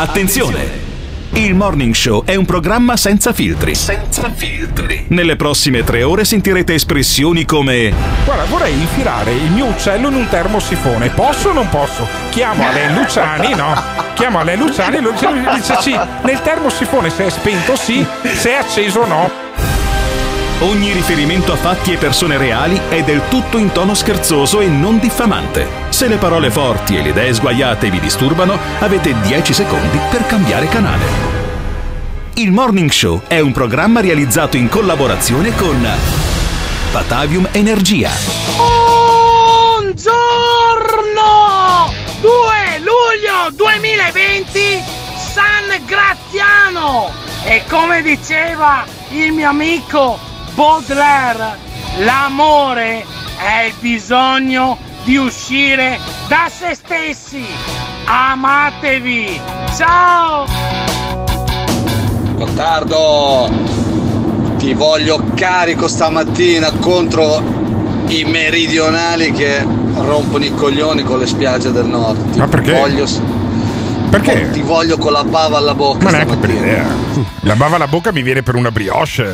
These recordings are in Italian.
Attenzione! Il Morning Show è un programma senza filtri. Senza filtri. Nelle prossime tre ore sentirete espressioni come Guarda, vorrei infilare il mio uccello in un termosifone. Posso o non posso? Chiamo Ale Luciani, no? Chiamo Ale Luciani e lui dice sì. Nel termosifone se è spento sì, se è acceso no. Ogni riferimento a fatti e persone reali è del tutto in tono scherzoso e non diffamante. Se le parole forti e le idee sguaiate vi disturbano, avete 10 secondi per cambiare canale. Il Morning Show è un programma realizzato in collaborazione con Batavium Energia. Buongiorno! 2 luglio 2020 San Graziano! E come diceva il mio amico Baudelaire, l'amore è il bisogno di uscire da se stessi. Amatevi! Ciao! Gottardo, ti voglio carico stamattina contro i meridionali che rompono i coglioni con le spiagge del nord. Ti Ma perché? Voglio, Perché? ti voglio con la bava alla bocca Ma neanche per idea. La bava alla bocca mi viene per una brioche,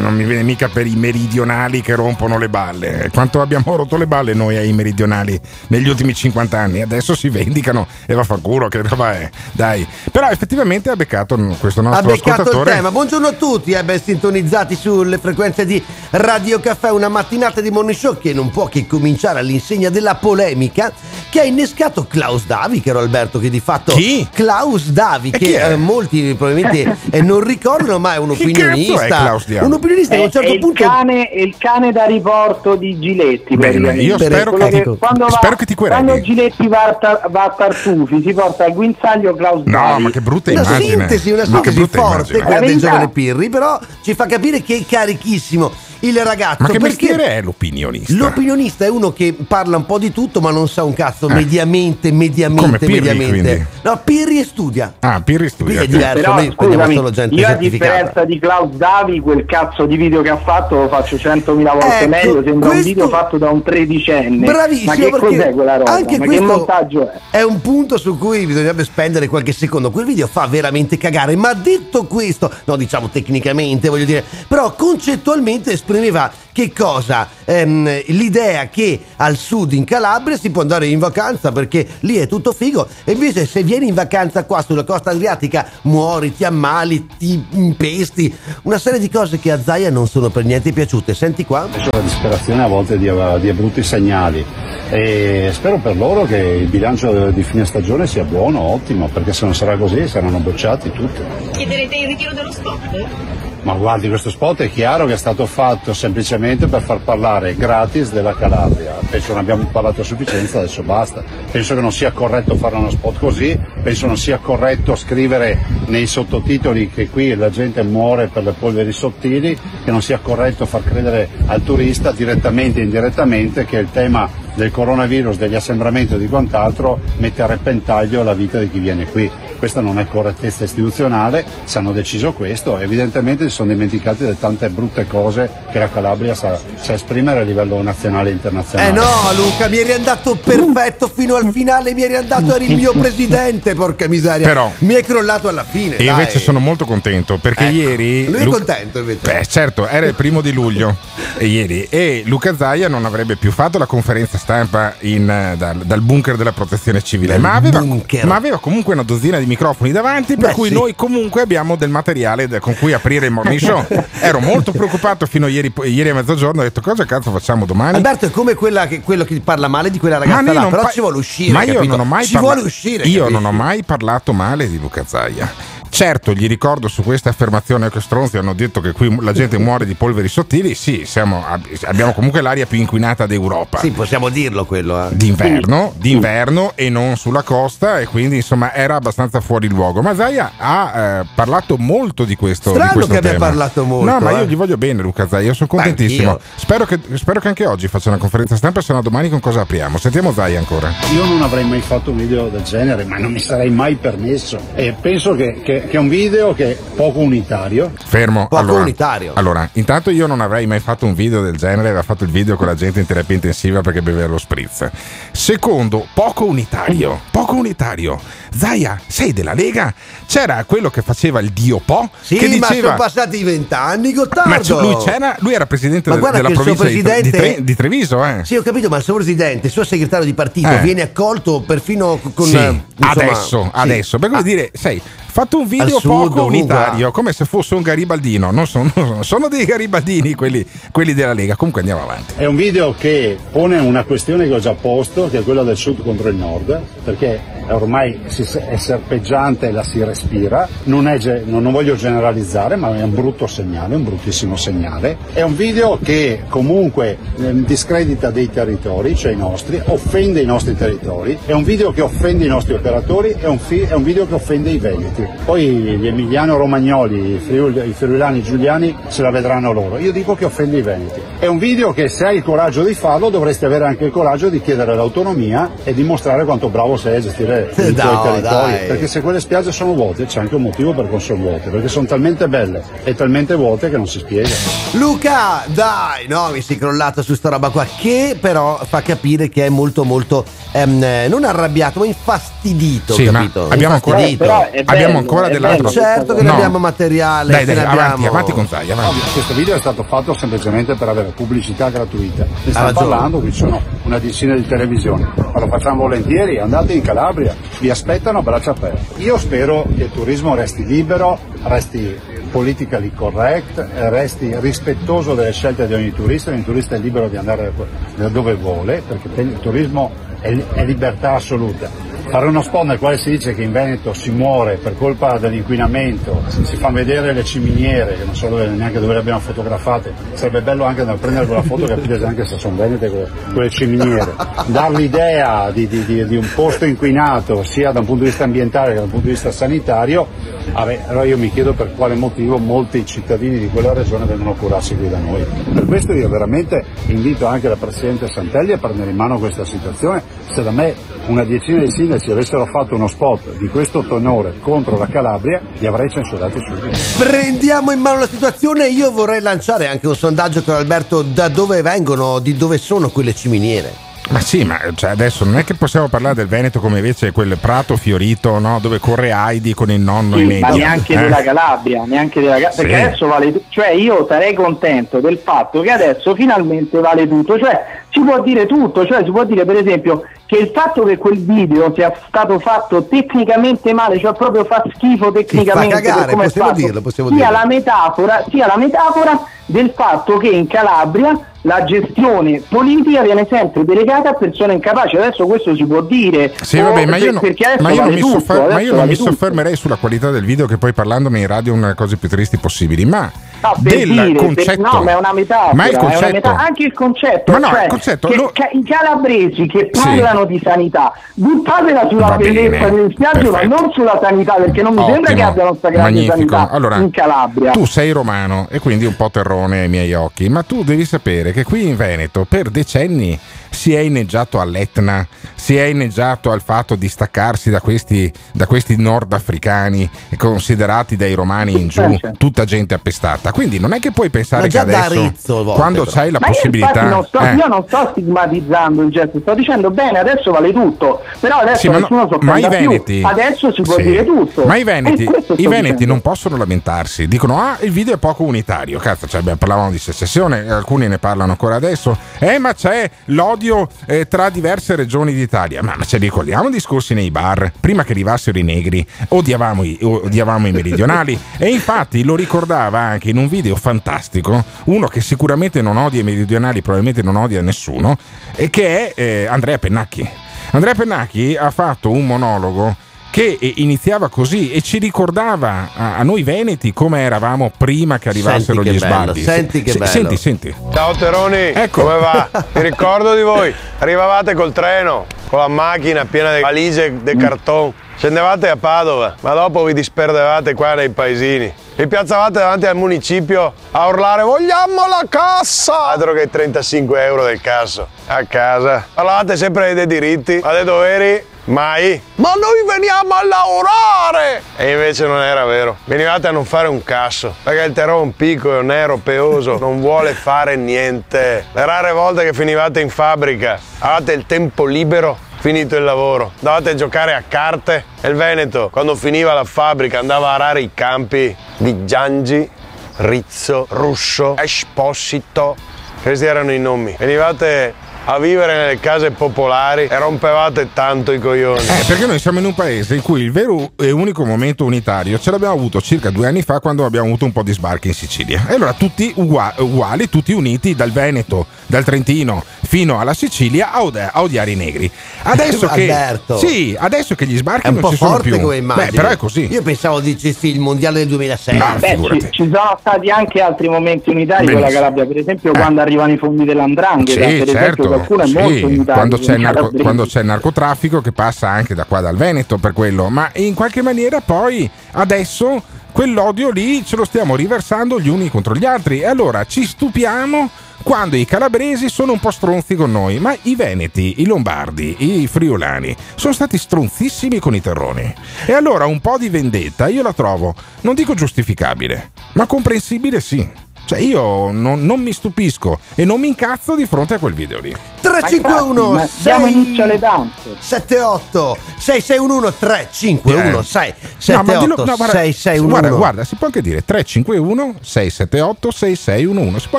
non mi viene mica per i meridionali che rompono le balle. Quanto abbiamo rotto le balle noi ai meridionali negli ultimi 50 anni? Adesso si vendicano e va fa culo, che roba è. Dai. Però effettivamente ha beccato questo Ha nostro beccato il ascoltatore. tema. Buongiorno a tutti, eh, ben sintonizzati sulle frequenze di Radio Caffè, una mattinata di morning show che non può che cominciare all'insegna della polemica che ha innescato Klaus Davi, che era Alberto, che di fatto Chi? Klaus Davi, che è? eh, molti probabilmente eh, non ricordano, ma è un è opinionista. Klaus Davi? Un opinionista che a È, un certo è il punto cane, è il cane da riporto di Giletti. Bene, io spero che ti- quando, va- spero che ti quereli. quando Giletti va a, tar- va a Tartufi si porta al guinzaglio Klaus No, Davi. ma che brutta una immagine. sintesi, una che sintesi forte, quella La del giovane Pirri, però ci fa capire che è carichissimo il ragazzo. Ma che perché mestiere è l'opinionista? L'opinionista è uno che parla un po' di tutto, ma non sa un cazzo, mediamente, Come mediamente, Pirri, mediamente. quindi? No, Pirri e studia. Ah, Pirri studia. Quindi è diverso, Però noi prendiamo scusami, solo gente io a differenza di Klaus Davi, quel cazzo di video che ha fatto lo faccio 100.000 volte Ecco, meglio. Sembra un questo- video fatto da un tredicenne. Bravissimo, Ma che cos'è quella roba? Anche Ma questo che montaggio è? È un punto su cui bisognerebbe spendere qualche secondo. Quel video fa veramente cagare. Ma detto questo, no, diciamo tecnicamente, voglio dire, però concettualmente esprimeva che cosa? Ehm, l'idea che al sud in Calabria si può andare in vacanza perché lì è tutto figo. E invece, se vieni in vacanza qua sulla costa adriatica, muori, ti ammali, ti impesti. Una serie di cose che a Zaia non sono per niente piaciute. Senti qua. C'è la disperazione a volte di, di brutti segnali e spero per loro che il bilancio di fine stagione sia buono, ottimo, perché se non sarà così saranno bocciati tutti. Chiederete il ritiro dello spot? Ma guardi, questo spot è chiaro che è stato fatto semplicemente per far parlare gratis della Calabria. Penso non abbiamo parlato a sufficienza, adesso basta. Penso che non sia corretto fare uno spot così, penso non sia corretto scrivere nei sottotitoli che qui la gente muore per le polveri sottili, che non sia corretto far credere al turista direttamente e indirettamente che il tema del coronavirus, degli assembramenti o di quant'altro mette a repentaglio la vita di chi viene qui. Questa non è correttezza istituzionale, se hanno deciso questo, evidentemente si sono dimenticati di tante brutte cose che la Calabria sa, sa esprimere a livello nazionale e internazionale. Eh no, Luca, mi eri andato perfetto fino al finale, mi eri andato, eri il mio presidente, porca miseria. Però- mi hai crollato alla fine. E dai. invece sono molto contento perché Ecco, ieri. lui è Lu- contento invece. Beh, certo, era il primo di luglio e ieri e Luca Zaia non avrebbe più fatto la conferenza stampa in, dal, dal bunker della protezione civile, ma aveva, ma aveva comunque una dozzina di microfoni davanti, per Beh, cui sì. noi comunque abbiamo del materiale da- con cui aprire il morning show. Ero molto preoccupato fino a ieri, ieri a mezzogiorno, ho detto cosa cazzo facciamo domani? Alberto è come quella che, quello che parla male di quella ragazza là, però pa- ci vuole uscire. Ma io capito? non ho mai ci parla- vuole uscire. Io capisci? non ho mai parlato male di Luca Zaia. Certo, gli ricordo su questa affermazione che stronzi hanno detto che qui la gente muore di polveri sottili. Sì, siamo- ab- abbiamo comunque l'aria più inquinata d'Europa. Sì, possiamo dirlo quello. eh. D'inverno, d'inverno e non sulla costa, e quindi insomma era abbastanza fuori luogo. Ma Zaia ha eh, parlato molto di questo. Strano di questo che abbia tema. parlato molto, No, ma io eh. gli voglio bene, Luca Zaia. Io sono contentissimo. Spero che, spero che anche oggi faccia una conferenza stampa, se no domani con cosa apriamo. Sentiamo Zaia ancora. Io non avrei mai fatto un video del genere, ma non mi sarei mai permesso. E penso che, che che è un video che è poco unitario. Fermo. Poco allora, unitario. Allora, intanto io non avrei mai fatto un video del genere, aveva fatto il video con la gente in terapia intensiva perché beveva lo spritz. Secondo, poco unitario. Poco unitario. Zaia, sei della Lega? C'era quello che faceva il dio Po Sì, che ma diceva sono passati vent'anni, Gottardo. Ma c- lui, c'era, lui era presidente Ma de- della provincia di Tre- di, presidente- Tre- di Treviso, eh. Sì, ho capito, ma il suo presidente, il suo segretario di partito Eh. viene accolto perfino con... Sì, eh, insomma, adesso, sì. adesso. Per cui Ah, dire, sai, fatto un video sud, poco ovunque. unitario, come se fosse un garibaldino. Non sono, non sono dei garibaldini quelli, quelli della Lega. Comunque andiamo avanti. È un video che pone una questione che ho già posto, che è quella del sud contro il nord, perché ormai è serpeggiante e la si respira. Non, è non voglio generalizzare, ma è un brutto segnale, un bruttissimo segnale. È un video che comunque ehm, discredita dei territori, cioè i nostri, offende i nostri territori. È un video che offende i nostri operatori, è un, fi- è un video che offende i veneti. Poi gli emiliano-romagnoli, i, friul- i friulani giuliani se la vedranno loro. Io dico che offende i veneti. È un video che se hai il coraggio di farlo dovresti avere anche il coraggio di chiedere l'autonomia e dimostrare quanto bravo sei a gestire i tuoi No, territori. dai. Perché se quelle spiagge sono vuote c'è anche un motivo per cui sono vuote, perché sono talmente belle e talmente vuote che non si spiega. Luca, dai, no, mi sei crollato su sta roba qua, che però fa capire che è molto molto, ehm, eh, non arrabbiato, ma infastidito, Sì, ma capito? abbiamo ancora- Infastidito. Però è bello, Abbiamo ancora dell'altro. Certo che No. ne abbiamo materiale, Dai, che dai, ne avanti, abbiamo... avanti con Zai, avanti. Questo video è stato fatto semplicemente per avere pubblicità gratuita. Ne stiamo parlando, qui ci sono una decina di televisioni, ma lo facciamo volentieri, andate in Calabria, vi aspettano a braccia aperte. Io spero che il turismo resti libero, resti politically correct, resti rispettoso delle scelte di ogni turista, ogni turista è libero di andare da dove vuole, perché il turismo è libertà assoluta. Fare uno spot nel quale si dice che in Veneto si muore per colpa dell'inquinamento, si fanno vedere le ciminiere, che non so neanche dove le abbiamo fotografate, sarebbe bello anche andare a prendere quella foto e capire anche se sono venete quelle, quelle ciminiere. Dar l'idea di, di- di- di un posto inquinato sia da un punto di vista ambientale che da un punto di vista sanitario, vabbè, allora io mi chiedo per quale motivo molti cittadini di quella regione vengono a curarsi qui da noi. Per questo io veramente invito anche la Presidente Santelli a prendere in mano questa situazione. Se da me una decina di sindaci avessero fatto uno spot di questo tenore contro la Calabria, li avrei censurati subito. Prendiamo in mano la situazione e io vorrei lanciare anche un sondaggio con Alberto da dove vengono, di dove sono quelle ciminiere. Ma sì, ma cioè, adesso non è che possiamo parlare del Veneto come invece quel prato fiorito no? dove corre Heidi con il nonno in Sì, ma media. neanche eh? della Calabria, neanche della Calabria, Sì. perché adesso vale tutto, cioè io sarei contento del fatto che adesso finalmente vale tutto, cioè si può dire tutto, cioè si può dire per esempio che il fatto che quel video sia stato fatto tecnicamente male, cioè proprio fa schifo tecnicamente per cagare, possiamo fatto, dirlo, possiamo sia dirlo. la metafora, sia la metafora del fatto che in Calabria la gestione politica viene sempre delegata a persone incapaci, adesso questo si può dire. Sì, vabbè, ma io, non- perché adesso ma io non mi, tutto, soffer- ma io non mi soffermerei sulla qualità del video che poi parlandone in radio è una delle cose più tristi possibili, ma No, per del dire, per- concetto. no, ma è una metafora. Ma il è una concetto. meta- anche il concetto. Ma no, cioè, il concetto, che- lo- che I calabresi che Sì. parlano di sanità, buttatela sulla Va bellezza bene, delle spiagge, ma non sulla sanità, perché non mi sembra Ottimo, che abbiano sta grande magnifico. sanità Allora, in Calabria. Tu sei romano e quindi un po' terrone ai miei occhi, ma tu devi sapere che qui in Veneto per decenni si è inneggiato all'Etna, si è inneggiato al fatto di staccarsi da questi, da questi nordafricani considerati dai romani in giù, tutta gente appestata. Quindi non è che puoi pensare che adesso, volte, quando però. c'hai la Ma io possibilità... infatti non sto, eh, io non sto stigmatizzando il gesto, sto dicendo bene, adesso vale tutto, però adesso Sì, ma, no- nessuno si ma i offenda più. veneti adesso si può Sì. dire tutto. Ma i veneti, i veneti non possono lamentarsi. Dicono: Ah, il video è poco unitario. Cazzo, cioè, beh, parlavano di secessione, alcuni ne parlano ancora adesso. Eh, ma c'è l'odio eh, tra diverse regioni d'Italia. Ma, ma ci ricordiamo i discorsi nei bar prima che arrivassero i negri, odiavamo i, odiavamo i meridionali. e infatti lo ricordava anche in un video fantastico, uno che sicuramente non odia i meridionali, probabilmente non odia nessuno, e che è eh, Andrea Pennacchi. Andrea Pennacchi ha fatto un monologo che eh, iniziava così e ci ricordava a, a noi veneti come eravamo prima che arrivassero Senti gli che bello, sbardi. senti che Se- bello. Senti, senti. Ciao Teroni, Ecco. come va? Mi ricordo di voi, arrivavate col treno, con la macchina piena di valigie di cartone, scendevate a Padova, ma dopo vi disperdevate qua nei paesini. Vi piazzavate davanti al municipio a urlare vogliamo la cassa! Altro che 35 euro del casso, a casa. Parlavate sempre dei diritti, ma dei doveri Mai. Ma noi veniamo a lavorare! E invece non era vero. Venivate a non fare un cazzo. Perché il terrone piccolo, nero, peoso, non vuole fare niente. Le rare volte che finivate in fabbrica, avete il tempo libero, finito il lavoro. Andavate a giocare a carte. E il Veneto, quando finiva la fabbrica, andava a arare i campi di Giangi, Rizzo, Russo, Esposito. Questi erano i nomi. Venivate a vivere nelle case popolari e rompevate tanto i coglioni. Eh, perché noi siamo in un paese in cui il vero e unico momento unitario ce l'abbiamo avuto circa due anni fa quando abbiamo avuto un po' di sbarchi in Sicilia. E allora tutti uguali, tutti uniti dal Veneto, dal Trentino fino alla Sicilia a, od- a odiare i negri. Adesso che, Alberto. sì, adesso che gli sbarchi È un non po' ci sono forte più. come immagine. Beh, però è così. Io pensavo dicessi il mondiale del 2006. No, Beh, ci, ci sono stati anche altri momenti unitari con la Benissimo. Calabria, per esempio Eh. quando arrivano i fondi dell'andrangheta, Sì, per esempio certo. qualcuno è molto unitario. quando, c'è il in narco- Calabria. quando c'è il narcotraffico che passa anche da qua dal Veneto per quello, ma in qualche maniera poi adesso quell'odio lì ce lo stiamo riversando gli uni contro gli altri e allora ci stupiamo quando i calabresi sono un po' stronzi con noi, ma i veneti, i lombardi, i friulani sono stati stronzissimi con i terroni. E allora un po' di vendetta io la trovo, non dico giustificabile, ma comprensibile sì. Cioè io non, non mi stupisco e non mi incazzo di fronte a quel video lì. 351 Ma infatti, ma diamo inizio alle danze. 78 6611 351 6 No, ma dillo- 78 no, guarda, 6611 guarda, guarda, si può anche dire 351 678 6611, si può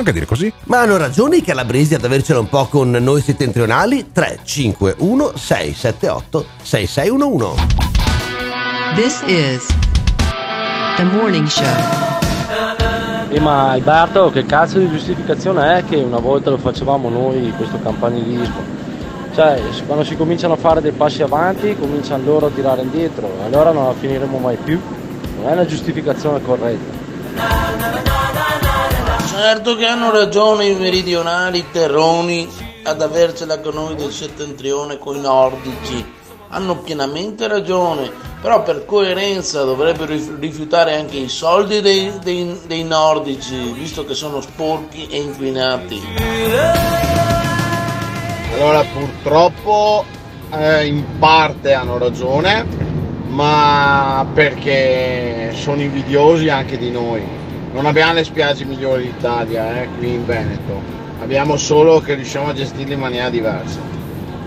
anche dire così. Ma hanno ragione i calabresi ad avercela un po' con noi settentrionali? 351 678 6611 This is the morning show. Eh, ma Alberto, che cazzo di giustificazione è che una volta lo facevamo noi questo campanilismo? Cioè, quando si cominciano a fare dei passi avanti, cominciano loro a tirare indietro, e allora non la finiremo mai più. Non è una giustificazione corretta. Certo che hanno ragione i meridionali terroni ad avercela con noi del settentrione coi nordici. Hanno pienamente ragione, però per coerenza dovrebbero rif- rifiutare anche i soldi dei, dei- dei nordici, visto che sono sporchi e inquinati. Allora purtroppo eh, in parte hanno ragione, ma perché sono invidiosi anche di noi. Non abbiamo le spiagge migliori d'Italia eh, qui in Veneto, abbiamo solo che riusciamo a gestirle in maniera diversa.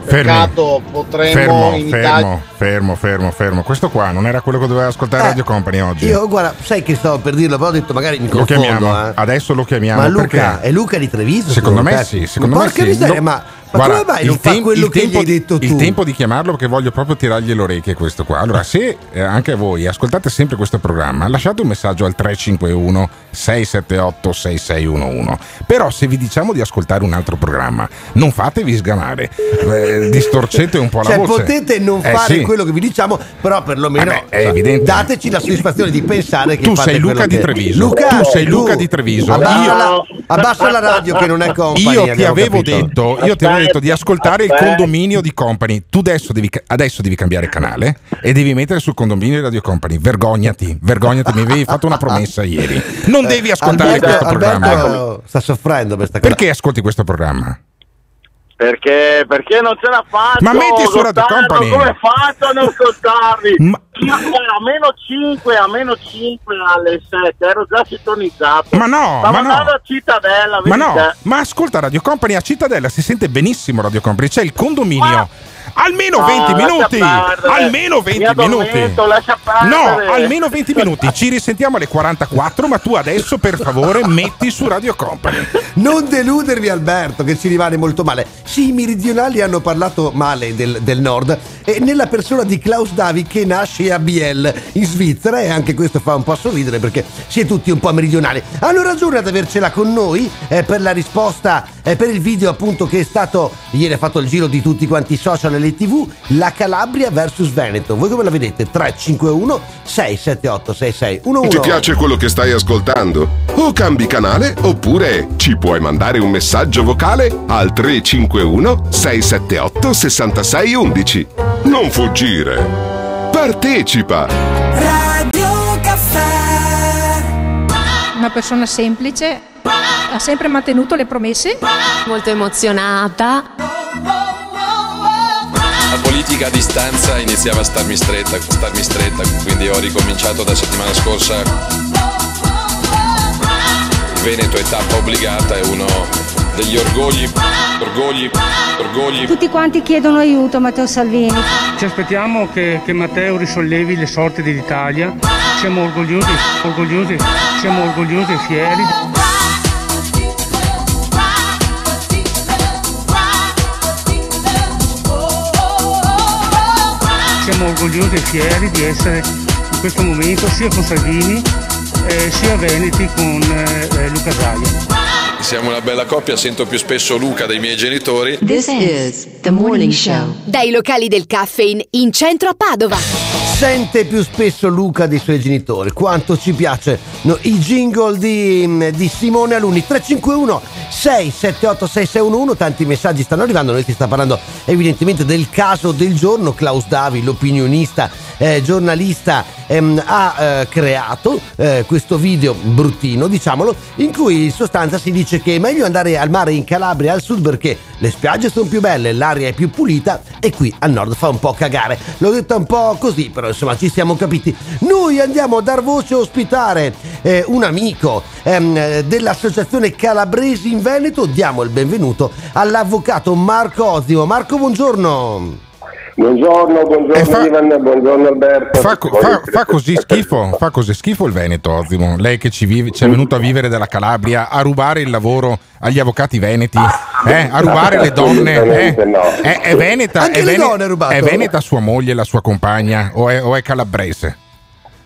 Peccato potremmo fermo, in fermo, Italia... fermo, fermo, fermo. Questo qua non era quello che doveva ascoltare Eh, Radio Company oggi. Io guarda, sai che stavo per dirlo, però ho detto magari mi lo confondo. chiamiamo, eh. adesso lo chiamiamo. Ma Luca, perché è Luca di Treviso? Secondo me sì, secondo me porca sì. miseria, No, ma, ma guarda, come mai il non fa tem- quello il che tempo gli hai di- detto tu? Il tempo di chiamarlo perché voglio proprio tirargli le orecchie questo qua. Allora, se eh, anche voi ascoltate sempre questo programma, lasciate un messaggio al 351 678 6611. Però se vi diciamo di ascoltare un altro programma, non fatevi sgamare. Eh, distorcete un po' la Cioè, voce. potete non Eh, fare sì. quello che vi diciamo, però perlomeno Vabbè, è evidente. dateci la soddisfazione di pensare che Tu fate sei Luca quello di Treviso. Luca, Tu sei Luca di Treviso. Abbassa, Io- la, abbassa la radio che non è company. Io ti avevo capito. detto, io ti avevo detto di ascoltare il condominio di Company. Tu adesso devi, adesso devi cambiare canale e devi mettere sul condominio di Radio Company. Vergognati, vergognati, mi avevi fatto una promessa ieri. Non devi ascoltare Alberto, questo programma. Alberto sta soffrendo questa cosa. Perché ascolti questo programma? Perché, perché non ce la faccio Ma metti su Radio Company. come faccio a non ascoltarvi? Ma- a meno 5 a meno 5 alle 7 ero già sintonizzato Ma no, Stavo ma no. andando a Cittadella Ma no, te. ma ascolta Radio Company a Cittadella, si sente benissimo Radio Company, c'è il condominio. Almeno No, 20 lascia minuti! perdere. Almeno 20 Mi addormento, minuti! No, almeno 20 minuti. Ci risentiamo alle 44, ma tu adesso per favore metti su Radio Company. Non deludervi Alberto che ci rimane molto male. Sì, i meridionali hanno parlato male del, del nord e nella persona di Klaus Davi che nasce a Biel in Svizzera e anche questo fa un po' sorridere perché si è tutti un po' meridionali. Hanno ragione ad avercela con noi eh, per la risposta, eh, per il video appunto che è stato ieri ha fatto il giro di tutti quanti i social le tv, la Calabria vs Veneto. Voi come la vedete? 351 678 6611. Ti piace quello che stai ascoltando? O cambi canale oppure ci puoi mandare un messaggio vocale al 351 678 6611. Non fuggire. Partecipa. Radio Caffè. Una persona semplice, ha sempre mantenuto le promesse. Molto emozionata. La politica a distanza iniziava a starmi stretta, starmi stretta, quindi ho ricominciato da settimana scorsa. Il Veneto è tappa obbligata, è uno degli orgogli, orgogli, orgogli. Tutti quanti chiedono aiuto a Matteo Salvini. Ci aspettiamo che, che Matteo risollevi le sorti dell'Italia. Siamo orgogliosi, orgogliosi, siamo orgogliosi e fieri. Siamo orgogliosi e fieri di essere in questo momento sia con Salvini eh, sia Veneti con eh, eh, Luca Zaia. Siamo una bella coppia, sento più spesso Luca dei miei genitori. This is the morning show. Dai locali del Caffeine in centro a Padova. Sente più spesso Luca dei suoi genitori. Quanto ci piace no, i jingle di, di Simone Aluni. 351 678 6611. Tanti messaggi stanno arrivando. Noi ti sta parlando evidentemente del caso del giorno. Klaus Davi, l'opinionista, eh, giornalista, ehm, ha eh, creato eh, questo video bruttino, diciamolo, in cui in sostanza si dice che è meglio andare al mare in Calabria al sud perché le spiagge sono più belle, l'aria è più pulita e qui al nord fa un po' cagare. L'ho detto un po' così, però insomma ci siamo capiti. Noi andiamo a dar voce a ospitare eh, un amico ehm, dell'associazione Calabresi in Veneto. Diamo il benvenuto all'avvocato Marco Ozimo. Marco, buongiorno. Buongiorno, buongiorno fa- Ivan, buongiorno Alberto. Fa, co- fa- fa così schifo, fa così schifo il Veneto, Ozimo. Lei che ci, vive, ci è venuto a vivere dalla Calabria, a rubare il lavoro agli avvocati veneti, eh, a rubare le donne. Eh. No. È, è Veneta, Anche è, le Vene- donne ha rubato? è Veneta sua moglie, la sua compagna o è, o è calabrese?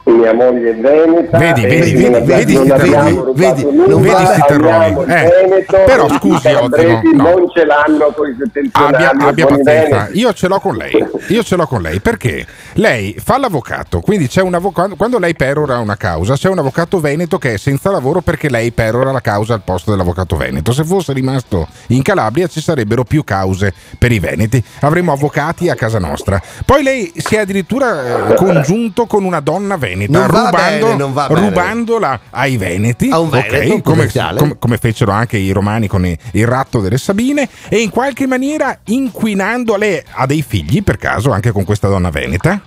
Mia moglie è veneta. Vedi, e vedi, non vedi, vedi, non vedi, vedi, nulla, non vedi sti terroni. Eh, Veneto, però scusi, Ottimo, no. non ce l'hanno con i settentrionali. Abbia, abbia pazienza, veneti. io ce l'ho con lei. Io ce l'ho con lei perché lei fa l'avvocato, quindi c'è un avvocato. Quando lei perora una causa, c'è un avvocato veneto che è senza lavoro perché lei perora la causa al posto dell'avvocato veneto. Se fosse rimasto in Calabria ci sarebbero più cause per i veneti, avremmo avvocati a casa nostra. Poi lei si è addirittura eh, congiunto con una donna veneta, Non va rubando, bene, rubandola ai veneti, A veneto come, potenziale. come- come fecero anche i romani con i- il ratto delle Sabine e in qualche maniera inquinando lei ha dei figli per caso anche con questa donna veneta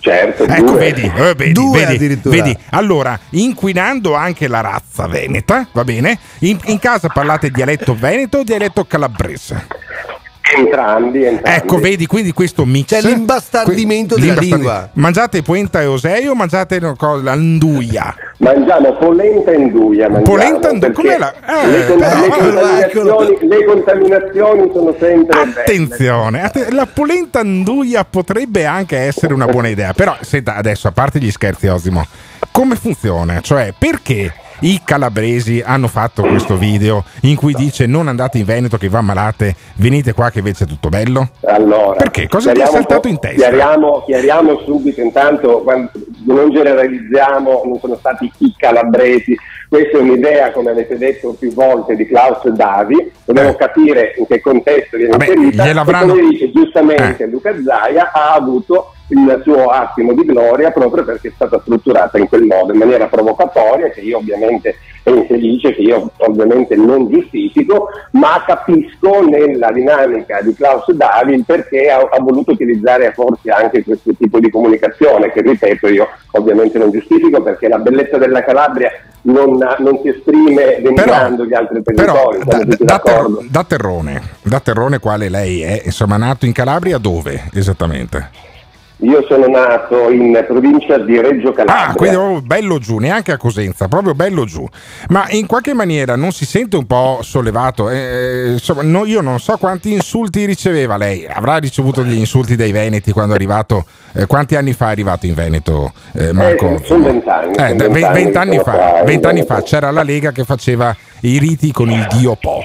Certo, ecco due. vedi, eh, vedi, Due vedi, addirittura. vedi. allora inquinando anche la razza veneta va bene in, in casa parlate dialetto veneto o dialetto calabrese Entrambi, entrambi. ecco vedi quindi questo mix C'è l'imbastardimento que- della lingua. mangiate puenta e osei o mangiate no, co- l'anduia Mangiamo polenta e induia. mangiamo, Polenta e induia, perché com'è la- eh, le, con- però- le contaminazioni, le contaminazioni sono sempre belle. Attenzione, att- la polenta anduia potrebbe anche essere una buona idea, però senta adesso, a parte gli scherzi Osimo, come funziona? Cioè, perché i calabresi hanno fatto questo video in cui dice non andate in Veneto che va malate, venite qua che invece è tutto bello? Allora, Perché? Cosa ti è saltato in testa? Chiariamo, chiariamo subito, intanto, non generalizziamo, non sono stati i calabresi. Questa è un'idea, come avete detto più volte, di Klaus Davi. Dobbiamo Eh. capire in che contesto viene Vabbè, inserita. gliel'avranno- E come dice giustamente Eh. Luca Zaia, ha avuto il suo attimo di gloria proprio perché è stata strutturata in quel modo, in maniera provocatoria, che io ovviamente è infelice, che io ovviamente non giustifico, ma capisco nella dinamica di Klaus Davi il perché ha, ha voluto utilizzare forse anche questo tipo di comunicazione, che ripeto io ovviamente non giustifico perché la bellezza della Calabria non, non si esprime denigrando gli altri Però territori, tutti da- da da Terrone, da Terrone quale lei è, insomma nato in Calabria dove esattamente? Io sono nato in provincia di Reggio Calabria. Ah, quindi proprio bello giù, neanche a Cosenza, proprio bello giù. Ma in qualche maniera non si sente un po' sollevato? Eh, insomma, no- io non so quanti insulti riceveva lei. Avrà ricevuto degli insulti dai Veneti quando è arrivato. eh, quanti anni fa è arrivato in Veneto, eh, Marco? Eh, sono vent'anni, Eh, vent'anni vent'anni fa, fa c'era la Lega che faceva i riti con il dio Po.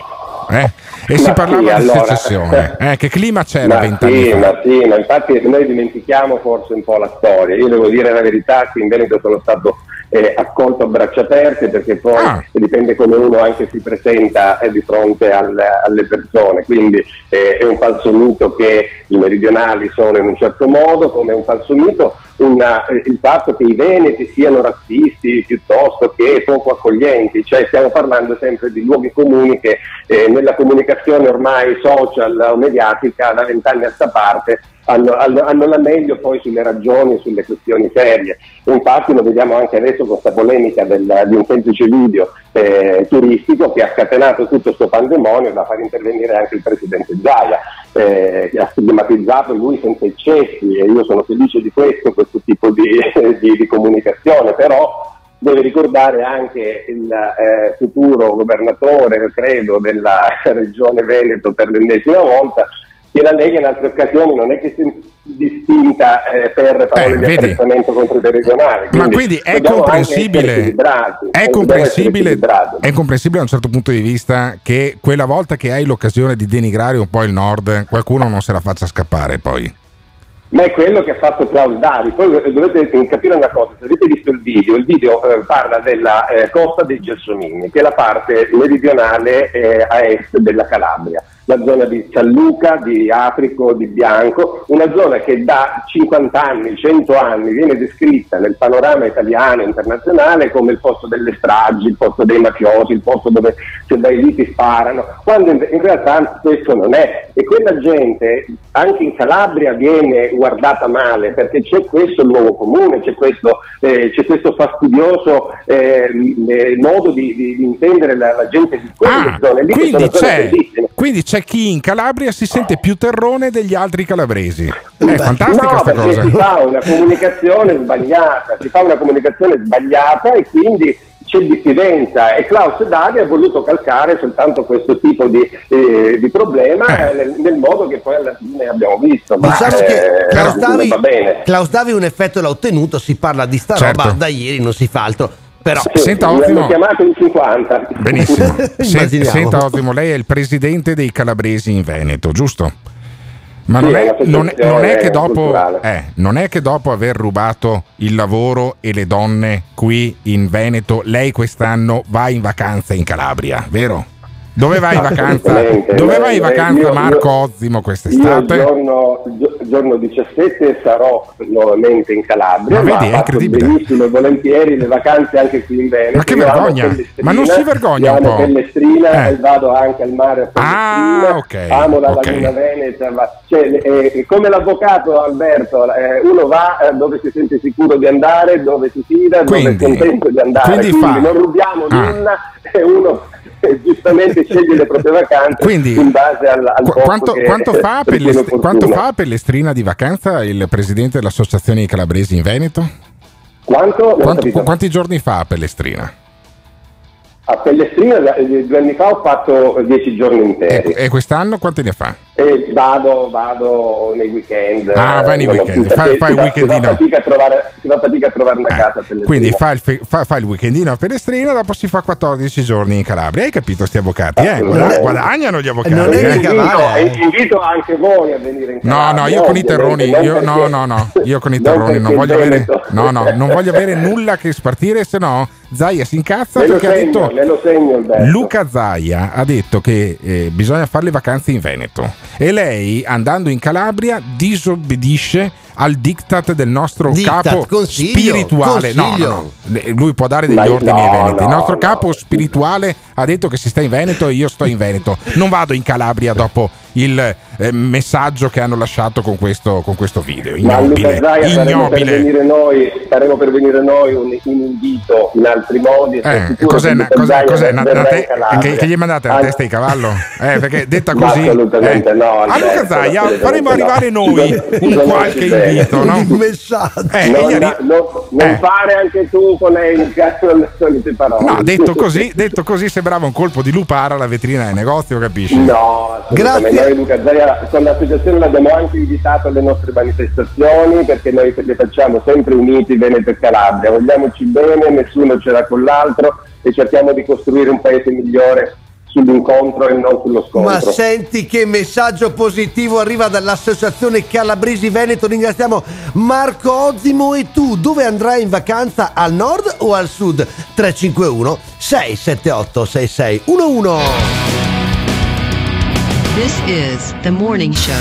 Eh? E si Ma parlava sì, di allora- secessione. Eh, che clima c'era vent'anni sì, fa? ma sì, ma infatti noi dimentichiamo forse un po' la storia. Io devo dire la verità che in Veneto sono stato eh, accolto a braccia aperte perché poi Ah. dipende come uno anche si presenta eh, di fronte al- alle persone. Quindi eh, è un falso mito che i meridionali sono in un certo modo, come è un falso mito una- eh, il fatto che i veneti siano razzisti piuttosto che poco accoglienti, cioè stiamo parlando sempre di luoghi comuni che eh, nella comunicazione ormai social o mediatica da vent'anni a sta parte hanno, hanno- hanno la meglio poi sulle ragioni e sulle questioni serie. Infatti lo vediamo anche adesso con questa polemica del- di un semplice video eh, turistico che ha scatenato tutto questo pandemonio da far intervenire anche il presidente Zaia, eh, che ha stigmatizzato lui senza eccessi e io sono felice di questo, questo tipo di, di- di comunicazione, però deve ricordare anche il eh, futuro governatore, credo, della regione Veneto per l'ennesima volta, che la Lega in altre occasioni non è che si è distinta eh, per parole Eh, di apprezzamento contro i meridionali. Ma quindi è comprensibile, è comprensibile, è comprensibile da un certo punto di vista che quella volta che hai l'occasione di denigrare un po' il nord, qualcuno non se la faccia scappare poi. Ma è quello che ha fatto Klaus Dari. Poi eh, dovete capire una cosa: se avete visto il video, il video eh, parla della eh, costa dei Gelsomini, che è la parte meridionale eh, a est della Calabria, la zona di San Luca, di Aprico, di Bianco, una zona che da 50 anni, 100 anni viene descritta nel panorama italiano e internazionale come il posto delle stragi, il posto dei mafiosi, il posto dove se dai lì ti sparano, quando in, in realtà questo non è. E quella gente anche in Calabria viene guardata male perché c'è questo luogo comune, c'è questo, eh, c'è questo fastidioso eh, eh, modo di, di- di intendere la, la gente di quelle zone lì Quindi c'è, quindi c'è chi in Calabria si sente più terrone degli altri calabresi. È fantastica no, sta perché cosa. si fa una comunicazione sbagliata, si fa una comunicazione sbagliata e quindi c'è diffidenza e Klaus Dari ha voluto calcare soltanto questo tipo di, eh, di problema eh, nel, nel modo che poi alla fine abbiamo visto. Ma, Diciamo eh, che Klaus Davi, va bene. Klaus Davi un effetto l'ha ottenuto, si parla di sta Certo. roba da ieri, non si fa altro. Però Sì, Senta, ottimo. chiamato in 50. Benissimo. Sen- senta ottimo, lei è il presidente dei calabresi in Veneto, giusto? Ma Sì, non, è non è- non è dopo, eh, non è che dopo aver rubato il lavoro e le donne qui in Veneto, lei quest'anno va in vacanza in Calabria, vero? Dove vai in vacanza? Dove vai in Eh, vacanza io- Marco io- Ozzimo Io il quest'estate? giorno, gio- giorno 17 sarò nuovamente in Calabria, Ma vedi, è incredibile. benissimo e volentieri le vacanze anche qui in Veneto. Ma che Io vergogna! Ma non si vergogna io un po'? Pellestrina Eh. e vado anche al mare a Pellestrina, Ah, ok, amo la ok. laguna Veneta, ma- cioè, eh, come l'avvocato Alberto, eh, uno va eh, dove si sente sicuro di andare, dove si fida, Quindi- dove è contento di andare, quindi quindi, fa- non rubiamo Ah. nulla e uno giustamente sceglie le proprie vacanze Quindi, in base al, al quanto, che quanto fa Pellest- opportuno. quanto fa Pellestrina di vacanza il presidente dell'associazione calabresi in Veneto? Quanto? Capito. quanti giorni fa Pellestrina? A Pellestrina da- eh, due anni fa ho fatto dieci giorni interi E quest'anno quanti ne fa? E vado, vado nei weekend. Ah, eh, vai nei non ho weekend, fai- fai il fa- si fa weekendino. fatica a trovare- Si fa fatica a trovare una casa a Pellestrina. Quindi fa il, fe- fa- fa il weekendino a Pellestrina, dopo si fa 14 giorni in Calabria. Hai capito sti avvocati? Eh? Guada- guadagnano gli avvocati. Non è eh? mica Invito, male, eh. invito anche voi a venire in No, Calabria. no, io con i terroni, io, no, no, no, io con i terroni non voglio avere, no, no, non voglio avere nulla che spartire, se no Zaia si incazza perché ha segno, detto me lo segno. Luca Zaia ha detto che eh, bisogna fare le vacanze in Veneto e lei andando in Calabria disobbedisce al diktat del nostro Diktat, capo consiglio, spirituale. No, consiglio. no, no, lui può dare degli Ma- ordini ai no, veneti. Il no, nostro no. capo spirituale ha detto che si sta in Veneto e io sto in Veneto. Non vado in Calabria dopo il eh, messaggio che hanno lasciato con questo, con questo video. Ma Ignobile, per, ignobile. venire noi, faremo per venire noi un, un invito in altri modi. Eh, cos'è, che una- cos'è, cos'è una- una te- che, che gli mandate la testa di cavallo? Eh, perché detta Ma così assolutamente eh. no, a Alberto, Luca Zaia faremo no. arrivare noi un qualche bene. Invito no? un messaggio. Eh, non, gli arri- non- non Eh. fare anche tu con caso alle solite parole. no detto così, detto così sembrava un colpo di lupara alla vetrina del negozio capisci? No. Grazie. Noi Luca Zaia con l'associazione l'abbiamo anche invitato alle nostre manifestazioni perché noi le facciamo sempre uniti Veneto e Calabria, vogliamoci bene, nessuno ce l'ha con l'altro e cerchiamo di costruire un paese migliore sull'incontro e non sullo scontro. Ma senti che messaggio positivo arriva dall'associazione Calabresi Veneto. Ringraziamo Marco Ozzimo e tu dove andrai in vacanza al nord o al sud? 351 678 6611. This is the morning show.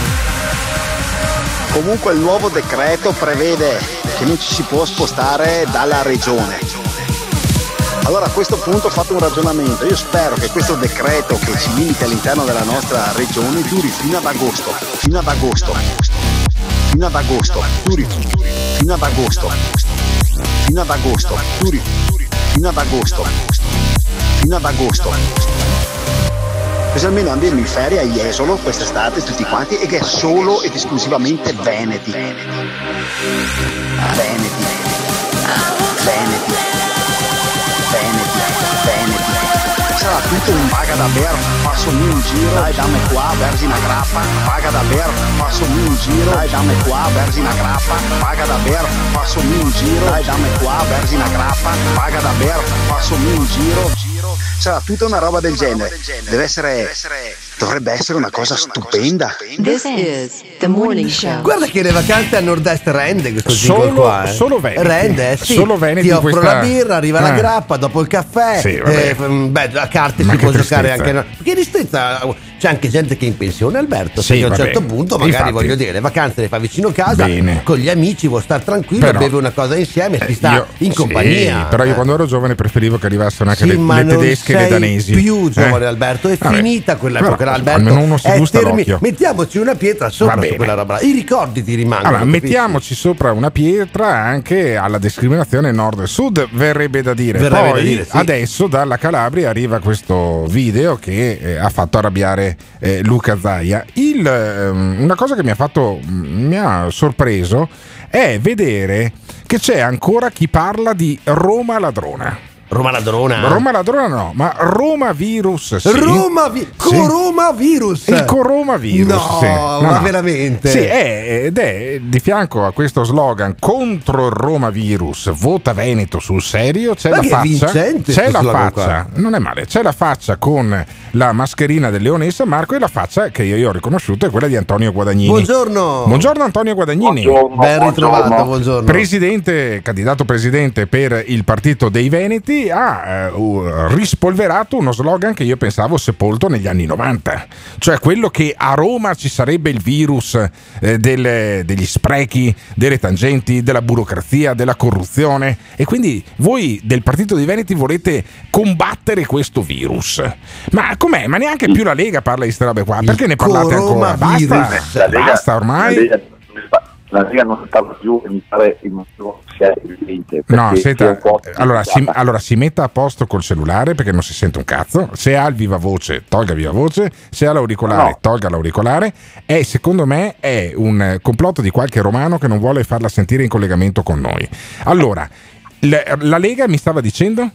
Comunque il nuovo decreto prevede che non ci si può spostare dalla regione. Allora a questo punto ho fatto un ragionamento, io spero che questo decreto che ci limita all'interno della nostra regione duri fino ad agosto, fino ad agosto. fino ad agosto, Turi, fino ad agosto, fino ad agosto, Turi, fino ad agosto, fino ad agosto. Così almeno andiamo in ferie a Jesolo quest'estate tutti quanti e che è solo ed esclusivamente. Veneti. Veneti. Veneti. Sarà tutto un paga da ber, passami un giro, dai dammi qua, versi una grappa, paga da ber, passami un giro, dai dammi qua, versi una grappa, paga da ber, passami un giro, dai dammi qua, versi una grappa, paga da ber, passami un giro. Sarà tutta una roba del genere. Deve essere. Dovrebbe essere una cosa stupenda. This is the morning show. Guarda che le vacanze a nord-est rende questo Solo- qua. eh. solo Veneti. Rende, eh, sì. Solo Veneti Ti offro questa- la birra, arriva la Ah. grappa, dopo il caffè. Sì, eh, beh, a carte Ma si può giocare tristezza. anche. no- Che tristezza. C'è anche gente che è in pensione, Alberto. Sì, perché a un certo punto, magari Infatti. voglio dire, le vacanze le fa vicino casa, Bene. con gli amici, vuoi stare tranquillo, Però- beve una cosa insieme, si sta Io- in sì, compagnia. però io Eh. quando ero giovane preferivo che arrivassero anche Sì, le, le tedesche e le danesi. più giovane Eh? Alberto, è Vabbè. finita quell'epoca Però, Alberto. Almeno uno si gusta termi- l'occhio. Mettiamoci una pietra sopra su quella roba. I ricordi ti rimangono. Allora, mettiamoci sopra una pietra anche alla discriminazione nord-sud, verrebbe da dire. Verrebbe Poi da dire, sì. adesso dalla Calabria arriva questo video che eh, ha fatto arrabbiare eh, Luca Zaia. Il, ehm, una cosa che mi ha fatto, mi ha sorpreso è vedere che c'è ancora chi parla di Roma ladrona. Roma ladrona? Roma ladrona no, ma Roma virus. Sì. Roma vi- coronavirus. Il coronavirus. No, sì. ma veramente? Sì, è, ed è di fianco a questo slogan contro il Romavirus, vota Veneto sul serio, c'è Ma la che faccia. vincente C'è la faccia, non è male, c'è la faccia con la mascherina del Leone di San Marco e la faccia che io, io ho riconosciuto è quella di Antonio Guadagnini. Buongiorno. Buongiorno Antonio Guadagnini. Ben ritrovato, buongiorno. Presidente, candidato presidente per il Partito dei Veneti, ha eh, rispolverato uno slogan che io pensavo sepolto negli anni 90, cioè quello che a Roma ci sarebbe il virus eh, delle- degli sprechi, delle tangenti, della burocrazia, della corruzione e quindi voi del Partito dei Veneti volete combattere questo virus. Ma com'è? Ma neanche più la Lega parla di queste robe qua, perché ne parlate ancora? Basta, basta ormai. La Lega, non parla più e mi pare il motivo sia evidente. No, senta, allora si, allora si metta a posto col cellulare perché non si sente un cazzo. Se ha il viva voce, tolga il viva voce. Se ha l'auricolare, No. tolga l'auricolare. E secondo me è un eh, complotto di qualche romano che non vuole farla sentire in collegamento con noi. Allora, la Lega mi stava dicendo?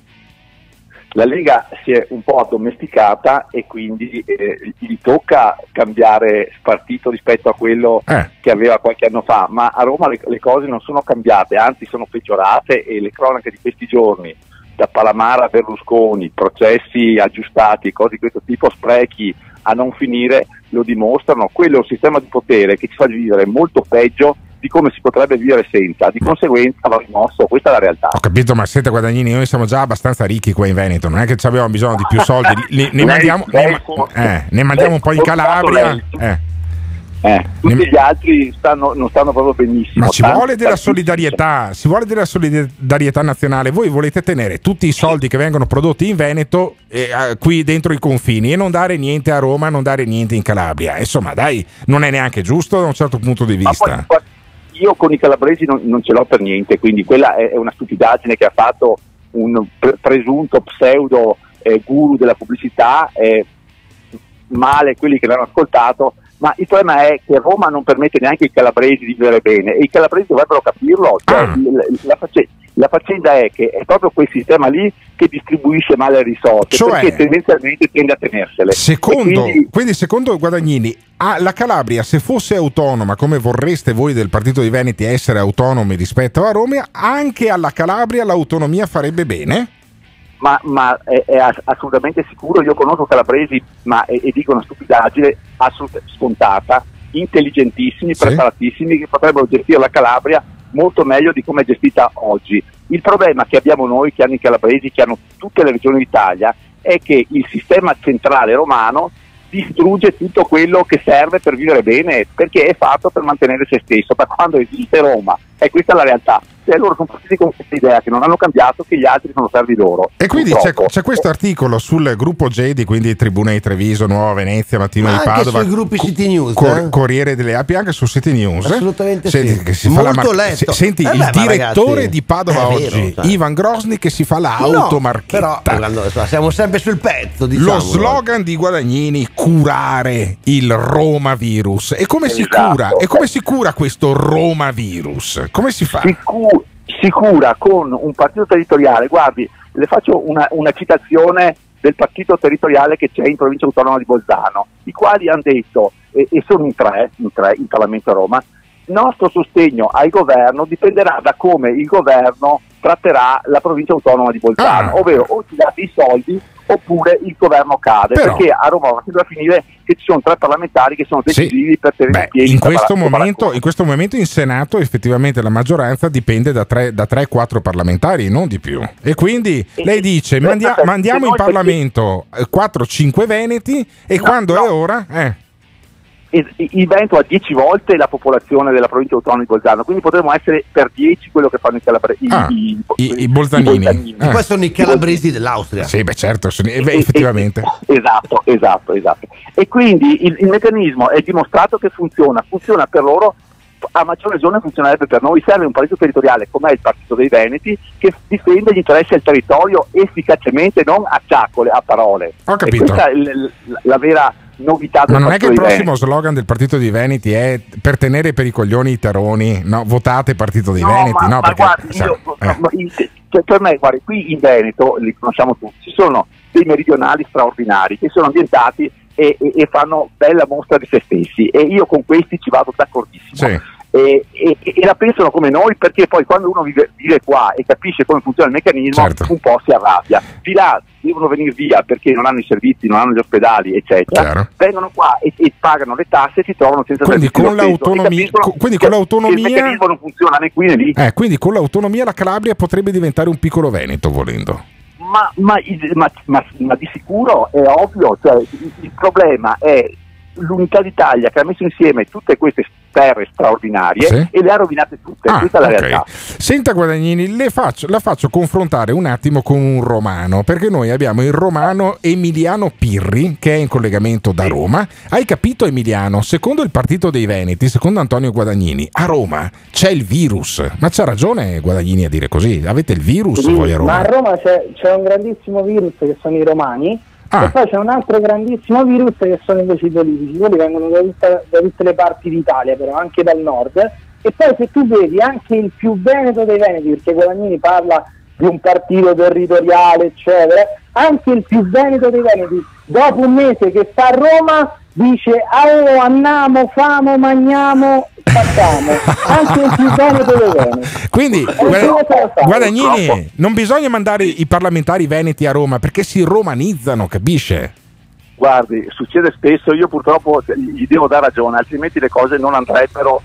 La Lega si è un po' addomesticata e quindi eh, gli tocca cambiare partito rispetto a quello Eh. che aveva qualche anno fa, ma a Roma le, le cose non sono cambiate, anzi sono peggiorate e le cronache di questi giorni, da Palamara a Berlusconi, processi aggiustati, cose di questo tipo, sprechi a non finire, lo dimostrano. Quello è un sistema di potere che ci fa vivere molto peggio di come si potrebbe vivere senza, di conseguenza va rimosso, questa è la realtà. Ho capito, ma siete Guadagnini, noi siamo già abbastanza ricchi qua in Veneto, non è che abbiamo bisogno di più soldi. Li- ne, mandiamo, ne, eh, ne mandiamo un po' in Calabria. eh. Eh, tutti gli altri stanno- non stanno proprio benissimo. Ma ci Tanti- vuole della solidarietà, ci vuole della solidarietà nazionale. Voi volete tenere tutti i soldi che vengono prodotti in Veneto eh, qui dentro i confini e non dare niente a Roma, non dare niente in Calabria. Insomma, dai, non è neanche giusto da un certo punto di vista. poi, io con i calabresi non, non ce l'ho per niente, quindi quella è, è una stupidaggine che ha fatto un pre- presunto pseudo eh, guru della pubblicità, eh, male quelli che l'hanno ascoltato, ma il problema è che Roma non permette neanche ai calabresi di vivere bene e i calabresi dovrebbero capirlo. Cioè, Ah. l- la, face- la faccenda è che è proprio quel sistema lì che distribuisce male le risorse, Cioè- perché tendenzialmente tende a tenersele. Secondo, quindi- quindi secondo Guadagnini, ah, la Calabria se fosse autonoma come vorreste voi del Partito di Veneti essere autonomi rispetto a Roma, anche alla Calabria l'autonomia farebbe bene? ma, ma è, è ass- assolutamente sicuro. Io conosco calabresi, ma e, e dico una stupidaggine assolutamente scontata, intelligentissimi, Sì. preparatissimi, che potrebbero gestire la Calabria molto meglio di come è gestita oggi. Il problema che abbiamo noi, che hanno i calabresi, che hanno tutte le regioni d'Italia, è che il sistema centrale romano distrugge tutto quello che serve per vivere bene, perché è fatto per mantenere se stesso, da quando esiste Roma. E questa è la realtà. Cioè, loro sono partiti con questa idea che non hanno cambiato, che gli altri sono servi loro. E quindi c'è, c'è questo articolo sul gruppo Gedi, quindi Tribuna di Treviso, Nuova Venezia, Mattino di Anche Padova. sui gruppi City News, Cor- eh? Corriere delle Api, anche su City News. Assolutamente Senti, sì. che si fa la Molto mar- letto. se- Senti Eh il beh, ma direttore ragazzi, di Padova è oggi, vero, cioè. Ivan Grosny, che si fa No, l'automarchetta. però quando- siamo sempre sul pezzo, diciamo. Lo slogan di Guadagnini, curare il Roma virus. E come si Esatto. cura? E come si cura questo Roma virus? Come si fa? si, cu- si cura con un partito territoriale. Guardi, le faccio una, una citazione del partito territoriale che c'è in provincia autonoma di Bolzano, i quali hanno detto, e, e sono in tre, in tre in Parlamento a Roma, il nostro sostegno al governo dipenderà da come il governo tratterà la provincia autonoma di Bolzano, Ah. ovvero o ci date i soldi oppure il governo cade, Però- perché a Roma va sempre a finire che ci sono tre parlamentari che sono Sì. decisivi per tenere Beh, in piedi in questo, momento, in questo momento in Senato effettivamente la maggioranza dipende da 3-4 parlamentari, non di più. E quindi lei dice mandia- mandiamo in Parlamento 4-5 veneti e quando è ora... Eh. Il Veneto ha 10 volte la popolazione della provincia autonoma di Bolzano, quindi potremmo essere per 10 quello che fanno i calabresi. Ah, i, i bolzanini. E poi sono i calabresi dell'Austria. Sì, beh certo, sono- eh, beh, effettivamente. Esatto, esatto, esatto. E quindi il, il meccanismo è dimostrato che funziona, funziona per loro, a maggior ragione funzionerebbe per noi, serve un partito territoriale come è il Partito dei Veneti che difende gli interessi del territorio efficacemente, non a ciacole, a parole. Ho capito. E questa è l- l- la vera novità del Ma non è che il dei Veneti. prossimo slogan del Partito di Veneti è per tenere per i coglioni i teroni, no, votate Partito di No, Veneti, ma, no? ma Perché, guardi, sai, io- eh. ma cioè, per me, guardi, qui in Veneto, li conosciamo tutti, ci sono dei meridionali straordinari che sono ambientati e, e- e fanno bella mostra di se stessi e io con questi ci vado d'accordissimo. Sì. E, e- e la pensano come noi perché poi quando uno vive, vive qua e capisce come funziona il meccanismo Certo. un po' si arrabbia. Di là devono venire via perché non hanno i servizi, non hanno gli ospedali, eccetera. Chiaro. Vengono qua e, e pagano le tasse e si trovano senza Quindi con l'autonomia- co- quindi con l'autonomia- il meccanismo non funziona né qui né lì. Eh, quindi con l'autonomia la Calabria potrebbe diventare un piccolo Veneto volendo. Ma, ma- ma- ma- ma di sicuro è ovvio, cioè, il, il problema è l'unità d'Italia che ha messo insieme tutte queste terre straordinarie Sì. e le ha rovinate tutte, Ah, questa è la ok. realtà. Senta Guadagnini, le faccio- la faccio confrontare un attimo con un romano, perché noi abbiamo il romano Emiliano Pirri, che è in collegamento da Roma. Hai capito Emiliano? Secondo il Partito dei Veneti, secondo Antonio Guadagnini, a Roma c'è il virus. Ma c'ha ragione Guadagnini a dire così? Avete il virus voi a Ma a Roma? Roma c'è, c'è un grandissimo virus che sono i romani Ah. e poi c'è un altro grandissimo virus che sono invece i politici, quelli vengono da, tutta- da tutte le parti d'Italia, però anche dal nord. E poi se tu vedi anche il più veneto dei veneti, perché Guadagnini parla di un partito territoriale, eccetera, anche il più veneto dei veneti, dopo un mese che sta a Roma, dice oh, andiamo, famo, mangiamo, facciamo. Anche il più veneto dei veneti. Quindi? Guadagnini, non bisogna mandare i parlamentari veneti a Roma perché si romanizzano, capisce? Guardi, succede spesso, io purtroppo gli devo dare ragione, altrimenti le cose non andrebbero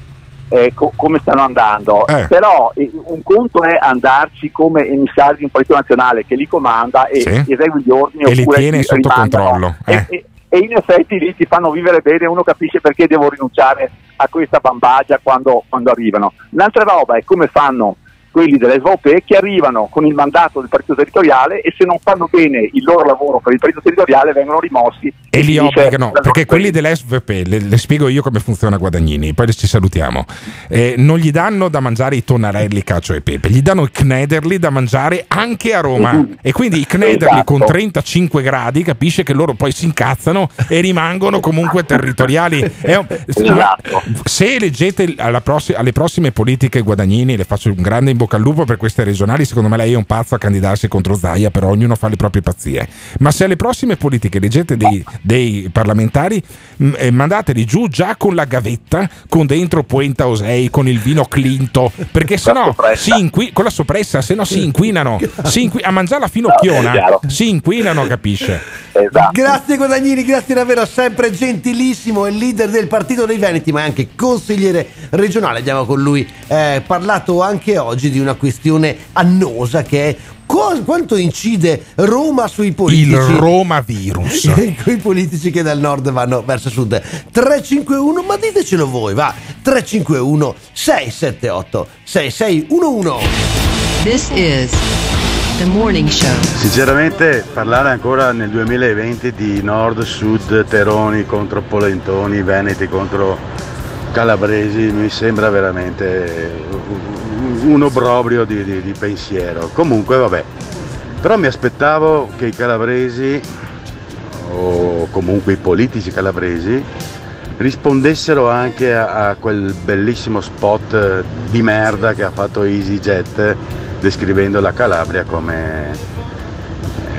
eh, co- come stanno andando. Eh. Però eh, un conto è andarci come emissari di un partito nazionale che li comanda e Sì. esegue gli ordini E li oppure tiene ti sotto controllo, E, eh. e- e in effetti lì ti fanno vivere bene, uno capisce perché devo rinunciare a questa bambagia quando, quando arrivano. L'altra roba è come fanno quelli dell'SVP che arrivano con il mandato del partito territoriale e se non fanno bene il loro lavoro per il partito territoriale vengono rimossi E li obbligano, perché quelli dell'SVP, le, le spiego io come funziona Guadagnini, poi ci salutiamo, eh, non gli danno da mangiare i tonnarelli, cacio e pepe, gli danno i knederli da mangiare anche a Roma e quindi i knederli Esatto. con 35 gradi capisce che loro poi si incazzano e rimangono comunque territoriali. Un- Esatto. Se leggete alla prossi- alle prossime politiche Guadagnini, le faccio un grande in bocca al lupo per queste regionali, secondo me lei è un pazzo a candidarsi contro Zaia, però ognuno fa le proprie pazzie. Ma se alle prossime politiche leggete dei, dei parlamentari, mh, eh, mandateli giù già con la gavetta, con dentro Puenta Osei, con il vino Clinto, perché sennò si inqui- con la soppressa, se no si inquinano, si inqui- a mangiare la finocchiona, chiaro. si inquinano, capisce? Esatto. Grazie Guadagnini, grazie davvero, sempre gentilissimo, è il leader del Partito dei Veneti, ma è anche consigliere regionale. Abbiamo con lui eh, parlato anche oggi oggi di una questione annosa che è co- quanto incide Roma sui politici. Il Roma virus. Quei politici che dal nord vanno verso sud. 351, ma ditecelo voi, va. 351 678 6611. This is the morning show. Sinceramente parlare ancora nel 2020 di nord, sud, Teroni contro Polentoni, Veneti contro Calabresi mi sembra veramente un obbrobrio di, di- di pensiero. Comunque vabbè, però mi aspettavo che i calabresi o comunque i politici calabresi rispondessero anche a, a quel bellissimo spot di merda che ha fatto EasyJet descrivendo la Calabria come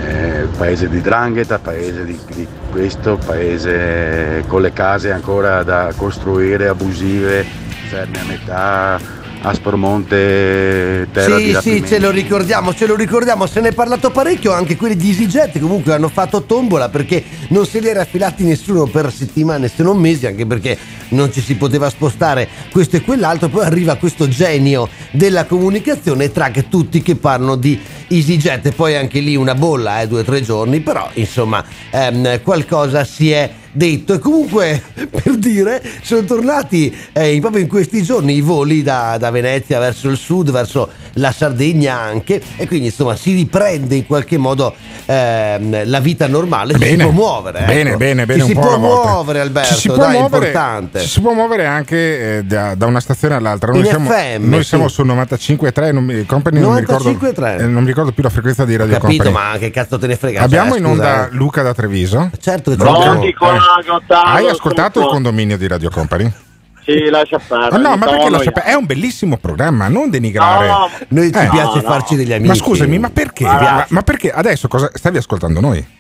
eh, paese di drangheta, paese di, di questo, paese con le case ancora da costruire, abusive, ferme a metà, Aspromonte, terra di Sì, sì, rapimento. ce lo ricordiamo, ce lo ricordiamo, se ne è parlato parecchio, anche quelli di EasyJet comunque hanno fatto tombola perché non se li era affilati nessuno per settimane se non mesi, anche perché non ci si poteva spostare questo e quell'altro, poi arriva questo genio della comunicazione track tutti che parlano di EasyJet e poi anche lì una bolla, eh, due o tre giorni, però insomma ehm, qualcosa si è detto. E comunque per dire sono tornati eh, proprio in questi giorni i voli da, da Venezia verso il sud verso la Sardegna anche e quindi insomma si riprende in qualche modo ehm, la vita normale ci si Bene. può muovere Bene, ecco. bene, bene, ci si può muovere Alberto Ci si può dai è muovere- importante Ci si può muovere anche eh, da, da una stazione all'altra. Noi In siamo, FM, noi sì. siamo sul 95.3, non mi, company non mi ricordo, 95.3. eh, non mi ricordo più la frequenza di Radio capito Company. ma che cazzo te ne frega Abbiamo cioè, in scusa, onda eh. Luca da Treviso. certo che ce Pronto? l'abbiamo. Eh, Hai ascoltato il condominio di Radio Company? Sì, lascia. Ah, no, ma perché lascia pe- È un bellissimo programma, non denigrare. No, Noi ci Eh. piace no. farci degli amici Ma scusami, ma perché? Ma, ma perché adesso cosa stavi ascoltando noi?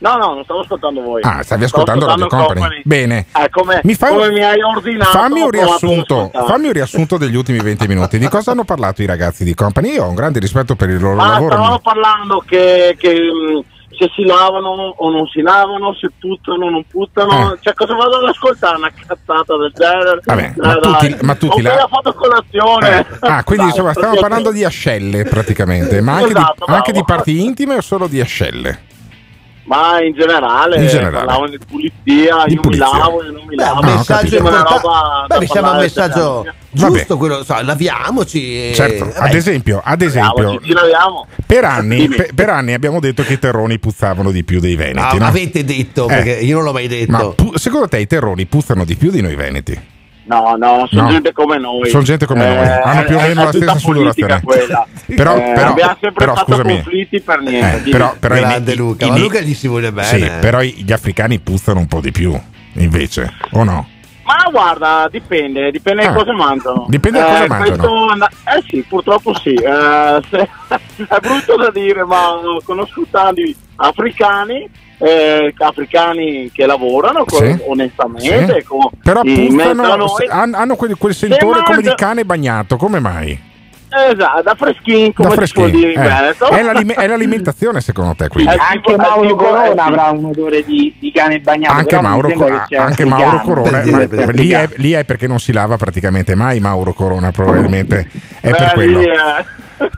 No, no, non stavo ascoltando voi. Ah, stavi Stavo ascoltando Radio Company. Bene. Eh, come, Mi fai come mi hai ordinato. Fammi un riassunto, fammi un riassunto degli ultimi 20 minuti. Di cosa hanno parlato i ragazzi di Company? Io ho un grande rispetto per il loro Ma lavoro. stavamo parlando che, che, mh, se si lavano o non si lavano, se puttano o non puttano. Eh. Cioè, cosa vado ad ascoltare? Una cazzata del genere. Vabbè, Eh, ma dai. ti- ma tu Ho ti la- fatto colazione. Eh, Ah, quindi Dai, insomma stiamo parlando di ascelle praticamente, ma anche, Esatto, di, anche di parti intime o solo di ascelle? Ma in generale, In generale. parlavano di pulizia, Di io pulizia. mi lavo, io non mi Beh, lavo. un messaggio Mi sembra una roba Beh, mi sembra un messaggio giusto quello, so, laviamoci. e- Certo, ad esempio, ad esempio laviamo. per, anni, per, per anni abbiamo detto che i terroni puzzavano di più dei veneti. Ah, no? Avete detto, Eh. perché io non l'ho mai detto. Ma pu- secondo te i terroni puzzano di più di noi veneti? No, no, sono No. gente come noi. Sono gente come noi, hanno più o meno la stessa politica sudorazione. quella. Però- Eh, però- abbiamo sempre però, fatto scusami. conflitti per niente. Eh, però, però Grande i- Luca, i- ma Luca gli si vuole bene. Sì, però i- gli africani puzzano un po' di più, invece, o no? Ma guarda, dipende, dipende Ah, da cosa mangiano. dipende da cosa Eh, mangiano. questo- eh sì, purtroppo sì. Eh, se- è brutto da dire, ma conosco tanti africani, eh, africani che lavorano co- Sì. onestamente, Sì. co- Però puzzano, hanno quel, quel sentore come di mangia- cane bagnato, come mai? Esatto, da freschin, come Da si può freschini, dire in eh. Veneto. È, l'alime- è l'alimentazione secondo te quindi? Eh, Anche Mauro Corona eh, avrà un odore di, di cane bagnato. Anche però Mauro, Cor- anche. Mauro Corona, ma- lì, è, lì è perché non si lava praticamente mai Mauro Corona, probabilmente è per Beh, quello. eh,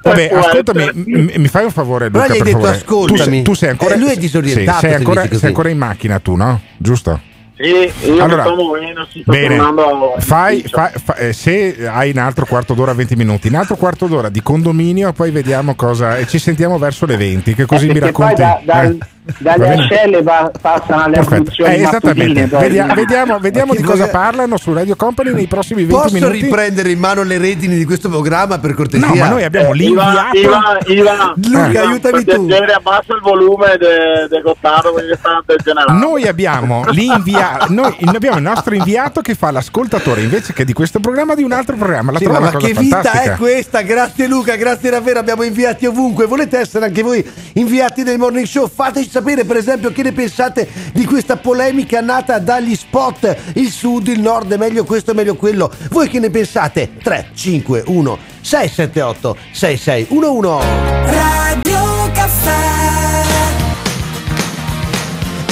Vabbè, ascoltami, m- mi fai un favore, Però Luca, gli hai per detto, favore. ascoltami. Tu, sei- tu sei ancora, Eh, lui è disorientato, sì, sei, se ancora, sei ancora in macchina tu, no? Giusto? Sì, io Allora, mi sto muovendo, sto Bene, tornando fai, fai- fa- eh, se hai un altro quarto d'ora, 20 minuti, un altro quarto d'ora di condominio, poi vediamo cosa. E ci sentiamo verso le 20, che così Eh, mi racconti. da- dal- eh. Dalle ascelle pa- passano alle abluzioni Eh, esattamente. vediamo vediamo Ma di cosa voi- parlano su Radio Company nei prossimi 20 Posso minuti. riprendere in mano le redini di questo programma per cortesia? No, ma noi abbiamo Eh, l'inviato. Ivan, Ivan, Luca, Ivan, aiutami tu. piacere, abbassa il volume de, de Gottardo perché sta degenerando. Noi abbiamo, l'invia- noi abbiamo il nostro inviato che fa l'ascoltatore invece che di questo programma di un altro programma. La Sì, ma, ma che vita fantastica. è questa? Grazie Luca, grazie davvero, abbiamo inviati ovunque. Volete essere anche voi inviati nel morning show? Fateci sapere per esempio che ne pensate di questa polemica nata dagli spot, il sud, il nord, è meglio questo, è meglio quello. Voi che ne pensate? 3, 5, 1, 678 6611 Radio Caffè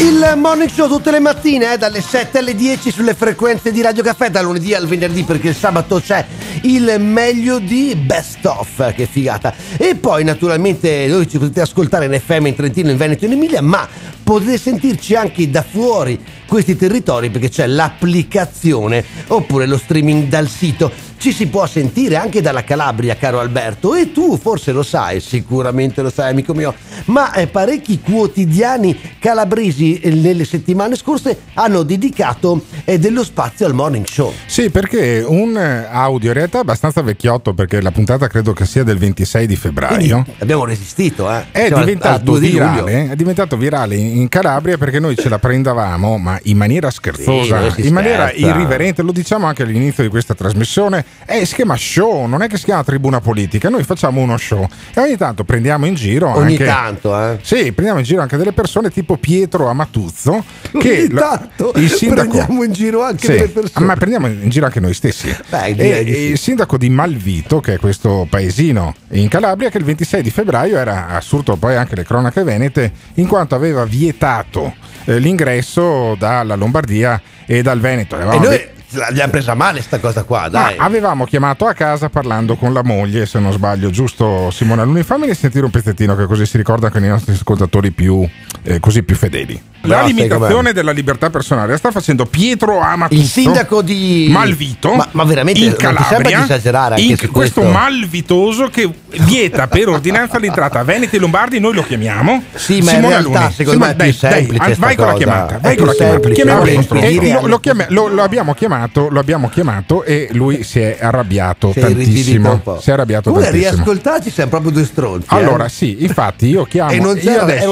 Il morning show tutte le mattine, eh, dalle 7 alle 10 sulle frequenze di Radio Caffè, dal lunedì al venerdì, perché il sabato c'è il meglio di Best Of, che figata. E poi, naturalmente, voi ci potete ascoltare in FM, in Trentino, in Veneto, in Emilia, ma potete sentirci anche da fuori questi territori perché c'è l'applicazione oppure lo streaming dal sito. Ci si può sentire anche dalla Calabria, caro Alberto, e tu forse lo sai, sicuramente lo sai, amico mio, ma eh, parecchi quotidiani calabresi eh, nelle settimane scorse hanno dedicato eh, dello spazio al morning show. Sì, perché un audio in realtà abbastanza vecchiotto, perché la puntata credo che sia del 26 di febbraio. Quindi abbiamo resistito, eh. È al diventato, 2 di virale, è diventato virale in Calabria perché noi ce la prendavamo, ma in maniera scherzosa, Sì, in maniera irriverente, lo diciamo anche all'inizio di questa trasmissione, eh, si chiama show, non è che si chiama tribuna politica, noi facciamo uno show e ogni tanto prendiamo in giro Ogni anche... tanto, eh. Sì, prendiamo in giro anche delle persone tipo Pietro Amatuzzo, che Ogni tanto il sindaco... prendiamo in giro anche Sì, delle persone. Ma prendiamo in giro anche noi stessi. Beh, E- e il sindaco di Malvito, che è questo paesino in Calabria, che il 26 di febbraio era assurdo poi anche le cronache venete, in quanto aveva vietato eh, l'ingresso dalla Lombardia e dal Veneto. E noi l'abbiamo presa male sta cosa qua, ma dai. avevamo chiamato a casa parlando con la moglie, se non sbaglio, giusto Simona Luni. Fammi sentire un pezzettino che così si ricorda anche i nostri ascoltatori più, eh, così più fedeli. La limitazione della libertà personale la sta facendo Pietro Amatuzzo. Il sindaco di Malvito Ma, ma veramente in Calabria in- questo questo? malvitoso che vieta per ordinanza l'entrata a Veneti e Lombardi noi lo chiamiamo Sì, ma in Simona realtà, secondo me è dai, semplice dai, vai con la chiamata vai con la chiamata chiamiamo eh, lo, lo lo- abbiamo chiamato lo abbiamo chiamato e lui si è arrabbiato Si tantissimo si è arrabbiato Comunque, tantissimo riascoltarci siamo proprio due stronzi. eh. allora sì, infatti io chiamo E non io c'era- adesso,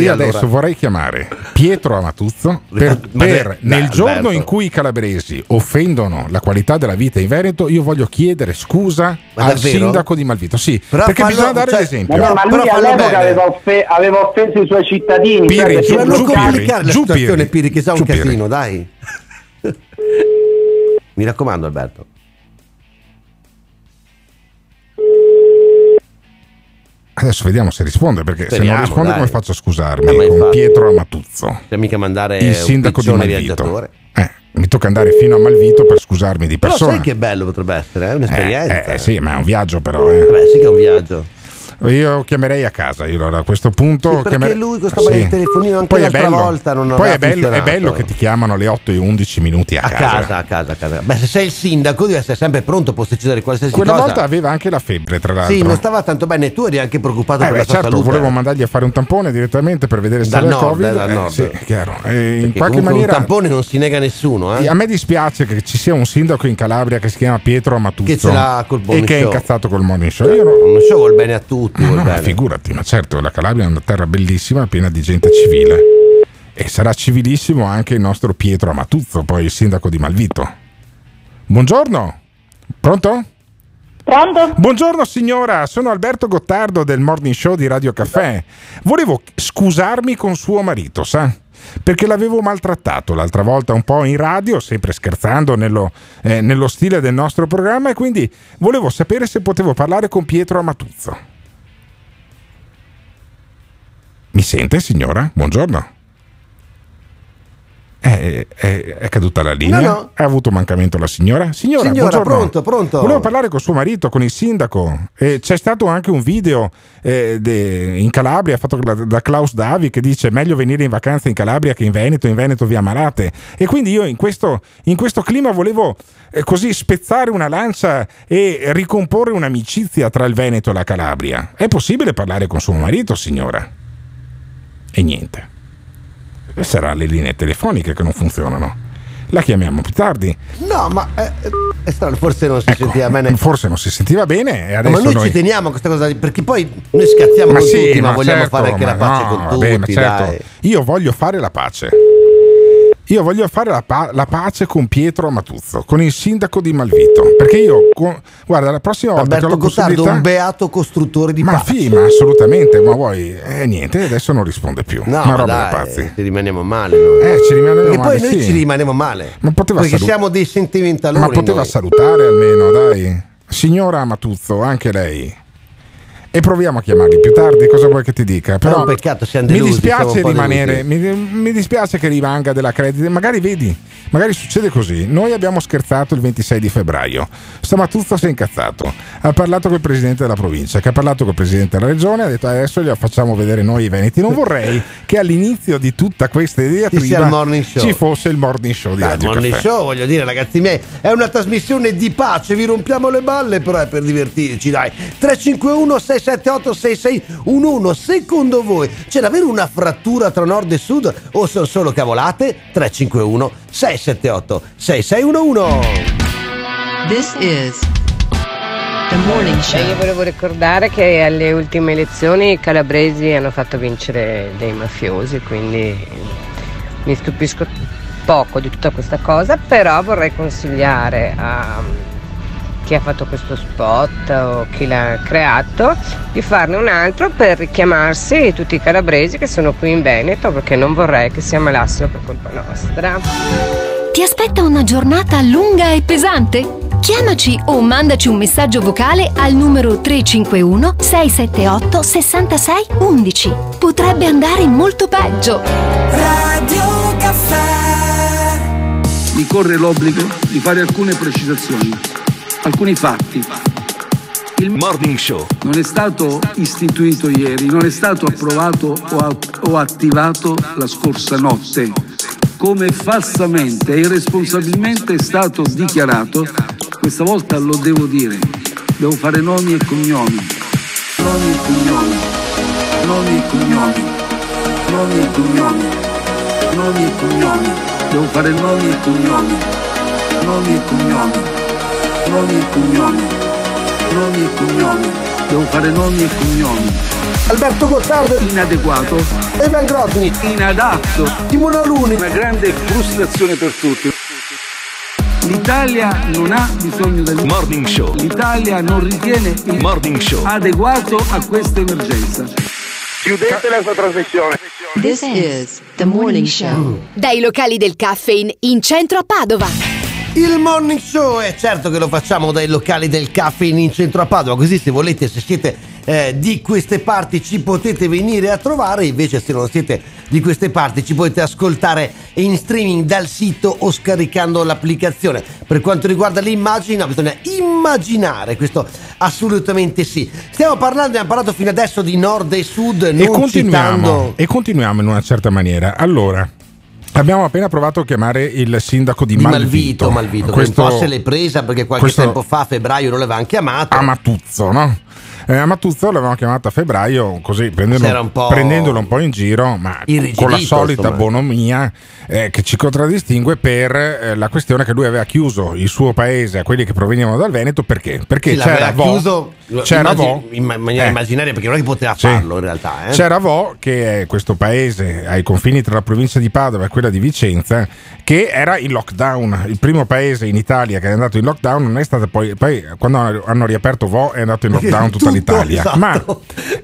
io allora. adesso vorrei chiamare Pietro Amatuzzo per, Ma- ma- per nel giorno in cui i calabresi offendono la qualità della vita in Veneto, io voglio chiedere scusa Ma al davvero? sindaco di Malvito. Sì, Però perché fallo- bisogna dare cioè, l'esempio. Ma Però lui fallo all'epoca aveva, offe- aveva offeso i suoi cittadini. Pirri, cioè, non giù complicare la giù situazione, Pirri. Piri, che sa un casino, dai. Mi raccomando, Alberto. Adesso vediamo se risponde, perché se Speriamo, non risponde dai. come faccio a scusarmi Eh, con infatti. Pietro Amatuzzo, mica mandare il sindaco di Malvito. Eh, mi tocca andare fino a Malvito per scusarmi di Però persona. sai che bello potrebbe essere, è un'esperienza. Eh, eh, sì, ma è un viaggio però. eh. Beh, sì che è un viaggio. Io chiamerei a casa, io allora a questo punto. Sì, perché chiamerei- lui questo sì. telefonino anche Poi l'altra bello, volta non poi è bello, è bello che ti chiamano alle 8 e 11 minuti a, A casa, a casa, a casa. Beh, se sei il sindaco devi essere sempre pronto, può succedere qualsiasi Quella cosa. volta aveva anche la febbre, tra l'altro. Sì, non stava tanto bene, tu eri anche preoccupato Eh, per beh, la sua certo, salute. volevo mandargli a fare un tampone direttamente per vedere se Dal aveva Covid. eh, dal Eh, nord. sì, chiaro. E in qualche maniera un tampone non si nega a nessuno, eh? a me dispiace che ci sia un sindaco in Calabria che si chiama Pietro Amatuzzo Che ce l'ha col e che è incazzato col morning show. Io no- Un show vuol bene a tutti, vuol no, bene. figurati, ma certo, la Calabria è una terra bellissima, piena di gente civile. E sarà civilissimo anche il nostro Pietro Amatuzzo, poi il sindaco di Malvito. Buongiorno. Pronto? Pronto? Buongiorno signora, sono Alberto Gottardo del Morning Show di Radio Caffè. Volevo scusarmi con suo marito, sa? Perché l'avevo maltrattato l'altra volta un po' in radio, sempre scherzando nello, eh, nello stile del nostro programma e quindi volevo sapere se potevo parlare con Pietro Amatuzzo. Mi sente signora? Buongiorno. Eh, è, è caduta la linea? No, no. Ha avuto mancamento la signora? Signora, Signora, buongiorno. pronto, pronto. Volevo parlare con suo marito, con il sindaco. E c'è stato anche un video eh, de- in Calabria fatto da, da Klaus Davi che dice meglio venire in vacanza in Calabria che in Veneto, in Veneto vi ammalate. E quindi io in questo, in questo clima volevo eh, così spezzare una lancia e ricomporre un'amicizia tra il Veneto e la Calabria. È possibile parlare con suo marito, signora? E niente. E sarà le linee telefoniche che non funzionano. La chiamiamo più tardi. No, ma eh, è strano, forse non si sentiva bene. Ecco, Forse non si sentiva bene e adesso ma noi, noi... ci teniamo a questa cosa, perché poi noi scazziamo Ma con sì, tutti, ma, ma vogliamo certo, fare anche la pace no, con tutti. vabbè, ma certo. Io voglio fare la pace. Io voglio fare la, pa- la pace con Pietro Amatuzzo, con il sindaco di Malvito. Perché io, con- guarda, la prossima volta Alberto che ho la Gottardo, possibilità. un beato costruttore di ma pace. sì, ma assolutamente, ma vuoi. Eh, niente, adesso non risponde più. No, ma roba da dai, pazzi. ci rimaniamo male noi. Eh, ci rimaniamo Perché male, poi noi sì. ci rimaniamo male. Ma poteva Perché salu- siamo dei sentimentaloni. Ma poteva noi. salutare almeno, dai. Signora Amatuzzo, anche lei. E proviamo a chiamarli più tardi. Cosa vuoi che ti dica? Però un peccato, siamo mi delusi, siamo dispiace rimanere, mi, mi dispiace che rimanga della credit. Magari vedi, magari succede così. Noi abbiamo scherzato il 26 di febbraio. Stamatuzzo si è incazzato. Ha parlato col presidente della provincia, che ha parlato col presidente della regione. Ha detto adesso gliela facciamo vedere noi i Veneti. Non vorrei che all'inizio di tutta questa diatriba ci fosse il morning show di Dai, Radio Morning Caffè. Show, voglio dire, ragazzi miei, è una trasmissione di pace, vi rompiamo le balle, però è per divertirci, dai. 351 678 6611, secondo voi c'è davvero una frattura tra nord e sud o sono solo cavolate? 351 678 6611. This is the morning show. Io volevo ricordare che alle ultime elezioni i calabresi hanno fatto vincere dei mafiosi, quindi mi stupisco poco di tutta questa cosa, però vorrei consigliare a chi ha fatto questo spot o chi l'ha creato di farne un altro per richiamarsi tutti i calabresi che sono qui in Veneto perché non vorrei che si ammalassero per colpa nostra. Ti aspetta una giornata lunga e pesante? Chiamaci o mandaci un messaggio vocale al numero 351 678 66 11. Potrebbe andare molto peggio. Radio Caffè. mi corre l'obbligo di fare alcune precisazioni, alcuni fatti. Il Morning Show. non è stato istituito ieri, non è stato approvato o, attivato la scorsa notte, come falsamente e irresponsabilmente è stato dichiarato. Questa volta lo devo dire, devo fare nomi e cognomi, nomi e cognomi, nomi e cognomi, nomi e cognomi, nomi e cognomi, devo fare nomi e cognomi, nomi e cognomi, nomi e cognomi, nomi e cognomi, devo fare nomi e cognomi. Alberto Gottardo. Inadeguato. Evan Grosni inadatto. Timone Aluni una grande frustrazione per tutti. l'Italia non ha bisogno del morning show. l'Italia non ritiene il morning show. adeguato a questa emergenza. Chiudete la sua trasmissione. This is the morning show. Dai locali del caffeine in centro a Padova. Il morning show è certo che lo facciamo dai locali del caffè in centro a Padova, così se volete, se siete eh, di queste parti ci potete venire a trovare, invece se non siete di queste parti ci potete ascoltare in streaming dal sito o scaricando l'applicazione. Per quanto riguarda no, bisogna immaginare, questo assolutamente sì. Stiamo parlando, abbiamo parlato fino adesso di nord e sud, E non continuiamo, citando... e continuiamo in una certa maniera. Allora, abbiamo appena provato a chiamare il sindaco di, Di Malvito. Malvito, Malvito, che Questo- un po' se l'è presa perché qualche tempo fa, a febbraio, non l'avevano chiamato. Amatuzzo, no? Eh, Amatuzzo l'avevamo chiamato a febbraio così un po' prendendolo un po' in giro, ma con la solita bonomia eh, che ci contraddistingue per eh, la questione che lui aveva chiuso il suo paese a quelli che provenivano dal Veneto perché? Perché Sì, c'era Vo, chiuso c'era immagini- Vo, in ma- maniera eh, immaginaria perché non è che poteva Sì. farlo in realtà. Eh? C'era Vo, che è questo paese ai confini tra la provincia di Padova e quella di Vicenza, che era in lockdown. Il primo paese in Italia che è andato in lockdown non è stato poi. Poi, quando hanno- riaperto Vo, è andato in lockdown tutta l'Italia. esatto. Ma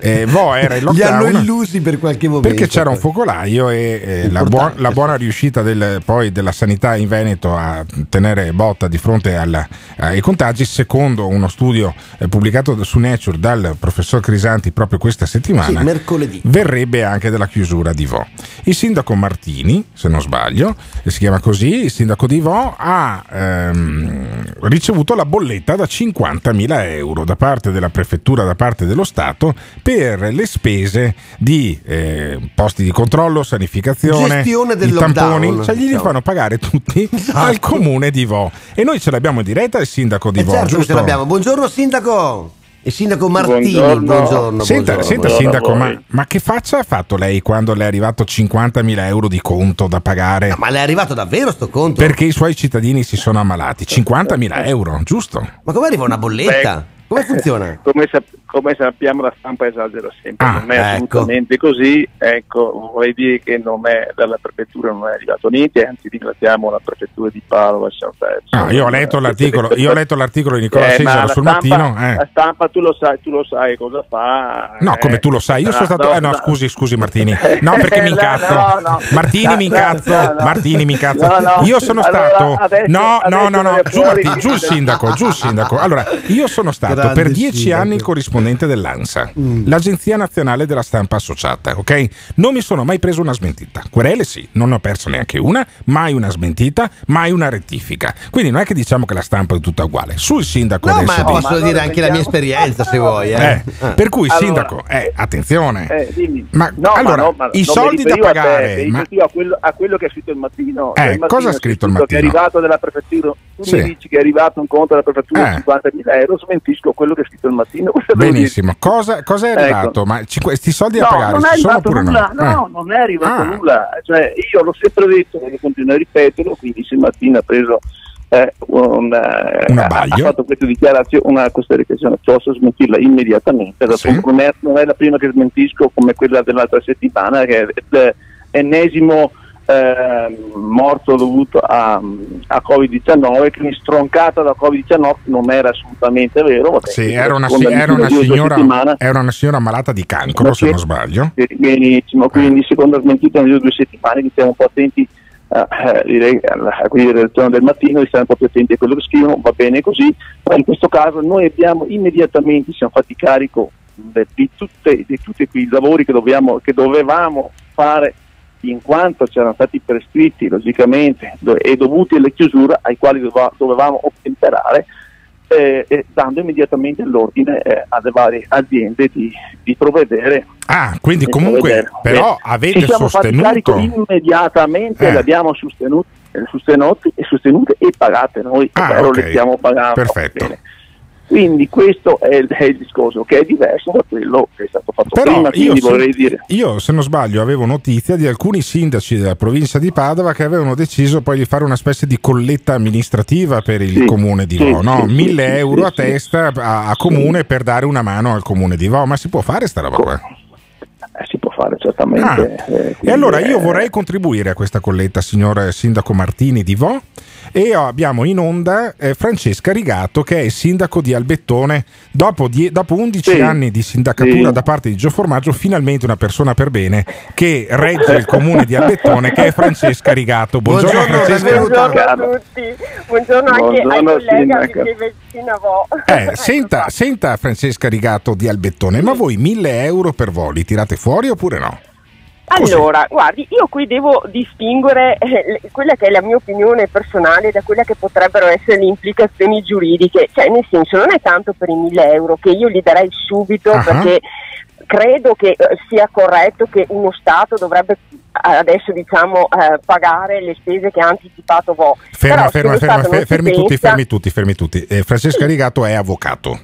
eh, Vo era in Li hanno lockdown. illusi per qualche momento. Perché c'era un focolaio e eh, la, buon- la buona riuscita del- poi della sanità in Veneto a tenere botta di fronte alla- ai contagi, secondo uno studio eh, pubblicato su Nature dal professor Crisanti proprio questa settimana, Sì, mercoledì. verrebbe anche della chiusura di Vo. Il sindaco Martini, se non sbaglio, si chiama così, il sindaco di Vo ha ehm, ricevuto la bolletta da 50.000 euro da parte della prefettura, da parte dello Stato, per le spese di eh, posti di controllo, sanificazione, Gestione del i tamponi, cioè glieli diciamo. fanno pagare tutti Esatto. al comune di Vo. E noi ce l'abbiamo in diretta il sindaco di Eh Vo, certo giusto? ce l'abbiamo. Buongiorno sindaco. Il sindaco Martini, Buongiorno. buongiorno. Senta, buongiorno. senta, sindaco, ma, ma che faccia ha fatto lei quando le è arrivato 50.000 euro di conto da pagare? Ma le è arrivato davvero sto conto? Perché i suoi cittadini si sono ammalati. 50.000 euro, giusto? Ma come arriva una bolletta? Come funziona? Come, sap- come sappiamo la stampa esagera sempre, Ah, non è ecco. assolutamente così, ecco, vorrei dire che non è, dalla prefettura non è arrivato niente, anzi ringraziamo la prefettura di Padova e San. Ah, io ho letto l'articolo, io ho letto l'articolo di Nicola Eh, la sul stampa- mattino. eh. La stampa tu lo sai, tu lo sai cosa fa. No, eh. come tu lo sai, io sono No, stato. no, eh, no, no. scusi, scusi, Martini. No, perché mi incazzo. Martini mi incazzo. Martini mi incazzo. Io sono Allora, stato. adesso- no, no, no, no. Giù, giù il sindaco, giù il sindaco. Allora, io sono stato Grande per dieci sindaco. anni corrispondente corrispondente dell'ANSA, l'Agenzia Nazionale della Stampa Associata, ok? Non mi sono mai preso una smentita. Querele sì, non ne ho perso neanche una, mai una smentita, mai una rettifica. Quindi non è che diciamo che la stampa è tutta uguale. Sul sindaco No, adesso ma posso dire anche la mia esperienza se vuoi. Eh. Eh, per cui Allora- sindaco, eh, attenzione. Eh, dimmi. Ma No, allora, no, ma i soldi da te, pagare, mi ma- a quello, a quello che ha scritto il mattino. Eh, il cosa mattino ha scritto il Che è mattino? arrivato dalla prefettura, tu Sì. mi dici che è arrivato un conto dalla prefettura Eh. di 50.000 euro, smentisco quello che ha scritto il mattino. Benissimo, cosa, cosa è Ecco. arrivato? Ma questi soldi No, pagare non è ci sono arrivato nulla, no? no, Eh. non è arrivato Ah. nulla. Cioè, io l'ho sempre detto e continuo a ripeterlo, quindi se Martina ha preso eh, un, eh, ha, fatto questa dichiarazione, una, questa dichiarazione, posso smentirla immediatamente. Sì. non, è, non è la prima che smentisco come quella dell'altra settimana, che è l'ennesimo eh, morto dovuto a, a Covid-19, che stroncata da Covid-19 non era assolutamente vero. Vabbè, Sì, era una, si- era una signora, era una signora malata di cancro, se non sbaglio. Benissimo, quindi seconda smentita nelle due settimane, quindi stiamo un po' attenti eh, eh, direi, alla relazione del mattino, di stare un po' più attenti a quello che scrivono, va bene così, ma in questo caso noi abbiamo immediatamente, siamo fatti carico di, tutte- di tutti quei lavori che, dobbiamo- che dovevamo fare in quanto c'erano stati prescritti logicamente do- e dovuti alle chiusure ai quali dova- dovevamo ottemperare eh, e dando immediatamente l'ordine eh, alle varie aziende di, di provvedere Ah, quindi di comunque, però Eh, avete ci siamo sostenuto. immediatamente Eh. le abbiamo sostenute, eh, sostenuti e sostenute e pagate noi Ah, ovvero ok. le stiamo pagando Perfetto. Bene. Quindi questo è il, è il discorso che è diverso da quello che è stato fatto Però prima io, quindi se- vorrei dire io, se non sbaglio, avevo notizia di alcuni sindaci della provincia di Padova che avevano deciso poi di fare una specie di colletta amministrativa per il Sì, comune di sì, Vo, no? sì, 1000 sì, euro sì, a sì. testa a, a comune per dare una mano al comune di Vo. Ma si può fare sta roba qua? eh, si può fare certamente Ah. eh, E allora io eh, vorrei contribuire a questa colletta, signor Sindaco Martini di Vo. E abbiamo in onda eh, Francesca Rigato, che è il sindaco di Albettone. Dopo, die- dopo 11 Sì. anni di sindacatura Sì. da parte di Gio Formaggio, finalmente una persona per bene che regge il comune di Albettone, che è Francesca Rigato. Buongiorno, Buongiorno, Francesca. Buongiorno a tutti, buongiorno anche ai Buongiorno, Sindaco. che vicino a voi. Eh, senta, senta Francesca Rigato di Albettone, ma voi 1000 euro per voli tirate fuori oppure no? Così. Allora, guardi, io qui devo distinguere eh, quella che è la mia opinione personale da quella che potrebbero essere le implicazioni giuridiche, cioè nel senso non è tanto per i 1000 euro che io li darei subito Ah. perché credo che eh, sia corretto che uno Stato dovrebbe eh, adesso diciamo eh, pagare le spese che ha anticipato Vo. Ferma, Però ferma, ferma, Stato non fe- ci fermi tutti, pensa- fermi tutti, fermi tutti. Eh, Francesca Rigato è avvocato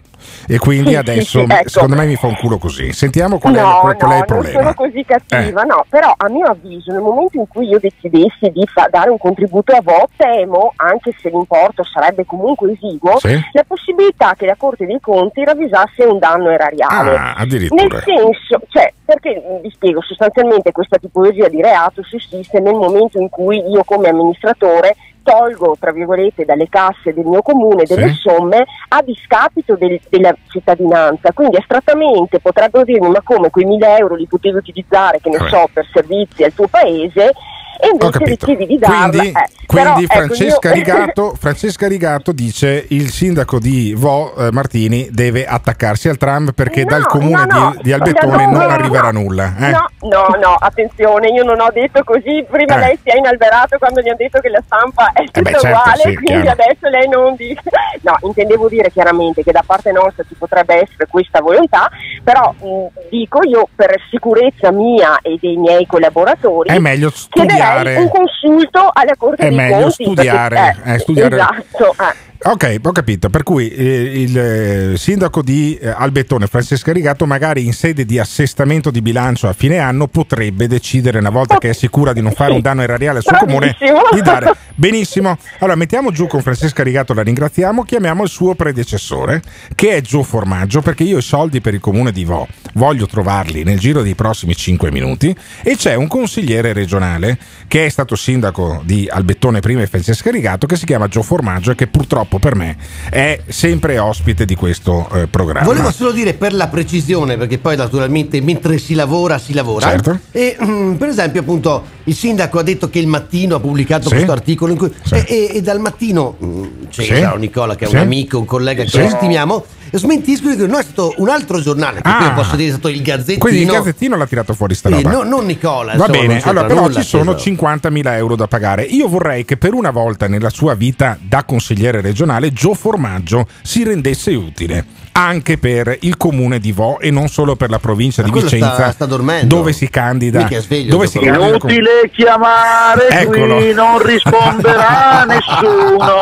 e quindi Sì, sì, adesso sì, ecco. secondo me mi fa un culo così. Sentiamo qual è, no, qual, qual è il problema. non sono così cattiva, Eh. no, però a mio avviso nel momento in cui io decidessi di fa- dare un contributo a VO, temo, anche se l'importo sarebbe comunque esiguo, Sì. la possibilità che la Corte dei Conti ravvisasse un danno erariale. Ah, addirittura. Nel senso, cioè, perché mh, vi spiego, sostanzialmente questa tipologia di reato sussiste nel momento in cui io come amministratore tolgo, tra virgolette, dalle casse del mio comune delle Sì. somme a discapito del- della cittadinanza. Quindi astrattamente potrebbero dirmi ma come quei 1000 euro li potevi utilizzare, che ne so, per servizi al tuo paese e invece decidi di darla. Quindi, eh, quindi però, ecco, Francesca, io- Rigato, Francesca Rigato dice il sindaco di Vo eh, Martini deve attaccarsi al tram perché No, dal comune no, no. di, di Albettone No, no, non no, arriverà nulla. eh? No, no, no, attenzione, io non ho detto così, prima Eh. lei si è inalberato quando gli hanno detto che la stampa è tutta beh, certo, uguale, sì, quindi chiaro. adesso lei non dice. No, intendevo dire chiaramente che da parte nostra ci potrebbe essere questa volontà, però mh, dico io per sicurezza mia e dei miei collaboratori È meglio chiederei studiare. un consulto alla Corte È dei meglio Conti. studiare, perché- eh, studiare. Esatto, eh. Ok, ho capito. Per cui eh, il eh, sindaco di eh, Albettone, Francesca Rigato, magari in sede di assestamento di bilancio a fine anno potrebbe decidere, una volta che è sicura di non fare un danno erariale al suo comune, di dare. Benissimo. Allora, mettiamo giù con Francesca Rigato, la ringraziamo. Chiamiamo il suo predecessore, che è Gio Formaggio, perché io i soldi per il comune di Vo voglio trovarli nel giro dei prossimi 5 minuti. E c'è un consigliere regionale che è stato sindaco di Albettone prima e Francesca Rigato, che si chiama Gio Formaggio e che purtroppo per me è sempre ospite di questo eh, programma. Volevo solo dire per la precisione, perché poi naturalmente mentre si lavora, si lavora. Certo. E mm, per esempio, appunto, il sindaco ha detto che il mattino ha pubblicato Sì. questo articolo in cui. Sì. E, e- e dal mattino mm, Sì. Cesaro Nicola, che è Sì. un amico, un collega che Sì. stimiamo, smentiscono e dicono no è stato un altro giornale, che Ah. poi posso dire è stato il Gazzettino. Quindi il Gazzettino l'ha tirato fuori sta roba. no- non Nicola. Va insomma, bene, allora però ci sono sì, 50.000 euro da pagare. Io vorrei che per una volta nella sua vita da consigliere regionale Gio Formaggio si rendesse utile anche per il comune di Vo e non solo per la provincia di quello sta- Vicenza sta dormendo. dove si candida è sveglio, dove si candida Inutile chiamare Eccolo. qui, non risponderà nessuno.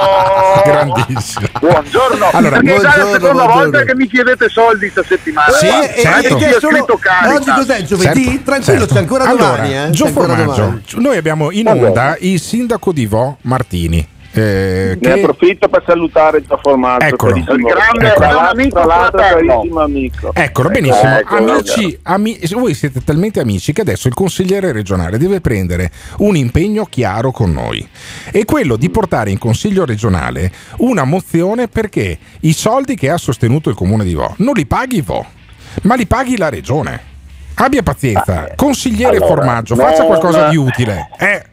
grandissimo. Buongiorno, Allora, perché è già la buongiorno, seconda buongiorno. volta che mi chiedete soldi sta settimana. Sì, Guarda, certo. anche perché Caritas. oggi cos'è, giovedì? Certo, Tranquillo, certo. c'è ancora allora, domani, eh? Gio C'è ancora Formaggio, domani. noi abbiamo in onda il sindaco di Vo Martini. Eh, Ne che- approfitto per salutare Gio Formaggio, Eccolo. Il grande- amico l'altro fraterno. carissimo amico. Eccolo, benissimo. Ecco, amici, ami- voi siete talmente amici che adesso il consigliere regionale deve prendere un impegno chiaro con noi. E quello di portare in consiglio regionale una mozione perché i soldi che ha sostenuto il comune di Vo non li paghi Vo, ma li paghi la regione. Abbia pazienza, consigliere allora, Formaggio, faccia non- qualcosa di utile. Eh,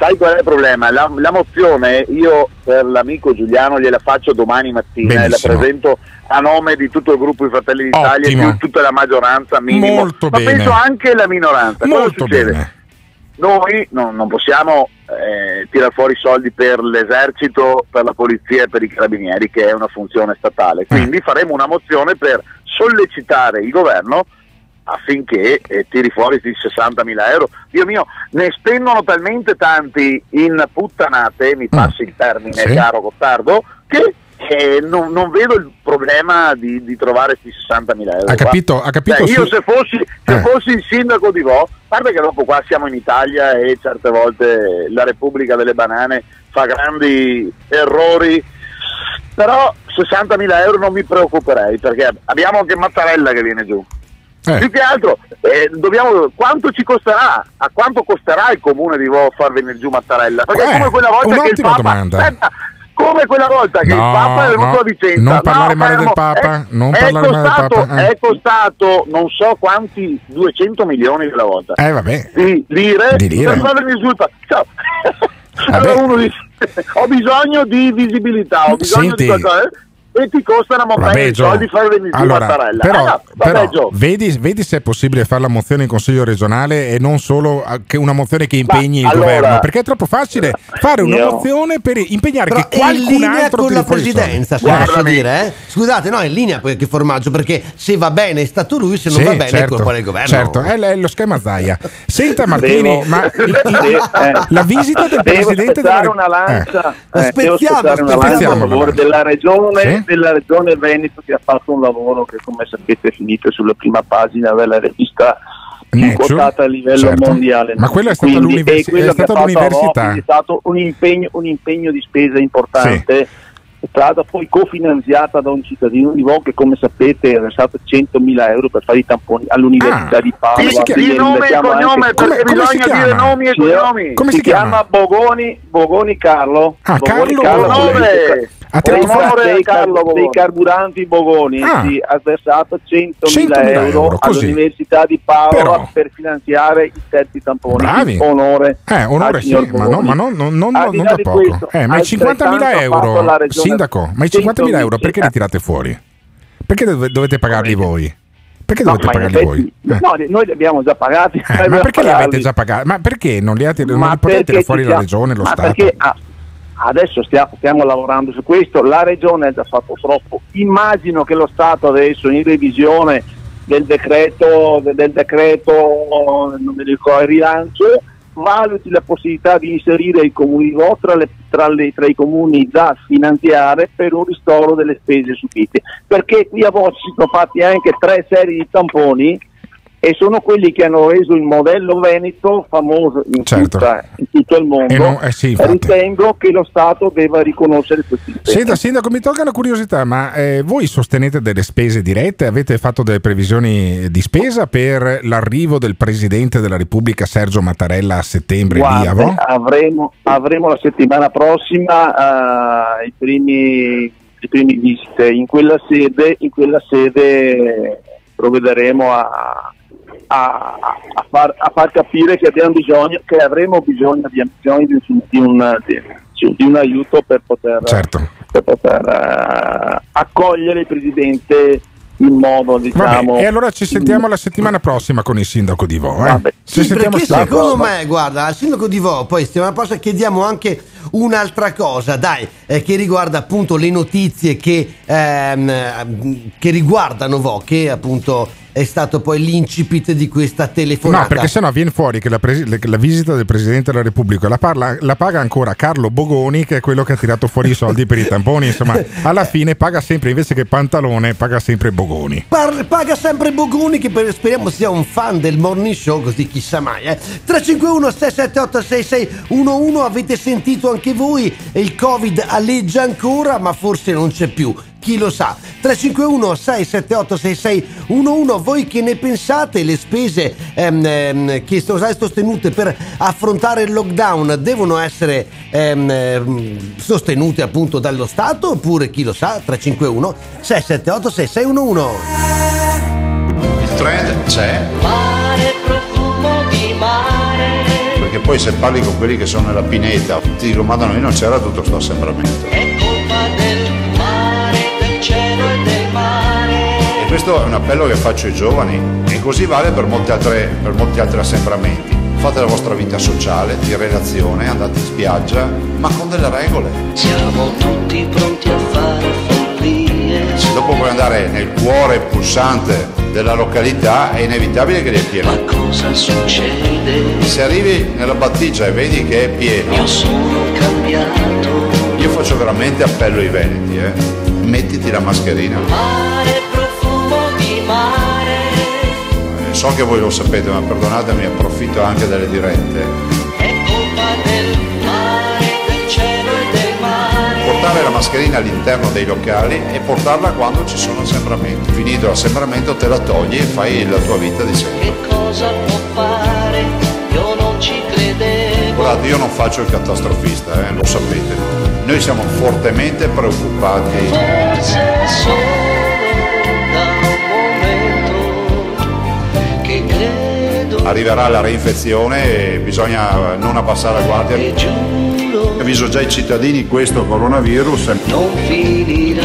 Sai qual è il problema? La, la mozione io per l'amico Giuliano gliela faccio domani mattina e la Benissimo. presento a nome di tutto il gruppo I Fratelli d'Italia e di tutta la maggioranza minimo, Molto ma bene. penso anche la minoranza. Cosa molto succede? bene. Noi non, non possiamo eh, tirare fuori soldi per l'esercito, per la polizia e per i carabinieri, che è una funzione statale. Quindi faremo una mozione per sollecitare il governo affinché eh, tiri fuori questi 60.000 euro. Dio mio, ne spendono talmente tanti in puttanate, mi passi il termine Sì. caro Gottardo, che eh, non, non vedo il problema di, di trovare questi 60.000 euro. Ha capito- ha capito Cioè, io se fossi, se Eh. fossi il sindaco di Vo, a parte che dopo qua siamo in Italia e certe volte la Repubblica delle Banane fa grandi errori, però 60.000 euro non mi preoccuperei perché abbiamo anche Mattarella che viene giù. Eh. Più che altro, eh, dobbiamo, quanto ci costerà? A quanto costerà il comune di Vo far venire giù Mattarella? Perché Eh, come quella volta che il Papa. domanda. Aspetta, come quella volta che No, il Papa è venuto no, a Vicenza. non parlare male fermo, del Papa, è- non è parlare male del costato, Papa, eh. È costato non so quanti 200 milioni quella volta. Eh, vabbè. Di lire, Di lire. per far venire giù il Papa. Ciao. Allora uno dice: Ho bisogno di visibilità, ho bisogno Senti. di qualcosa. eh, E ti costa una montagna Vabbè, di Gio. soldi far venire Allora, Mattarella. però, Eh no, vabbè, però, vedi, vedi se è possibile fare la mozione in consiglio regionale e non solo che una mozione che impegni il allora- governo, perché è troppo facile fare una Io- mozione per impegnare Però che è in qualcun linea altro con la presidenza, se posso dire, eh? Scusate, no, è in linea che formaggio, perché se va bene è stato lui, se non Sì, va bene è certo, colpa del governo. certo, è, è lo schema Zaia. Senta Martini, Devo- ma i- i- Eh, la visita del devo presidente della una lancia, Eh. eh, devo spezzare una lancia a favore della regione, Sì? Della regione Veneto che ha fatto un lavoro che come sapete è finito sulla prima pagina della rivista quotata a livello certo. mondiale. Ma quella è stata Quindi, l'universi- quello è stata l'università. Avopi È stato un impegno, un impegno di spesa importante. È stata poi cofinanziata da un cittadino di Vo che come sapete ha versato 100.000 euro per fare i tamponi all'Università Ah, di Padova. come? Quindi Di nome e cognome perché come bisogna dire chiama? nomi e Sì, cognomi. Come si si chiama? chiama Bogoni, Bogoni Carlo. Ah, Bogoni Carlo Bogoni. Onore. Ha tirato Onore fuori- dei, car- dei carburanti Bogoni Ah. sì, ha versato 100.000 100.000 euro, euro, così. all'Università di Padova Però- per finanziare i terzi tamponi. Bravi. Onore. Eh, onore sì, ma, no, ma non, non- non- non da poco. questo, Eh, ma i 50.000 altrettanto ha fatto euro, sindaco, ma i 50.000 euro perché li 100.000? tirate fuori? Perché dove- dovete pagarli voi? Perché No, dovete pagarli effetti- voi? Eh. no, noi li abbiamo già pagati. Eh, ma perché li pagati. avete già pagati? Ma perché non li, avete, non Ma li potete tirare fuori la regione, lo ma Stato? perché ah, adesso stiamo, stiamo lavorando su questo, la regione ha già fatto troppo, immagino che lo Stato adesso in revisione del decreto, del, decreto ricordo, il rilancio, valuti la possibilità di inserire i comuni Vo tra, le- tra le- tra i comuni da finanziare per un ristoro delle spese subite. Perché qui a Vo si sono fatti anche tre serie di tamponi e sono quelli che hanno reso il modello Veneto famoso in, Certo. tutta- in tutto il mondo. Non- eh sì. Ritengo che lo Stato debba riconoscere questi impegni. Senta, Sindaco, mi tolga una curiosità, ma eh, voi sostenete delle spese dirette? Avete fatto delle previsioni di spesa per l'arrivo del Presidente della Repubblica Sergio Mattarella a settembre lì a Guarda, Vo? avremo, avremo la settimana prossima eh, i, primi, i primi visite in quella sede, in quella sede provvederemo a, a- a far, a far capire che abbiamo bisogno, che avremo bisogno, bisogno di, di un, di- di un aiuto per poter Certo. per poter eh, accogliere il Presidente in modo diciamo Vabbè, e allora ci sentiamo la settimana prossima con il sindaco di Vo. Eh? Vabbè. Ci Sì, sentiamo perché secondo me, guarda, al sindaco di Vo, poi settimana prossima chiediamo anche un'altra cosa, dai, eh, che riguarda appunto le notizie che, ehm, che riguardano Vo, che appunto è stato poi l'incipit di questa telefonata. No, perché sennò viene fuori che la, presi- la visita del Presidente della Repubblica la, parla- la paga ancora Carlo Bogoni, che è quello che ha tirato fuori i soldi per i tamponi. Insomma, alla fine paga sempre invece che Pantalone, paga sempre Bogoni. Par- paga sempre Bogoni che per- speriamo sia un fan del morning show così chissà mai eh. 351 678 6611 avete sentito anche voi il covid alleggia ancora ma forse non c'è più chi lo sa. 351 678 6611 voi che ne pensate le spese ehm, ehm, che sono state sostenute per affrontare il lockdown devono essere ehm, ehm, sostenute appunto dallo Stato oppure chi lo sa? 351 678 6611 Il trend c'è. Perché poi se parli con quelli che sono nella pineta ti dicono ma da noi non c'era tutto questo assembramento. E questo è un appello che faccio ai giovani e così vale per, molte altre- per molti altri assembramenti. Fate la vostra vita sociale, di relazione, andate in spiaggia, ma con delle regole. Siamo tutti pronti a fare. Se dopo puoi andare nel cuore pulsante della località è inevitabile che è pieno. Ma cosa succede? Se arrivi nella battigia e vedi che è pieno, Io sono cambiato. io faccio veramente appello ai veneti, eh. mettiti la mascherina. Mare, profumo di mare. Eh, So che voi lo sapete, ma perdonatemi, approfitto anche delle dirette. Mascherina all'interno dei locali e portarla quando ci sono assembramenti. Finito l'assembramento te la togli e fai la tua vita di sempre. Che cosa può fare? Io non ci credevo. Guardate, io non faccio il catastrofista, eh, lo sapete. Noi siamo fortemente preoccupati. Forse credo Arriverà la reinfezione e bisogna non abbassare la guardia. Avviso già i cittadini, questo coronavirus non finirà.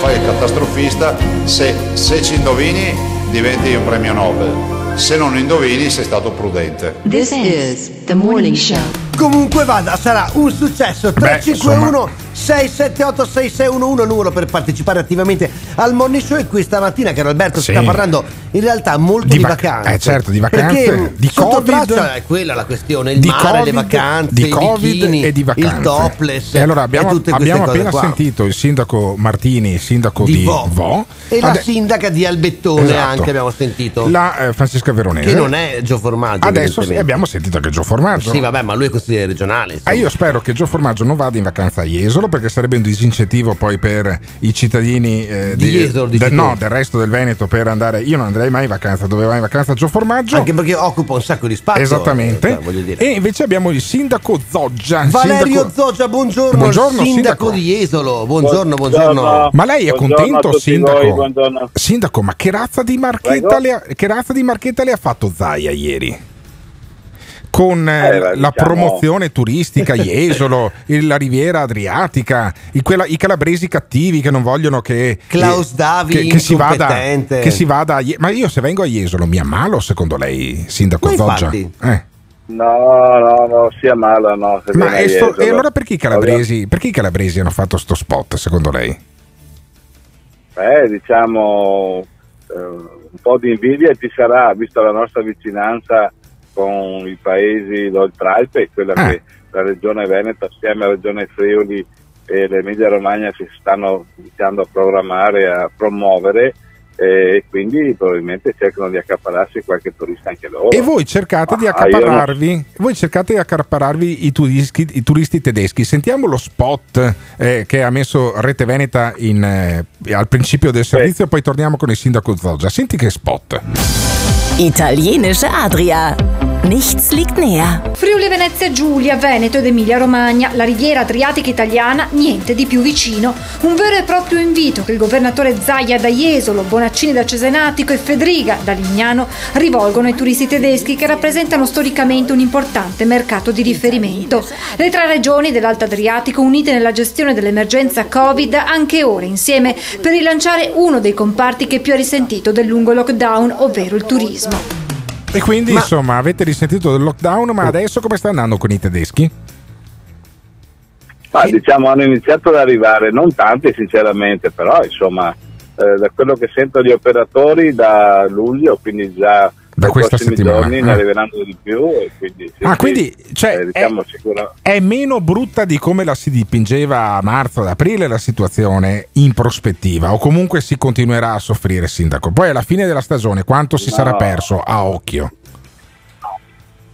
fai il catastrofista, se, se ci indovini diventi un premio Nobel, se non indovini sei stato prudente. This is the morning show. Comunque vada, sarà un successo. 351 678 6611 il numero per partecipare attivamente al morning show e questa mattina caro Alberto si Sì. sta parlando in realtà molto Di di, vac- vacanze. eh, certo, di vacanze, Perché di sotto Covid, è quella la questione, il di mare, le Covid, vacanze, di Covid bikini, e di vacanze. il topless E allora abbiamo, e abbiamo appena qua. sentito il sindaco Martini, il sindaco di, Di Vo. Vo. E la Ade- sindaca di Albettone Esatto. anche abbiamo sentito. la eh, Francesca Veronese. che non è Gio Formaggio. Adesso sì, abbiamo sentito che Gio Formaggio. Sì, vabbè, ma lui è consigliere regionale. Ah, io spero che Gio Formaggio non vada in vacanza a Jesolo perché sarebbe un disincentivo poi per i cittadini eh, Di Jesolo, dici del, tu? no, del resto del Veneto per andare. Io non andrei mai in vacanza, dove va in vacanza Gio Formaggio. Anche perché occupa un sacco di spazio. Esattamente. eh, voglio dire. E invece abbiamo il sindaco Zoggia. Valerio sindaco- Zoggia, buongiorno, Buongiorno, sindaco, sindaco. di Jesolo. Buongiorno, buongiorno. Ma lei è Buongiorno contento, sindaco? voi, buongiorno. Sindaco, ma che razza di marchetta, Prego? le ha, che razza di marchetta le ha fatto Zaia ieri? Con eh, Eh, beh, la diciamo- promozione turistica Jesolo, la Riviera Adriatica, i, quella- i calabresi cattivi che non vogliono che Klaus Davi, che, che si vada, che si vada a ma io se vengo a Jesolo mi ammalo secondo lei, sindaco Ma Zoggia? infatti. Eh. No, no, no, sia male, no. Ma e, sto- e allora perché i, calabresi, perché i calabresi hanno fatto sto spot secondo lei? Eh, diciamo, eh, un po' di invidia ci sarà, visto la nostra vicinanza con i paesi d'Oltralpe e quella Ah. che la regione Veneto assieme alla regione Friuli e l'Emilia Romagna si stanno iniziando a programmare, a promuovere e quindi probabilmente cercano di accaparrarsi qualche turista anche loro. E voi cercate di Ah, non- accaparrarvi, voi cercate di accaparrarvi i turisti, i turisti tedeschi. Sentiamo lo spot eh, che ha messo Rete Veneta in, eh, al principio del servizio, poi torniamo con il sindaco Zoggia. Senti che spot. Italienische Adria. Nichts liegt näher. Friuli Venezia Giulia, Veneto ed Emilia Romagna, la riviera adriatica italiana, niente di più vicino. Un vero e proprio invito che il governatore Zaia da Jesolo, Bonaccini da Cesenatico e Federiga da Lignano rivolgono ai turisti tedeschi che rappresentano storicamente un importante mercato di riferimento. Le tre regioni dell'Alto Adriatico unite nella gestione dell'emergenza Covid anche ora insieme per rilanciare uno dei comparti che più ha risentito del lungo lockdown, ovvero il turismo. E quindi, insomma, avete risentito del lockdown, ma adesso come sta andando con i tedeschi? Ma, diciamo hanno iniziato ad arrivare, non tanti sinceramente, però insomma eh, da quello che sento gli operatori da luglio, quindi già Da questa settimana, giorni eh. ne arriveranno di più e quindi, Ah, quindi, cioè, eh, diciamo sicura- È meno brutta di come la si dipingeva a marzo, ad aprile la situazione in prospettiva, o comunque si continuerà a soffrire, Sindaco. Poi alla fine della stagione, quanto si No. sarà perso a occhio?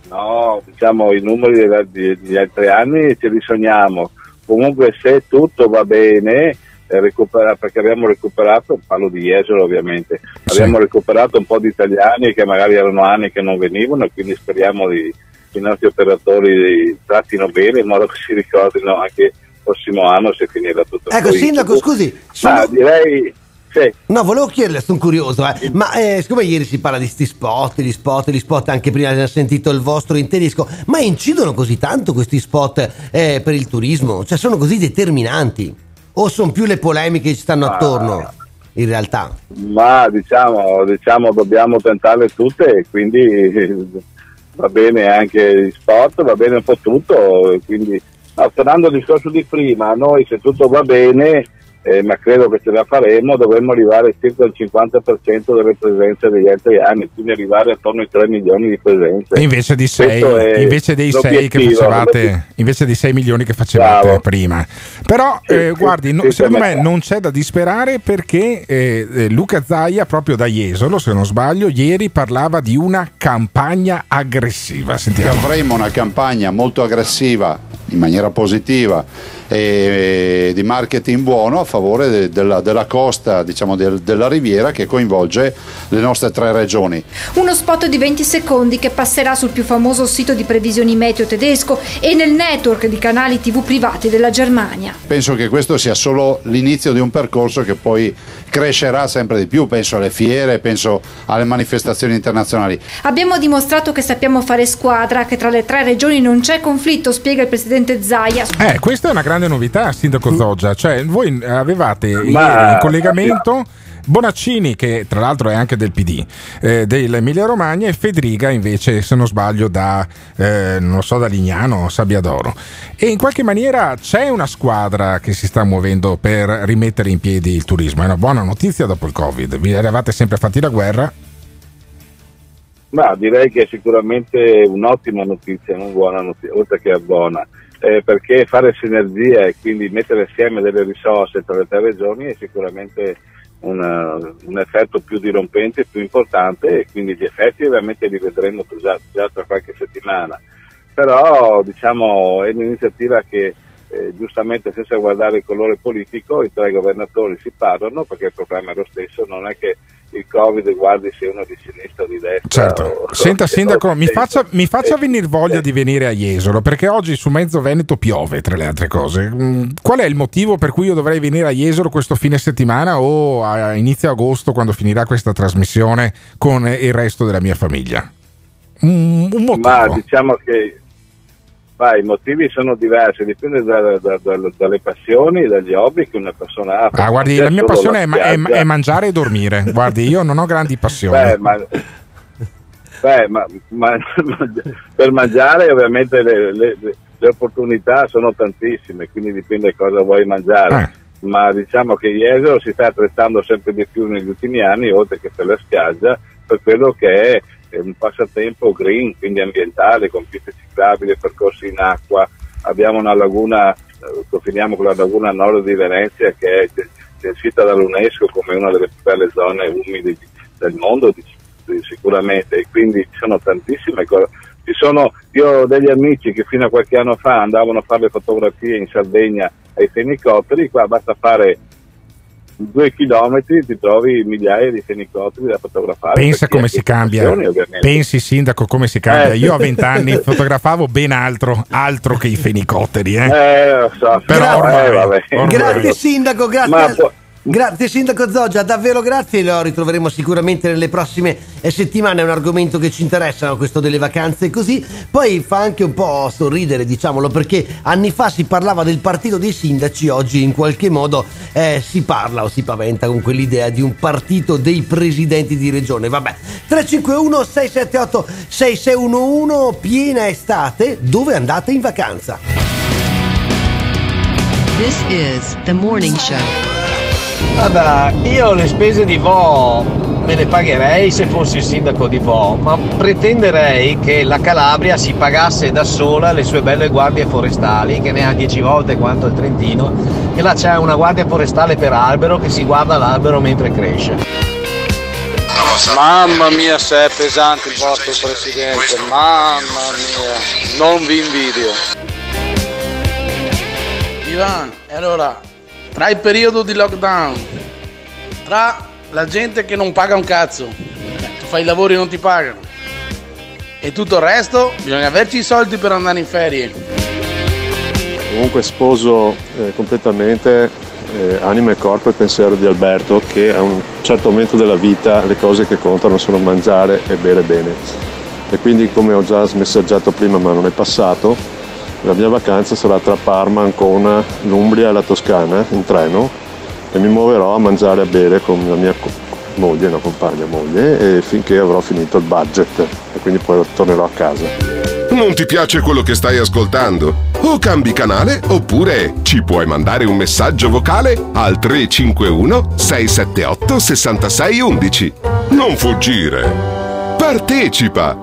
No, diciamo i numeri degli altri anni ce li sogniamo. Comunque se tutto va bene, eh, recupera- perché abbiamo recuperato, parlo di Jesolo ovviamente, abbiamo recuperato un po' di italiani che magari erano anni che non venivano e quindi speriamo di, che i nostri operatori trattino bene in modo che si ricordino anche il prossimo anno se finirà tutto Ecco, poi- Sindaco, scusi. Ma direi... Sì. No, volevo chiederle, sono curioso, eh, ma eh, siccome ieri si parla di sti spot, gli spot, gli spot, anche prima abbiamo sentito il vostro in tedesco, ma incidono così tanto questi spot eh, per il turismo? Cioè sono così determinanti? O sono più le polemiche che ci stanno attorno, in realtà? Ma diciamo, diciamo dobbiamo tentarle tutte e quindi va bene anche gli sport, va bene un po' tutto. Quindi, no, tornando al discorso di prima, noi se tutto va bene, eh, ma credo che ce la faremo, dovremmo arrivare circa al 50% delle presenze degli altri anni, quindi arrivare attorno ai 3 milioni di presenze. E invece di 6, Questo è invece dei 6 che facevate, invece dei 6 milioni che facevate prima. Però, eh, guardi, no- sì, secondo sì, me sì. non c'è da disperare perché eh, eh, Luca Zaia, proprio da Jesolo, se non sbaglio, ieri parlava di una campagna aggressiva. Sentiamo. Avremo una campagna molto aggressiva in maniera positiva e di marketing buono a favore de- della, della costa, diciamo del- della riviera che coinvolge le nostre tre regioni. Uno spot di 20 secondi che passerà sul più famoso sito di previsioni meteo tedesco e nel network di canali TV privati della Germania. Penso che questo sia solo l'inizio di un percorso che poi crescerà sempre di più, penso alle fiere, penso alle manifestazioni internazionali. Abbiamo dimostrato che sappiamo fare squadra, che tra le tre regioni non c'è conflitto, spiega il presidente Zaia. Eh, questa è una grande novità, Sindaco Zoggia. Cioè, voi avevate Ma- in collegamento Bonaccini, che tra l'altro è anche del PD, eh, dell'Emilia Romagna, e Federiga invece, se non sbaglio, da, eh, non so, da Lignano, Sabbiadoro. E in qualche maniera c'è una squadra che si sta muovendo per rimettere in piedi il turismo. È una buona notizia dopo il Covid. Vi eravate sempre fatti la guerra. Ma direi che è sicuramente un'ottima notizia, non buona notizia, oltre che buona, eh, perché fare sinergia e quindi mettere assieme delle risorse tra le tre regioni è sicuramente una- un effetto più dirompente, più importante e quindi gli effetti ovviamente li vedremo già, già tra qualche settimana. Però diciamo è un'iniziativa che eh, giustamente senza guardare il colore politico i tre governatori si parlano perché il problema è lo stesso, non è che il Covid guardi se uno di sinistra o di destra. Certo. o- Senta, Sindaco, mi faccia, mi faccia eh, venire voglia di venire a Jesolo perché oggi su mezzo Veneto piove, tra le altre cose. Mm, Qual è il motivo per cui io dovrei venire a Jesolo questo fine settimana o a inizio agosto quando finirà questa trasmissione con il resto della mia famiglia? Un, un motivo. Ma diciamo che ma i motivi sono diversi, dipende da- da- da- dalle passioni, dagli hobby che una persona ha. Ah, guardi, Non la mia passione è, ma- è- è mangiare e dormire. Guardi, io non ho grandi passioni. Beh, ma, beh, ma- ma- per mangiare ovviamente le, le- le- opportunità sono tantissime, quindi dipende cosa vuoi mangiare. Eh. Ma diciamo che Jesolo si sta attrezzando sempre di più negli ultimi anni, oltre che per la spiaggia, per quello che è eh, un passatempo green, quindi ambientale, con piste ciclabili, percorsi in acqua. Abbiamo una laguna, eh, confiniamo con la laguna nord di Venezia che è censita dall'UNESCO come una delle più belle zone umide del mondo, sicuramente, e quindi ci sono tantissime cose. Sono, io ho degli amici che fino a qualche anno fa andavano a fare le fotografie in Sardegna ai fenicotteri, qua basta fare due chilometri ti trovi migliaia di fenicotteri da fotografare. Pensa come si cambia. Pensi, sindaco, come si cambia. Eh, Io a vent'anni fotografavo ben altro, altro che i fenicotteri. Eh. Eh, lo so. Però Eh, ormai- vabbè. ormai- Grazie sindaco, grazie. Ma Grazie Sindaco Zoggia, davvero grazie, lo ritroveremo sicuramente nelle prossime eh, settimane, è un argomento che ci interessa, questo delle vacanze. Così, poi fa anche un po' sorridere diciamolo perché anni fa si parlava del partito dei sindaci, oggi in qualche modo eh, si parla o si paventa con quell'idea di un partito dei presidenti di regione, vabbè, 351 678 6611, piena estate, dove andate in vacanza? This is the morning show. Guarda, io le spese di Vo me le pagherei se fossi il sindaco di Vo, ma pretenderei che la Calabria si pagasse da sola le sue belle guardie forestali, che ne ha 10 volte quanto il Trentino, e là c'è una guardia forestale per albero che si guarda l'albero mentre cresce. Mamma mia se è pesante il vostro presidente, mamma mia, non vi invidio. Ivan, e allora, tra il periodo di lockdown, tra la gente che non paga un cazzo, tu fai i lavori e non ti pagano, e tutto il resto, bisogna averci i soldi per andare in ferie. Comunque sposo eh, completamente eh, anima e corpo e pensiero di Alberto che a un certo momento della vita le cose che contano sono mangiare e bere bene. E quindi come ho già messaggiato prima ma non è passato, la mia vacanza sarà tra Parma, Ancona, l'Umbria e la Toscana in treno e mi muoverò a mangiare e a bere con la mia co- moglie, no compagna moglie, e finché avrò finito il budget e quindi poi tornerò a casa. Non ti piace quello che stai ascoltando? O cambi canale oppure ci puoi mandare un messaggio vocale al 351 678 6611. Non fuggire. Partecipa.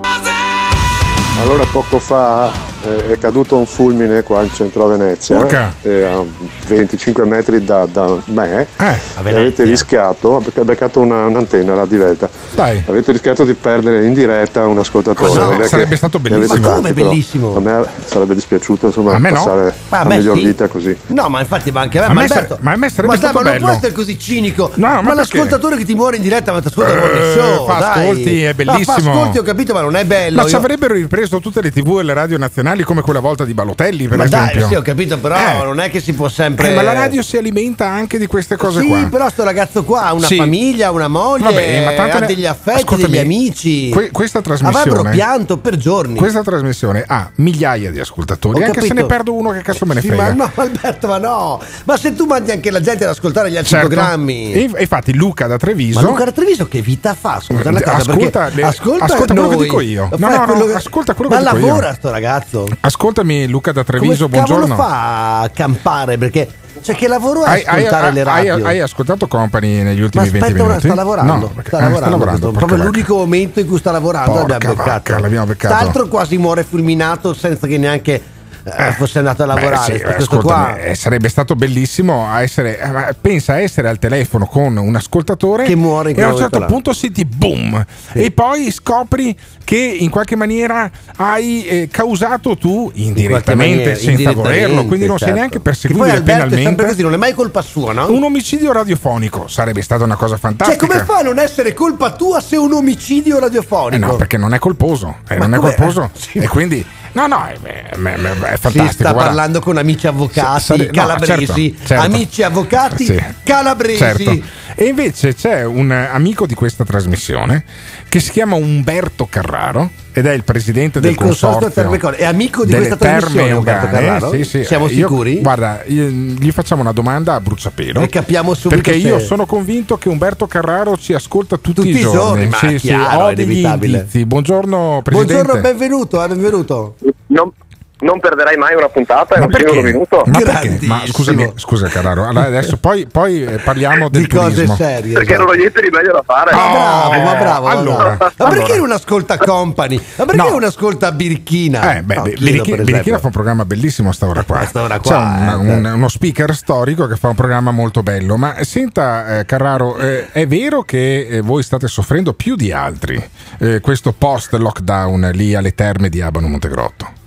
Allora poco fa è caduto un fulmine qua in centro a Venezia, eh, a 25 metri da, da me, Eh, avete rischiato, avete beccato una- un'antenna là di Velta, Dai. avete rischiato di perdere in diretta un ascoltatore. Non che Sarebbe stato bellissimo. Ma tanti, come bellissimo? A me sarebbe dispiaciuto insomma A me no. passare Ma a la me miglior sì. vita così. No, ma infatti, ma anche a me, A me Alberto, sare- ma a me sarebbe ma stato ma non bello. può essere così cinico. No, ma ma perché? l'ascoltatore che ti muore in diretta ma ti ascolta Eh, show. fa dai. ascolti, è Ma fa bellissimo. ascolti, ho capito, ma non è bello. Ma ci avrebbero ripreso tutte le tv e le radio nazionali come quella volta di Balotelli, per Ma dai, esempio. sì, ho capito, però Eh. non è che si può sempre. Eh, ma la radio si alimenta anche di queste cose sì, qua. però sto ragazzo qua ha una Sì. famiglia, una moglie, Vabbè, ma tanto ha ne- degli affetti, Ascoltami, degli amici. que- questa Avrebbero trasmissione pianto per giorni. Questa trasmissione ha migliaia di ascoltatori, Ho anche se capito. ne perdo uno che cazzo me ne Sì, frega. ma no, Alberto, ma no. Ma se tu mandi anche la gente ad ascoltare gli altri Certo. programmi. E, infatti Luca da Treviso Ma Luca da Treviso che vita fa? Scusa una cosa, Ascolta le- ascolta, ascolta quello che dico io. No, no, no, quello che- ascolta quello ma che dico io. lavora sto ragazzo. Ascoltami Luca da Treviso, Come buongiorno. fa a campare? Perché cioè che lavoro è Hai, hai- ascoltare le hai- radio? hai ascoltato Company negli ma ultimi 20 aspetta, ora minuti? sta lavorando. No, perché- sta eh, lavorando, sta lavorando proprio vacca. l'unico momento in cui sta lavorando Porca l'abbiamo beccato. l'abbiamo beccato. Tra l'altro quasi muore fulminato senza che neanche eh, fosse andato a Beh, lavorare. sì, questo ascoltami, qua eh, sarebbe stato bellissimo a essere, eh, pensa a essere al telefono con un ascoltatore Che muore in e a un certo là. punto senti boom e poi scopri che in qualche maniera hai eh, causato tu indirettamente maniera, senza indirettamente, volerlo quindi non sei certo. neanche Che poi perseguibile sempre penalmente così, non è mai colpa sua, no? un omicidio radiofonico sarebbe stata una cosa Cioè, fantastica come fa a non essere colpa tua se è un omicidio Eh radiofonico? no, perché non è colposo, eh, non è colposo Sì. e quindi no, no, è, è- è- è Si fantastico. sta guarda. parlando con amici avvocati Sì, sare- no, calabresi, certo, certo. amici avvocati Sì. calabresi. Certo. E invece c'è un amico di questa trasmissione che si chiama Umberto Carraro ed è il presidente del, Del consorzio Core. È amico di delle questa trasmissione, Terme Umberto. Carraro? Sì, sì. Siamo Io- sicuri? Guarda, io- gli facciamo una domanda a bruciapelo E capiamo subito perché se- io sono convinto che Umberto Carraro ci ascolta tutti, Tutti i giorni. giorni, ma Sì, è sì, chiaro, ho è degli indizi. Buongiorno presidente. Buongiorno, benvenuto, eh, benvenuto. Non, non perderai mai una puntata, è un singolo minuto. Ma perché? Ma scusami, scusa Carraro, allora adesso poi, poi eh, parliamo del Di cose turismo. serie. Perché esatto. non ho niente di meglio da fare. Ma bravo, ma bravo. ma allora, ma allora. perché non ascolta Company? Ma perché No. non ascolta Birichina? Eh, beh, No, Birichi- Birichina fa un programma bellissimo a sta ora qua. A sta ora C'è qua, un- eh, un- certo. uno speaker storico che fa un programma molto bello. Ma senta, eh, Carraro, eh, è vero che eh, voi state soffrendo più di altri eh, questo post-lockdown lì alle terme di Abano Montegrotto?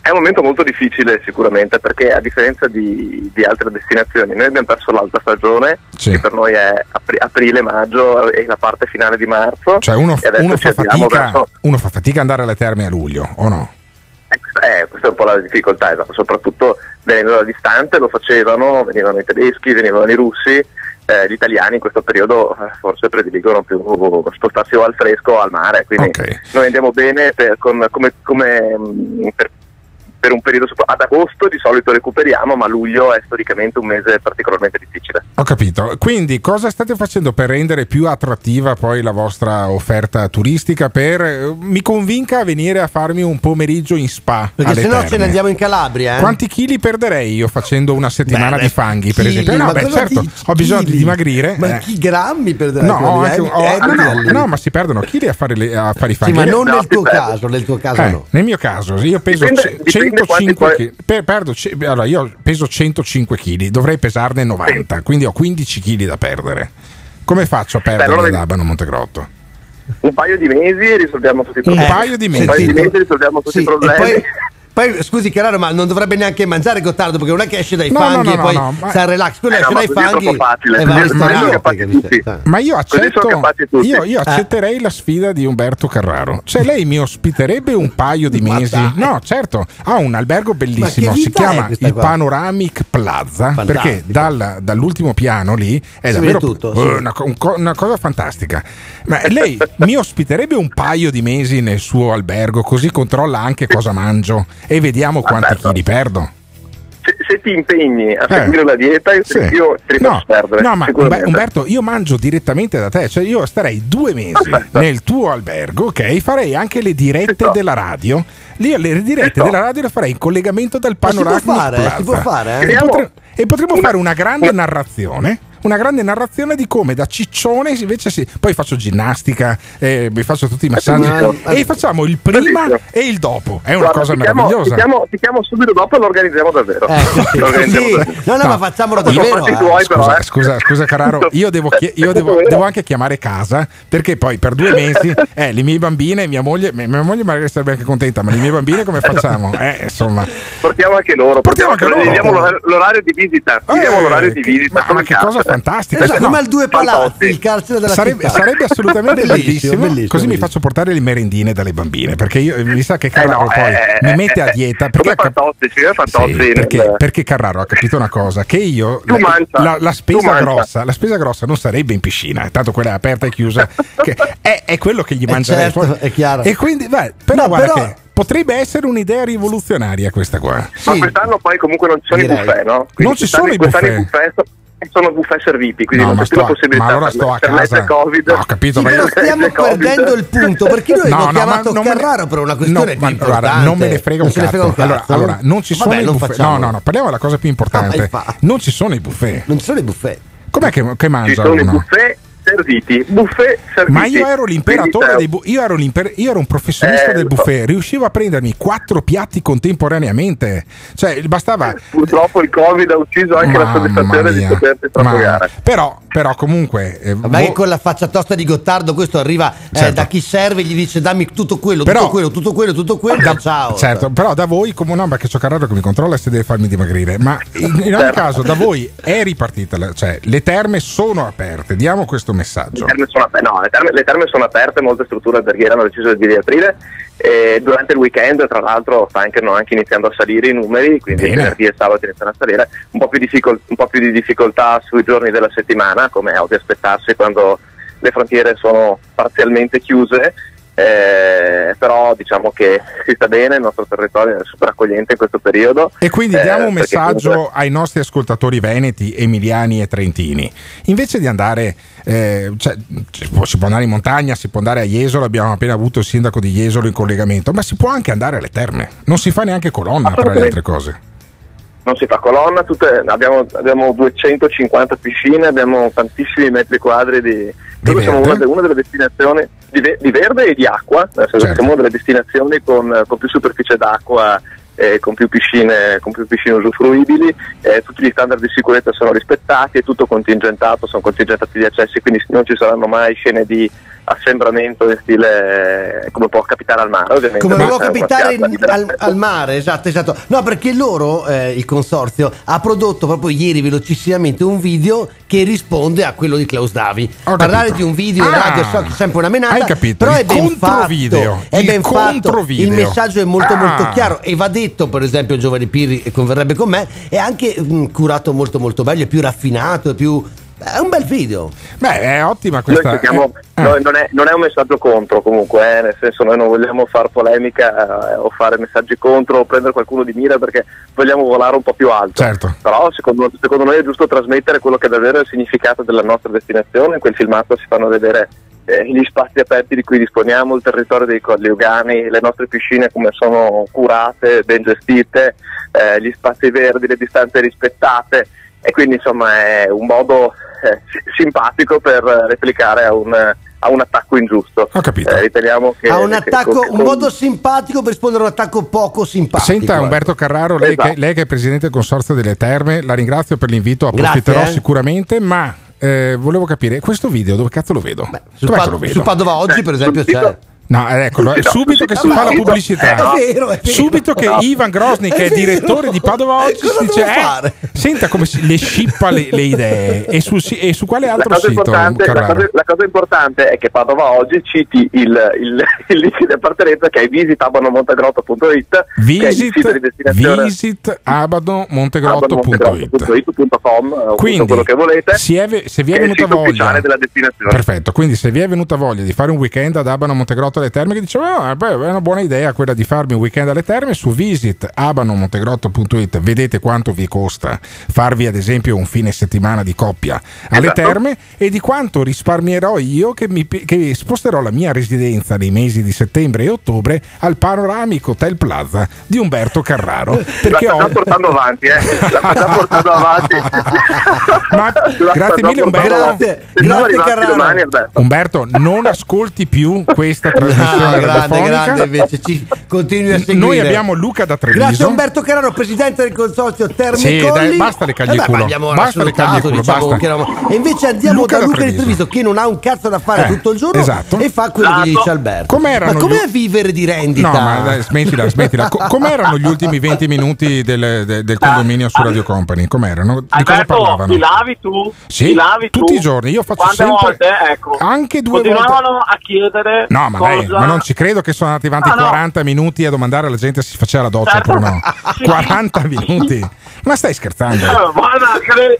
È un momento molto difficile sicuramente perché a differenza di, di altre destinazioni noi abbiamo perso l'alta stagione che per noi è apri- aprile-maggio e la parte finale di marzo Cioè uno, adesso uno ci fa fatica, verso- uno fa fatica andare alle terme a luglio, o no? Eh, questa è un po' la difficoltà, esatto. soprattutto venendo da distante lo facevano, venivano i tedeschi, venivano i russi, eh, gli italiani in questo periodo eh, forse prediligono più spostarsi o al fresco o al mare, quindi noi andiamo bene per, con- come, come, per, per un periodo, ad agosto di solito recuperiamo, ma luglio è storicamente un mese particolarmente difficile. Ho capito. Quindi cosa state facendo per rendere più attrattiva poi la vostra offerta turistica? Per eh, mi convinca a venire a farmi un pomeriggio in spa. Perché se no ce ne andiamo in Calabria. Eh? Quanti chili perderei io facendo una settimana Beh, di fanghi, per chili, esempio? No, beh, certo, di- ho bisogno di dimagrire. Ma eh. chi grammi perderai? No, quelli, anche- eh? oh, Eh, no, no, no, ma si perdono chili a fare, le- a fare i Sì, fanghi. ma non Eh, nel tuo caso, nel tuo caso eh, no. Nel mio caso, io peso Dipende- ce- dipende quanti 105 poi- kg. Per- perdo allora, io peso 105 kg, dovrei pesarne 90, quindi ho 15 kg da perdere. Come faccio a perdere allora- l'Abano Montegrotto? Un paio di mesi e risolviamo tutti i Un problemi. paio di Un mesi. paio di mesi e risolviamo tutti Sì, i problemi. E poi, scusi Carraro, ma non dovrebbe neanche mangiare Gottardo perché non è che esce dai No, no, fanghi no, e no, poi no, ma- sta relax, quello Eh, no, esce ma dai fanghi facile, e va ristorante. Ma io accetto, io, io accetterei la sfida di Umberto Carraro. Cioè, lei mi ospiterebbe un paio di mesi? No, certo, ha un albergo bellissimo, si chiama il qua? Panoramic Plaza. Fantastico. Perché dal- dall'ultimo piano lì è Si davvero tutto, eh, sì. una, una cosa fantastica. Ma lei mi ospiterebbe un paio di mesi nel suo albergo, così controlla anche cosa mangio e vediamo quanti chili perdo. Se, se ti impegni a Eh. seguire la dieta, io, Sì. io ti No, perdere. no, ma Umberto, io mangio direttamente da te, cioè io starei due mesi nel tuo albergo, ok? Farei anche le dirette della radio. Lì le dirette della radio le farei in collegamento dal Ma si può panorama. fare, si può fare, eh? E, potre- e potremmo fare una grande narrazione. Una grande narrazione di come da ciccione invece si. Poi faccio ginnastica, eh, mi faccio tutti i massaggi Bellissimo. e facciamo il prima Bellissimo. e il dopo. È una Guarda, cosa ti chiamo, meravigliosa. Ti chiamo, ti chiamo subito dopo e lo organizziamo davvero. sì. Lo organizziamo Sì. davvero. No, no, ma facciamolo davvero, fatti eh. tuoi, però, Scusa, eh. scusa, scusa Carraro, io, devo, chie- io devo, devo anche chiamare casa perché poi per due mesi eh, le mie bambine, mia moglie, mia moglie magari sarebbe anche contenta, ma le mie bambine come facciamo? Eh, insomma, Portiamo anche loro, portiamo anche anche loro. Diamo l'orario, di visita. Diamo Eh, l'orario di visita. ma- ma che cosa fantastica. Esatto, No, come al Due Palazzi, il carcere della sarebbe, città. sarebbe assolutamente bellissimo, bellissimo, così mi bellissimo. faccio portare le merendine dalle bambine perché io, mi sa che Carraro no, poi eh, mi eh, mette a eh, dieta perché come ha cap- Fantozzi, sì, Fantozzi Sì, nel- perché, perché Carraro ha capito una cosa che io la, mangia, la- la spesa mangia. grossa la spesa grossa non sarebbe in piscina tanto quella è aperta e chiusa che è, è quello che gli Eh, mangerei certo, fuori. è chiaro. e quindi beh, però No, guarda però- che potrebbe essere un'idea rivoluzionaria questa qua Ma quest'anno poi comunque non ci sono Direi. i buffet, no? Non ci sono i quest'anno buffet. buffet so- sono buffet serviti, quindi No, non c'è più la sto a- possibilità ma allora sto a per casa. Covid. No, ho capito, ma io- stiamo perdendo il punto perché noi No, abbiamo no, chiamato ma non me Carraro per una questione No, più ma guarda, importante. non me ne frega un cazzo. frega un Allora, cazzo. allora, non ci sono Vabbè, i non buffet. No, no, no, parliamo della cosa più importante. Infatti. non ci sono i buffet. Non ci sono i buffet. Com'è che, che Ci mangia sono i buffet serviti, buffet serviti. Ma io ero l'imperatore dei bu- io ero, l'imper- io ero un professionista Eh, del so. buffet, riuscivo a prendermi quattro piatti contemporaneamente. Cioè, bastava Purtroppo il Covid ha ucciso anche la Mamma soddisfazione di mia. potersi Ma- trafugare. però, però comunque eh, Vabbè, vo- con la faccia tosta di Gottardo questo arriva eh, Certo. da chi serve, gli dice dammi tutto quello, Però- tutto quello, tutto quello, tutto quello, ciao. Certo, però da voi come no, perché c'ho Carraro che mi controlla se deve farmi dimagrire. Ma in, in ogni Certo. caso, da voi è ripartita, la- cioè le terme sono aperte. Diamo questo messaggio. Le terme sono aperte, no, le terme, le terme sono aperte, molte strutture alberghiere hanno deciso di riaprire e durante il weekend tra l'altro stanno anche iniziando a salire i numeri, quindi venerdì e sabato iniziano a salire, un po, più difficol- un po' più di difficoltà sui giorni della settimana, come è ovvio aspettarsi quando le frontiere sono parzialmente chiuse, eh, però diciamo che si sta bene, il nostro territorio è super accogliente in questo periodo. E quindi eh, diamo un perché messaggio comunque- ai nostri ascoltatori veneti, emiliani e trentini. Invece di andare, eh, cioè, si, può, si può andare in montagna, si può andare a Jesolo, abbiamo appena avuto il sindaco di Jesolo in collegamento, ma si può anche andare alle terme. Non si fa neanche colonna tra le altre cose. non si fa colonna, tutte- abbiamo, abbiamo 250 piscine, abbiamo tantissimi metri quadri di... credo siamo una, una delle destinazioni di, ve- di verde e di acqua, Certo. siamo una delle destinazioni con, con più superficie d'acqua eh, con, più piscine, con più piscine usufruibili, eh, tutti gli standard di sicurezza sono rispettati, è tutto contingentato, sono contingentati gli accessi, quindi non ci saranno mai scene di assembramento in stile eh, come può capitare al mare ovviamente Come può capitare in- al, al mare, esatto, esatto. No, perché loro, eh, il consorzio, ha prodotto proprio ieri velocissimamente un video che risponde a quello di Klaus Davi. Parlare capito. di un video in Ah, radio so che è sempre una menata, hai capito, però il è ben fatto. È il ben fatto. controvideo. Il messaggio è molto Ah. molto chiaro e va detto, per esempio, Giovanni Pirri e converrebbe con me, è anche mm, curato molto molto meglio, è più raffinato, è più è un bel video. Beh, è ottima Noi questa. cerchiamo- eh, noi- non, è, non è un messaggio contro comunque, eh, nel senso noi non vogliamo fare polemica eh, o fare messaggi contro o prendere qualcuno di mira perché vogliamo volare un po' più alto. Certo. Però secondo, secondo noi è giusto trasmettere quello che è davvero il significato della nostra destinazione. In quel filmato si fanno vedere eh, gli spazi aperti di cui disponiamo, il territorio dei Colli Ugani, le nostre piscine come sono curate, ben gestite, eh, gli spazi verdi, le distanze rispettate e quindi insomma è un modo eh, si- simpatico per replicare a un, a un attacco ingiusto. Ho capito. Eh, riteniamo che, Ha un attacco, che- un modo simpatico per rispondere a un attacco poco simpatico. Senta ecco. Umberto Carraro, lei, Esatto. che, lei che è presidente del Consorzio delle Terme, la ringrazio per l'invito, approfitterò Grazie, eh. sicuramente, ma eh, volevo capire, questo video dove cazzo lo vedo? Sul, Dov'è Pa- che lo vedo? sul Padova oggi, per esempio, c'è. No, eh, eccolo, è subito che si fa la è pubblicità. vero, è vero. Subito che. Ivan Grosny, che è È direttore di Padova oggi, si dice: eh? Senta come si- le scippa le, le idee. E su, e su quale La altro cosa, sito? la, cosa, la cosa importante è che Padova oggi citi il, il, il link di appartenenza che è è di Visit, visit o Quindi, quello che volete si è se vi è è venuta voglia della destinazione Perfetto, quindi se vi è venuta voglia di fare un weekend ad Abano Montegrotto alle Terme, che dicevo, "Ah, beh, è una buona idea quella di farmi un weekend alle Terme, su visit abanomontegrotto.it vedete quanto vi costa farvi ad esempio un fine settimana di coppia alle Esatto. terme e di quanto risparmierò io che, mi, che sposterò la mia residenza nei mesi di settembre e ottobre al panoramico Hotel Plaza di Umberto Carraro. la Perché sta ho... portando avanti eh. la sta portando avanti Ma La grazie mille, Umberto. Grazie, grazie, Carraro. domani. Umberto, non ascolti più questa trasmissione Ah, grande, grande, invece ci continui a seguire. Noi abbiamo Luca da Treviso. Grazie a Umberto Carraro, presidente del consorzio Terme Sì, dai, basta le cagli Eh beh, culo. Basta le cagli salutato, culo, diciamo basta. che eravamo- E invece andiamo Luca da da Luca di Treviso. Treviso che non ha un cazzo da fare Eh, tutto il giorno esatto. e fa quello che gli dice Alberto. Com'erano ma com'è gli- vivere di rendita? No, ma dai, smettila, smettila. Co- com'erano gli ultimi 20 minuti del, de- del condominio su Radio Company? Com'erano? Di cosa parlavano? ti lavi tu? Sì, ti lavi tutti tu? i giorni. Io faccio Quante sempre- volte? Ecco. Anche due Continuavano a chiedere No, ma cosa... dai, ma non ci credo che sono andati avanti Ah, no. 40 minuti a domandare alla gente se si faceva la doccia Certo. oppure no. 40 minuti? Ma stai scherzando? Eh, guarda,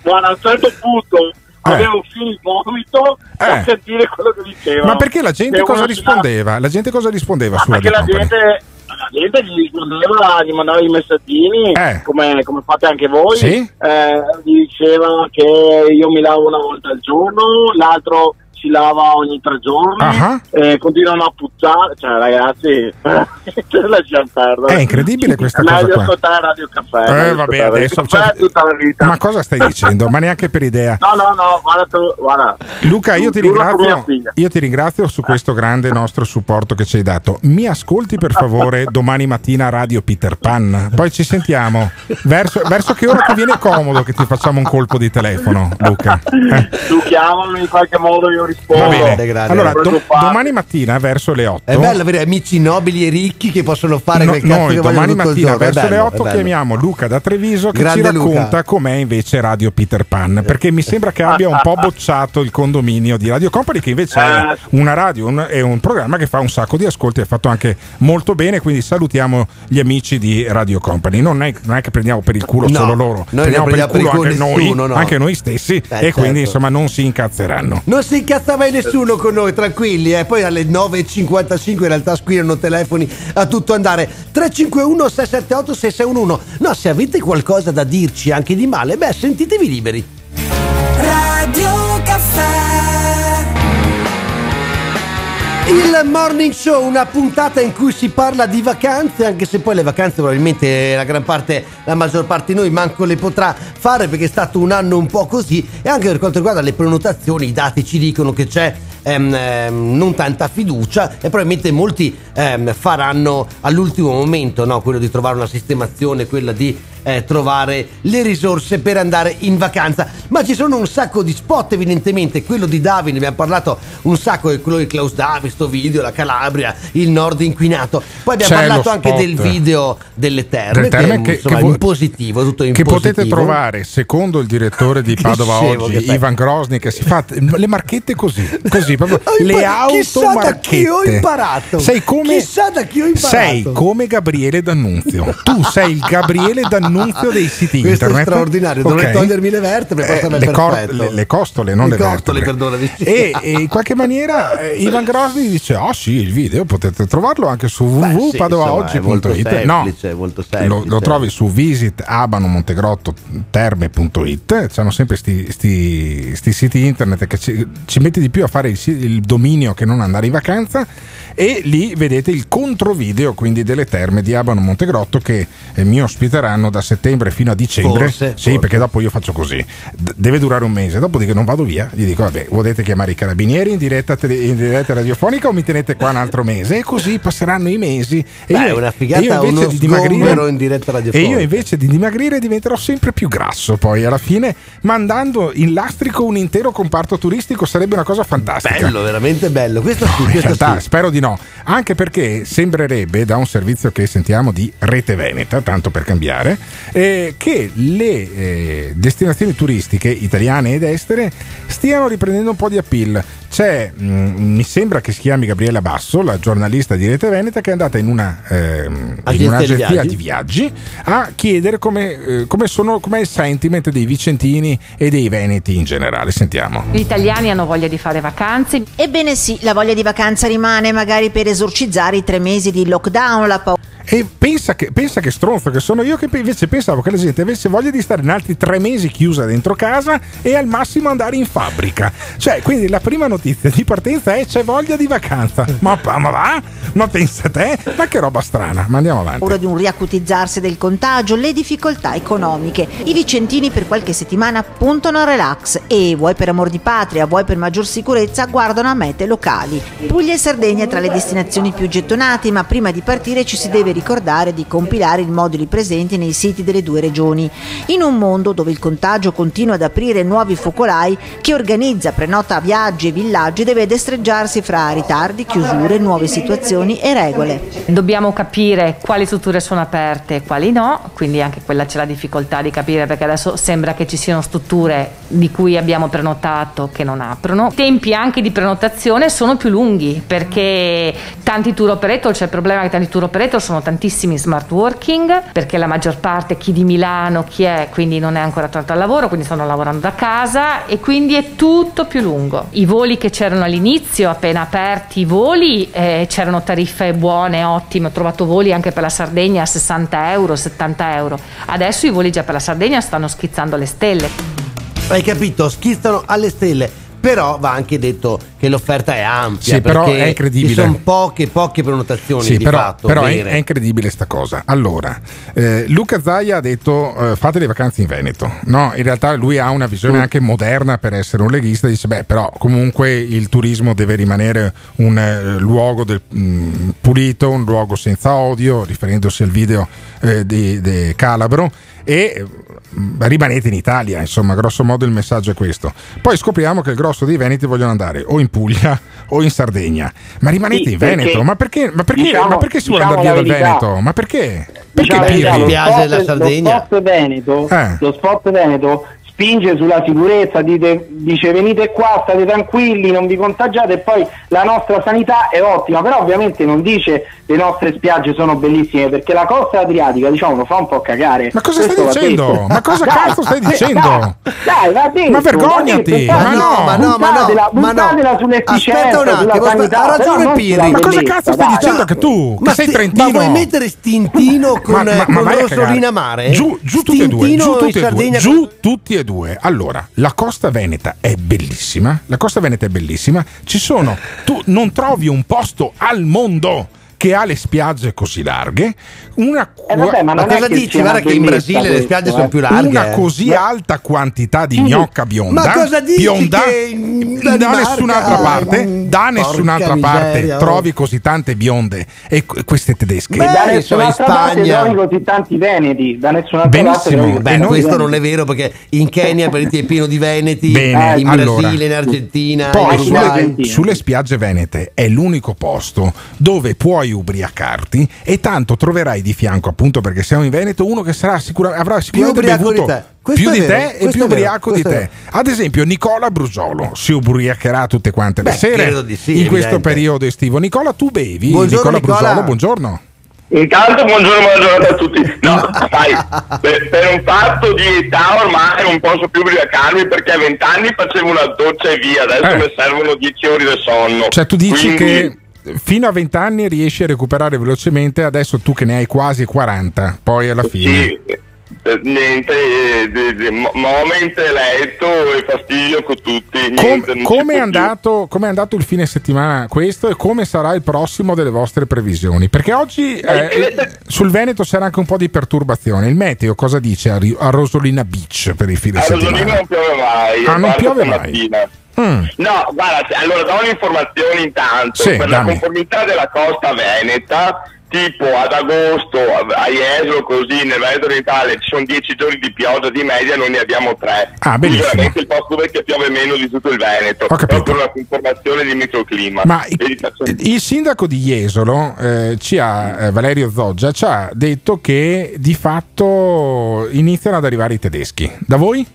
guarda, a un certo punto Eh. avevo fino il vomito Eh. a sentire quello che dicevano. Ma perché la gente cosa rispondeva? La gente cosa rispondeva Ma su perché la Company? gente, la gente gli rispondeva, gli mandava i messaggini, Eh. come, come fate anche voi, Sì? eh, gli diceva che io mi lavo una volta al giorno, l'altro si lava ogni tre giorni, Ah. eh, continuano a puzzare, cioè ragazzi, lasciamo perdere. È incredibile questa Meglio cosa qua. ascoltare Radio Caffè. Eh, meglio vabbè, adesso, cioè, tutta la vita. Ma cosa stai dicendo? Ma neanche per idea. No, no, no, guarda tu, guarda. Luca, io ti, ringrazio, io ti ringrazio su questo grande nostro supporto che ci hai dato. Mi ascolti per favore domani mattina a Radio Peter Pan? Poi ci sentiamo. Verso, verso che ora ti viene comodo che ti facciamo un colpo di telefono, Luca? Eh, Tu chiamami in qualche modo io rispondo. va bene. grande. Allora, do- domani mattina verso le 8. È bello avere amici nobili e ricchi che possono fare No- quel cazzo noi che domani mattina verso le bello, 8 è bello. chiamiamo Luca da Treviso che Grande ci racconta Luca. com'è invece Radio Peter Pan perché mi sembra che abbia un po' bocciato il condominio di Radio Company che invece è una radio un- è un programma che fa un sacco di ascolti è fatto anche molto bene quindi salutiamo gli amici di Radio Company non è, non è che prendiamo per il culo No, solo loro noi prendiamo non per il prendiamo culo per anche il culo noi nessuno, no. anche noi stessi e certo. quindi insomma non si incazzeranno Non si incazza mai nessuno con noi, tranquilli. Eh. Poi alle 9.55 in realtà squillano telefoni a tutto andare. 351 678 6611. No, se avete qualcosa da dirci anche di male, beh, sentitevi liberi. Radio Il morning show, una puntata in cui si parla di vacanze, anche se poi le vacanze probabilmente la gran parte, la maggior parte di noi manco le potrà fare perché è stato un anno un po' così e anche per quanto riguarda le prenotazioni i dati ci dicono che c'è ehm, ehm, non tanta fiducia e probabilmente molti ehm, faranno all'ultimo momento no, quello di trovare una sistemazione, quella di eh, trovare le risorse per andare in vacanza. Ma ci sono un sacco di spot, evidentemente. Quello di Davide, abbiamo parlato un sacco, quello di Klaus Davi, sto video, la Calabria, il nord inquinato. Poi abbiamo C'è parlato anche del video delle terme, Delle terme che, che- insomma, che in positivo, tutto in che positivo. potete trovare secondo il direttore di Padova oggi. Ivan Grosny che si fa le marchette così così proprio Ho le chissà da chi ho imparato. sei come ho imparato. sei come Gabriele D'Annunzio tu sei il Gabriele D'Annunzio dei siti Questo è internet straordinario, dovrei Ok? togliermi le vertebre, è Eh, le, cor- le- le costole non Le le, costole, vertebre. e, e in qualche maniera eh, Ivan Grosny dice oh sì il video potete trovarlo anche su è www.padovaoggi.it no lo, lo trovi su visit abano montegrotto terme.it c'hanno sempre sti, sti- sti siti internet che ci, ci mette di più a fare il, si- il dominio che non andare in vacanza e lì vedete il controvideo quindi delle terme di Abano Montegrotto che eh, mi ospiteranno da settembre fino a dicembre. Forse, sì forse. perché dopo io faccio così. D- deve durare un mese dopodiché non vado via gli dico vabbè volete chiamare i carabinieri in diretta, tele- in diretta radiofonica o mi tenete qua un altro mese? E così passeranno i mesi. E Beh, è una figata, e io invece di dimagrire in diretta e radiofonica. io invece di dimagrire diventerò sempre più grasso poi alla fine mandando in lastrico un intero comparto turistico sarebbe una cosa fantastica Bello, veramente bello. Questo sì, in realtà sì. spero di no, anche perché sembrerebbe da un servizio che sentiamo di Rete Veneta, tanto per cambiare, eh, che le eh, destinazioni turistiche italiane ed estere stiano riprendendo un po' di appeal. C'è, mh, mi sembra che si chiami Gabriella Basso, la giornalista di Rete Veneta, che è andata in una ehm, in Agenzia di un'agenzia viaggi? di viaggi a chiedere come, eh, come sono, com'è il sentiment dei vicentini e dei veneti in generale. Sentiamo. Gli italiani hanno voglia di fare vacanze. Ebbene sì, la voglia di vacanza rimane magari per esorcizzare i tre mesi di lockdown, la paura. E pensa che, pensa che stronzo che sono io che invece pensavo che la gente avesse voglia di stare in altri tre mesi chiusa dentro casa e al massimo andare in fabbrica. Cioè, quindi la prima notizia di partenza è c'è voglia di vacanza. Ma, ma va? Ma pensa te? Ma che roba strana. Ma andiamo avanti. paura di un riacutizzarsi del contagio, le difficoltà economiche. I vicentini per qualche settimana puntano al relax e, vuoi per amor di patria, vuoi per maggior sicurezza, guardano a mete locali. Puglia e Sardegna tra le destinazioni più gettonate, ma prima di partire ci si deve ricordare di compilare i moduli presenti nei siti delle due regioni. In un mondo dove il contagio continua ad aprire nuovi focolai, chi organizza, prenota viaggi e villaggi deve destreggiarsi fra ritardi, chiusure, nuove situazioni e regole. Dobbiamo capire quali strutture sono aperte e quali no, quindi anche quella c'è la difficoltà di capire perché adesso sembra che ci siano strutture di cui abbiamo prenotato che non aprono. I tempi anche di prenotazione sono più lunghi perché tanti tour operator, c'è il problema che tanti tour operator sono tantissimi smart working perché la maggior parte chi di Milano, chi è, quindi non è ancora tornato al lavoro, quindi stanno lavorando da casa e quindi è tutto più lungo. I voli che c'erano all'inizio, appena aperti i voli, eh, c'erano tariffe buone, ottime, ho trovato voli anche per la Sardegna a 60 euro, 70 euro. Adesso i voli già per la Sardegna stanno schizzando alle stelle. Hai capito? Schizzano alle stelle. Però va anche detto che l'offerta è ampia. Sì, però è incredibile. Ci sono poche, poche prenotazioni Sì, di però, fatto. però è, è incredibile sta cosa. Allora, eh, Luca Zaia ha detto eh, fate le vacanze in Veneto. No, in realtà lui ha una visione Mm. anche moderna per essere un leghista. Dice, beh, però comunque il turismo deve rimanere un eh, luogo del- mh, pulito, un luogo senza odio, riferendosi al video eh, di, di Calabro. E mh, rimanete in Italia, insomma, grosso modo il messaggio è questo. Poi scopriamo che il grosso dei Veneti vogliono andare o in Puglia o in Sardegna. Ma rimanete Sì, in Veneto? perché- Ma perché, ma perché, diciamo- ma perché si vuole diciamo andare via dal. Veneto? Ma perché? Perché Diciamo la verità, Pirri? lo piace spot- la Sardegna? Lo spot Veneto, Eh. lo spot Veneto spinge sulla sicurezza, dite- dice venite qua, state tranquilli, non vi contagiate e poi la nostra sanità è ottima, però ovviamente non dice le nostre spiagge sono bellissime perché la costa adriatica diciamo lo fa un po' cagare. Ma cosa Questo stai dicendo? detto. Ma cosa Dai, cazzo stai dai, dicendo? Dai, va detto, Ma vergognati! detto, Ma dai, no, ma no, ma no, buttatela- ma no. sull'efficienza, Aspetta un attimo, sulla sanità, ha ragione Pirri. Ma cosa cazzo stai dai. dicendo che tu? Che Ma, sei sti- trentino? ma vuoi mettere Stintino con, Ma- ma- ma con vai a Rosso cagare. Rinamare? Giù, giù tutti e due, giù tutti e due, giù tutti e due. Allora, la costa veneta è bellissima, la costa veneta è bellissima, ci sono, tu non trovi un posto al mondo che ha le spiagge così larghe, una Eh, vabbè, ma Ma cosa dici? Guarda che in Brasile le questo, spiagge eh. sono più larghe. una eh. così alta quantità di gnocca bionda Ma cosa dici bionda da nessun'altra parte da Porca nessun'altra parte miseria, oh. trovi così tante bionde e que- queste tedesche da Beh, nessun'altra insomma, in parte Spagna. trovi così tanti veneti, da nessun'altra parte Benissimo. così Beh, noi- questo non è vero perché in Kenya per è pieno di veneti, Bene, in allora. Brasile, in Argentina, Poi in sulle, sulle spiagge venete è l'unico posto dove puoi ubriacarti e tanto troverai di fianco, appunto perché siamo in Veneto, uno che sarà sicura- avrà sicuramente ubriaco bevuto di. Questo più di vero, te e questo più ubriaco di questo te. Ad esempio Nicola Brusolo si ubriacherà tutte quante le Beh, sere credo di sì, in questo evidente. periodo estivo. Nicola, tu bevi? Buongiorno, Nicola Nicola. Brusolo, buongiorno. Intanto buongiorno, buona giornata a tutti. No, sai, per, per un fatto di età ormai non posso più ubriacarmi perché a 20 anni facevo una doccia e via, adesso Eh. mi servono 10 ore di sonno. Cioè tu dici Quindi- che fino a 20 anni riesci a recuperare velocemente, adesso tu che ne hai quasi 40, poi alla fine... Sì, eh, niente, eh, di- di- mo- moment, letto e fastidio con tutti. Com- niente, si come, è andato, come è andato il fine settimana questo e come sarà il prossimo delle vostre previsioni? Perché oggi eh, sul Veneto c'era anche un po' di perturbazione. Il meteo cosa dice a, Rosolina Beach per il fine A settimana? non piove mai, Ah, non piove mai. stamattina. Mm. No, guarda, allora do un'informazione intanto. Sì, per la dammi. conformità della costa veneta, tipo ad agosto a Jesolo, così nel Veneto orientale ci sono 10 giorni di pioggia di media, noi ne abbiamo 3. Ah, benissimo. Sicuramente il posto dove piove meno di tutto il Veneto. Ho capito. Proprio una conformazione di microclima. Ma i- Vedi, faccio- il sindaco di Jesolo, eh, ci ha, eh, Valerio Zoggia, ci ha detto che di fatto iniziano ad arrivare i tedeschi. Da voi?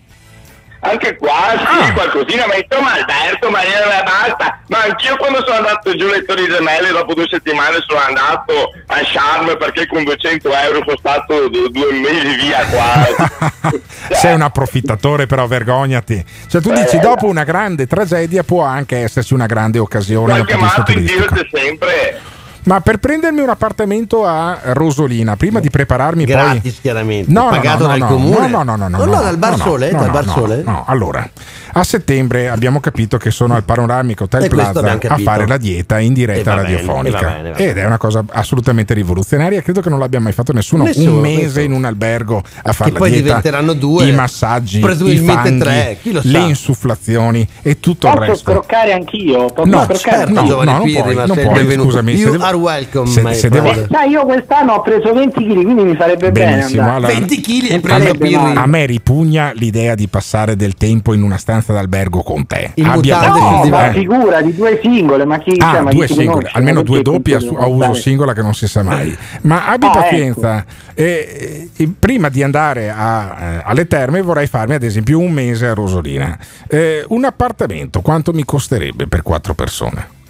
Anche qua Ah. sì, qualcosina, ma insomma Alberto, ma eh, basta. Ma anch'io quando sono andato giù le Torri Gemelle, dopo due settimane sono andato a Charme perché con 200 euro sono stato du- due mesi via qua. Sei un approfittatore, però vergognati. Cioè, tu dici, eh. dopo una grande tragedia può anche esserci una grande occasione Qualche matto in giro c'è sempre. Ma per prendermi un appartamento a Rosolina, prima di prepararmi Gratis, poi... chiaramente. No, no, Pagato no, dal no, comune. No, no, no, no, no, no, dal Bar no, no, Sole, no, dal no, Bar no, Sole? No, allora, a settembre abbiamo capito che sono al Panoramic Hotel Plaza a fare la dieta in E diretta bene, radiofonica. e va bene, va bene. Ed è una cosa assolutamente rivoluzionaria. Credo che non l'abbia mai fatto nessuno. Nessuno, un mese questo. in un albergo a fare Che la poi dieta. diventeranno due, I massaggi, i fanghi, tre, chi lo sa. le insufflazioni e tutto il Posso resto. scroccare anch'io? Posso No, scroccare certo, anch'io? no, no, non puoi, non puoi, scusami. You se devo- are welcome, se- se devo- brother. Dai, io quest'anno ho preso 20 kg, quindi mi sarebbe Benissimo, bene. andare. allora- 20 kg e Pirri. male. A me ripugna l'idea di passare del tempo in una stanza d'albergo con te. In Abbia mutande No, pazienza, ma eh. figura di due singole, ma chi, cioè, Ah, ma due chi singole, conosce? almeno due doppie a, uso stare- singola che non si sa mai. Ma abbi Ah, pazienza, eh, eh, prima di andare a, eh, alle terme vorrei farmi ad esempio un mese a Rosolina. Eh, un appartamento quanto mi costerebbe per quattro persone?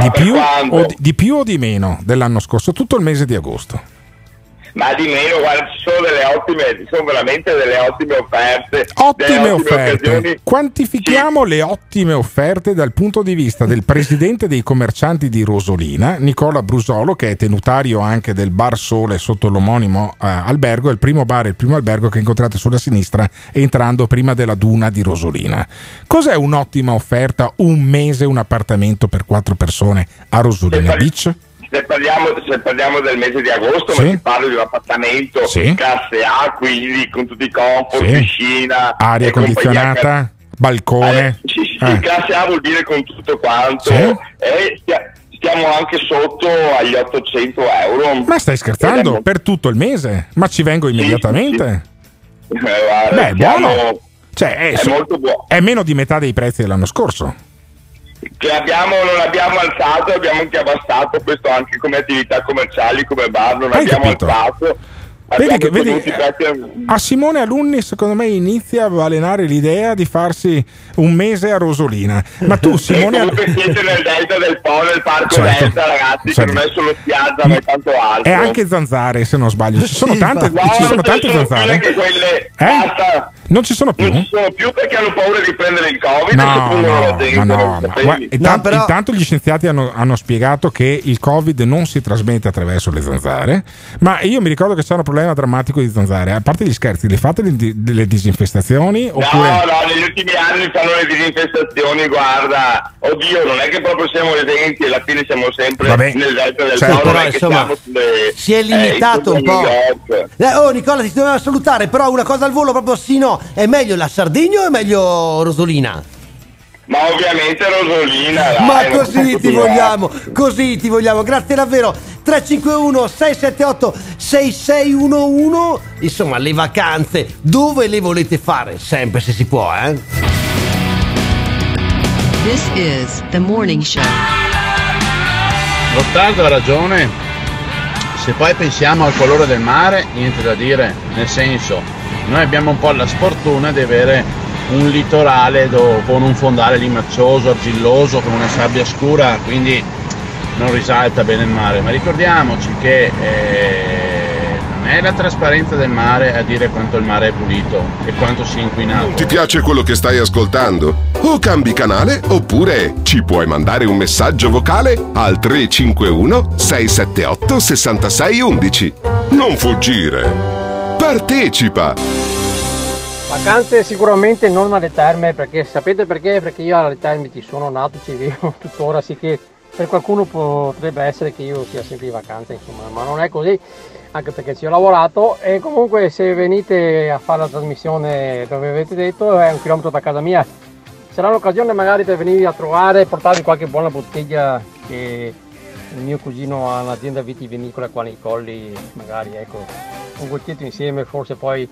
Di più, di, di più o di meno dell'anno scorso? Tutto il mese di agosto. Ma di meno, guarda, ci sono delle ottime, ci sono veramente delle ottime offerte. Ottime delle offerte. occasioni. Quantifichiamo le ottime offerte dal punto di vista del presidente dei commercianti di Rosolina, Nicola Brusolo, che è tenutario anche del Bar Sole sotto l'omonimo eh, albergo, è il primo bar e il primo albergo che incontrate sulla sinistra entrando prima della duna di Rosolina. Cos'è un'ottima offerta? Un mese, un appartamento per quattro persone a Rosolina Beach? Se parliamo, se parliamo del mese di agosto, Sì. ma si parla di un appartamento Sì. classe A, quindi con tutti i comfort, Sì. piscina, Aria e compagnia condizionata? Balcone? Eh, sì, sì, Eh. classe A vuol dire con tutto quanto. Sì. E stia- stiamo anche sotto agli 800 euro. Ma stai scherzando? È Per tutto il mese? Ma ci vengo immediatamente? mo- eh, guarda, Beh, stiamo- buono. Cioè, è, è su- molto buono. è meno di metà dei prezzi dell'anno scorso. Che abbiamo, non abbiamo alzato, abbiamo anche abbassato questo anche come attività commerciali, come bar, non Hai abbiamo capito? alzato. Vedi che- vedi- A Simone Alunni, secondo me, inizia a balenare l'idea di farsi un mese a Rosolina. Ma tu, Simone Comunque siete nel delta del Po, nel parco Certo, delta, ragazzi, certo. che non è solo spiaggia, ma è tanto altro. e anche zanzare, se non sbaglio. Ci sono tante, No, ci sono tante zanzare. quelle. Eh? Basta, Non ci sono più? Non ci sono più perché hanno paura di prendere il Covid e No, no, gente. ma no, ma sapevi? guarda, intanto, intanto gli scienziati hanno, hanno spiegato che il Covid non si trasmette attraverso le zanzare, ma io mi ricordo che c'è un problema drammatico di zanzare. A parte gli scherzi, le fate le, le disinfestazioni? No, Oppure... no, negli ultimi anni fanno le disinfestazioni, guarda, oddio, non è che proprio siamo esenti, alla fine siamo sempre Vabbè. nel delta del Toro, però, insomma, siamo sulle, Si è eh, limitato un intorno a po'. Eh, oh Nicola, ti doveva salutare, però una cosa al volo proprio sì no. È meglio la Sardegna o è meglio Rosolina? Ma ovviamente Rosolina, dai, Ma così ti dire. vogliamo, così ti vogliamo, grazie davvero. 351 678 6611 Insomma, le vacanze dove le volete fare? Sempre se si può, eh? This is the morning show. Gottardo ha ragione. Se poi pensiamo al colore del mare, niente da dire. Nel senso, noi abbiamo un po' la sfortuna di avere un litorale do- con un fondale limaccioso, argilloso, con una sabbia scura, quindi non risalta bene il mare. Ma ricordiamoci che eh, non è la trasparenza del mare a dire quanto il mare è pulito e quanto sia inquinato. Ti piace quello che stai ascoltando? O cambi canale oppure ci puoi mandare un messaggio vocale al 351 678 6611. Non fuggire. Partecipa. Vacanze sicuramente non alle terme, perché sapete perché? Perché io alle terme ci sono nato, ci vivo tuttora, sì che per qualcuno potrebbe essere che io sia sempre in vacanza, insomma, ma non è così, anche perché ci ho lavorato e comunque se venite a fare la trasmissione dove avete detto è un chilometro da casa mia. Sarà l'occasione magari per venirvi a trovare e portarvi qualche buona bottiglia che il mio cugino ha un'azienda vitivinicola qua nei colli, magari ecco, un goccetto insieme forse poi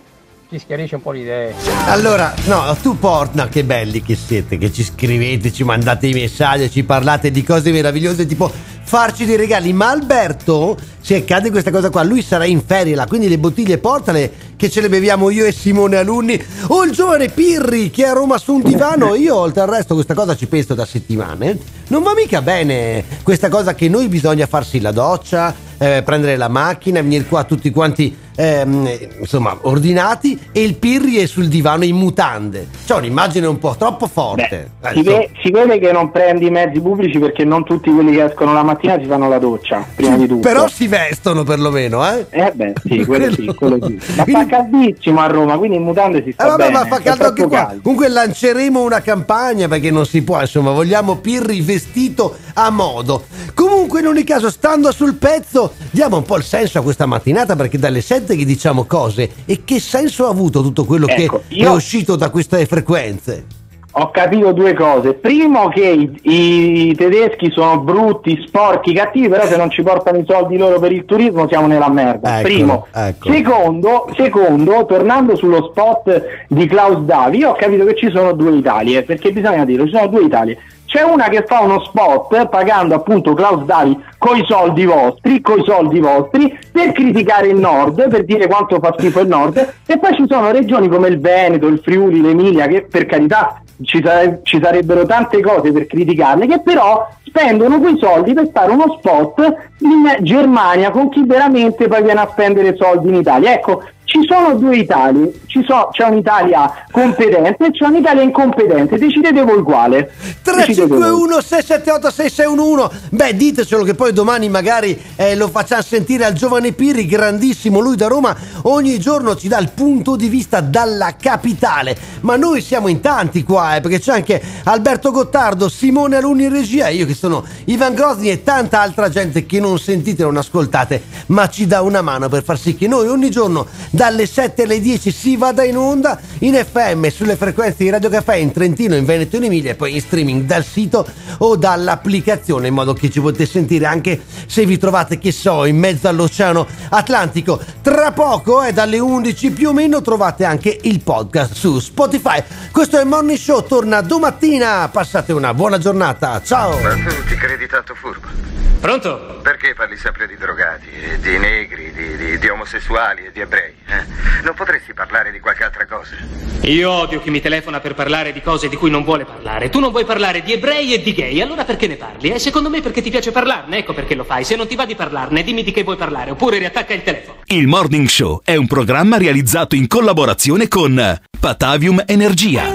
ci schiarisce un po' le idee. Allora, no, tu porta, che belli che siete, che ci scrivete, ci mandate i messaggi, ci parlate di cose meravigliose, tipo farci dei regali. Ma Alberto, se accade questa cosa qua, lui sarà in ferie là, quindi le bottiglie portale che ce le beviamo io e Simone Alunni. O il giovane Pirri che è a Roma su un divano. Io, oltre al resto, questa cosa ci penso da settimane. Non va mica bene questa cosa che noi bisogna farsi la doccia, eh, prendere la macchina, venire qua tutti quanti ehm, insomma ordinati e il Pirri è sul divano in mutande. C'è un'immagine un po' troppo forte. Eh, Si, ve- si vede che non prendi i mezzi pubblici perché non tutti quelli che escono la mattina si fanno la doccia, prima di tutto. Però si vestono perlomeno, eh? Eh beh, sì, quello sì, quello sì. Ma fa caldissimo a Roma, quindi in mutande si sta Eh, vabbè, bene. ma fa caldo anche qua. caldo. Comunque lanceremo una campagna perché non si può, insomma, vogliamo Pirri vestito a modo. Comunque, in ogni caso, stando sul pezzo, diamo un po' il senso a questa mattinata perché dalle 7 che diciamo cose e che senso ha avuto tutto quello Ecco, che è uscito da queste frequenze? Ho capito due cose. Primo che i, i tedeschi sono brutti, sporchi, cattivi, però se non ci portano i soldi loro per il turismo siamo nella merda. Ecco, Primo. ecco. Secondo, secondo, tornando sullo spot di Klaus Davi, io ho capito che ci sono due Italie, perché bisogna dirlo, ci sono due Italie. C'è una che fa uno spot pagando appunto Klaus Davi coi soldi vostri, coi soldi vostri, per criticare il nord, per dire quanto fa schifo il nord, e poi ci sono regioni come il Veneto, il Friuli, l'Emilia, che per carità ci, sare- ci sarebbero tante cose per criticarle, che però spendono quei soldi per fare uno spot in Germania con chi veramente poi viene a spendere soldi in Italia. Ecco, ci sono due Italie, ci so- c'è un'Italia competente e c'è un'Italia incompetente, decidete voi quale. Decidete voi. 351 678 6611 Beh ditecelo che poi domani magari eh, lo facciamo sentire al giovane Pirri Grandissimo lui da Roma Ogni giorno ci dà il punto di vista dalla capitale Ma noi siamo in tanti qua eh, Perché c'è anche Alberto Gottardo Simone Alunni in regia Io che sono Ivan Grosni e tanta altra gente Che non sentite non ascoltate Ma ci dà una mano per far sì che noi ogni giorno Dalle 7 alle 10 si vada in onda In FM sulle frequenze di Radio Caffè In Trentino, in Veneto e in Emilia E poi in streaming dal sito o dall'applicazione in modo che ci potete sentire anche se vi trovate che so in mezzo all'oceano Atlantico tra poco e dalle 11 più o meno trovate anche il podcast su Spotify questo è il Morning Show torna domattina passate una buona giornata ciao Ma tu ti credi tanto furbo? Pronto? Perché parli sempre di drogati, di negri, di, di- di omosessuali e di ebrei? Eh? Non potresti parlare di qualche altra cosa? Io odio chi mi telefona per parlare di cose di cui non vuole parlare. Tu non vuoi parlare di ebrei e di gay, allora perché ne parli? E secondo me perché ti piace parlarne, ecco perché lo fai. Se non ti va di parlarne, dimmi di che vuoi parlare, oppure riattacca il telefono. Il Morning Show è un programma realizzato in collaborazione con Patavium Energia.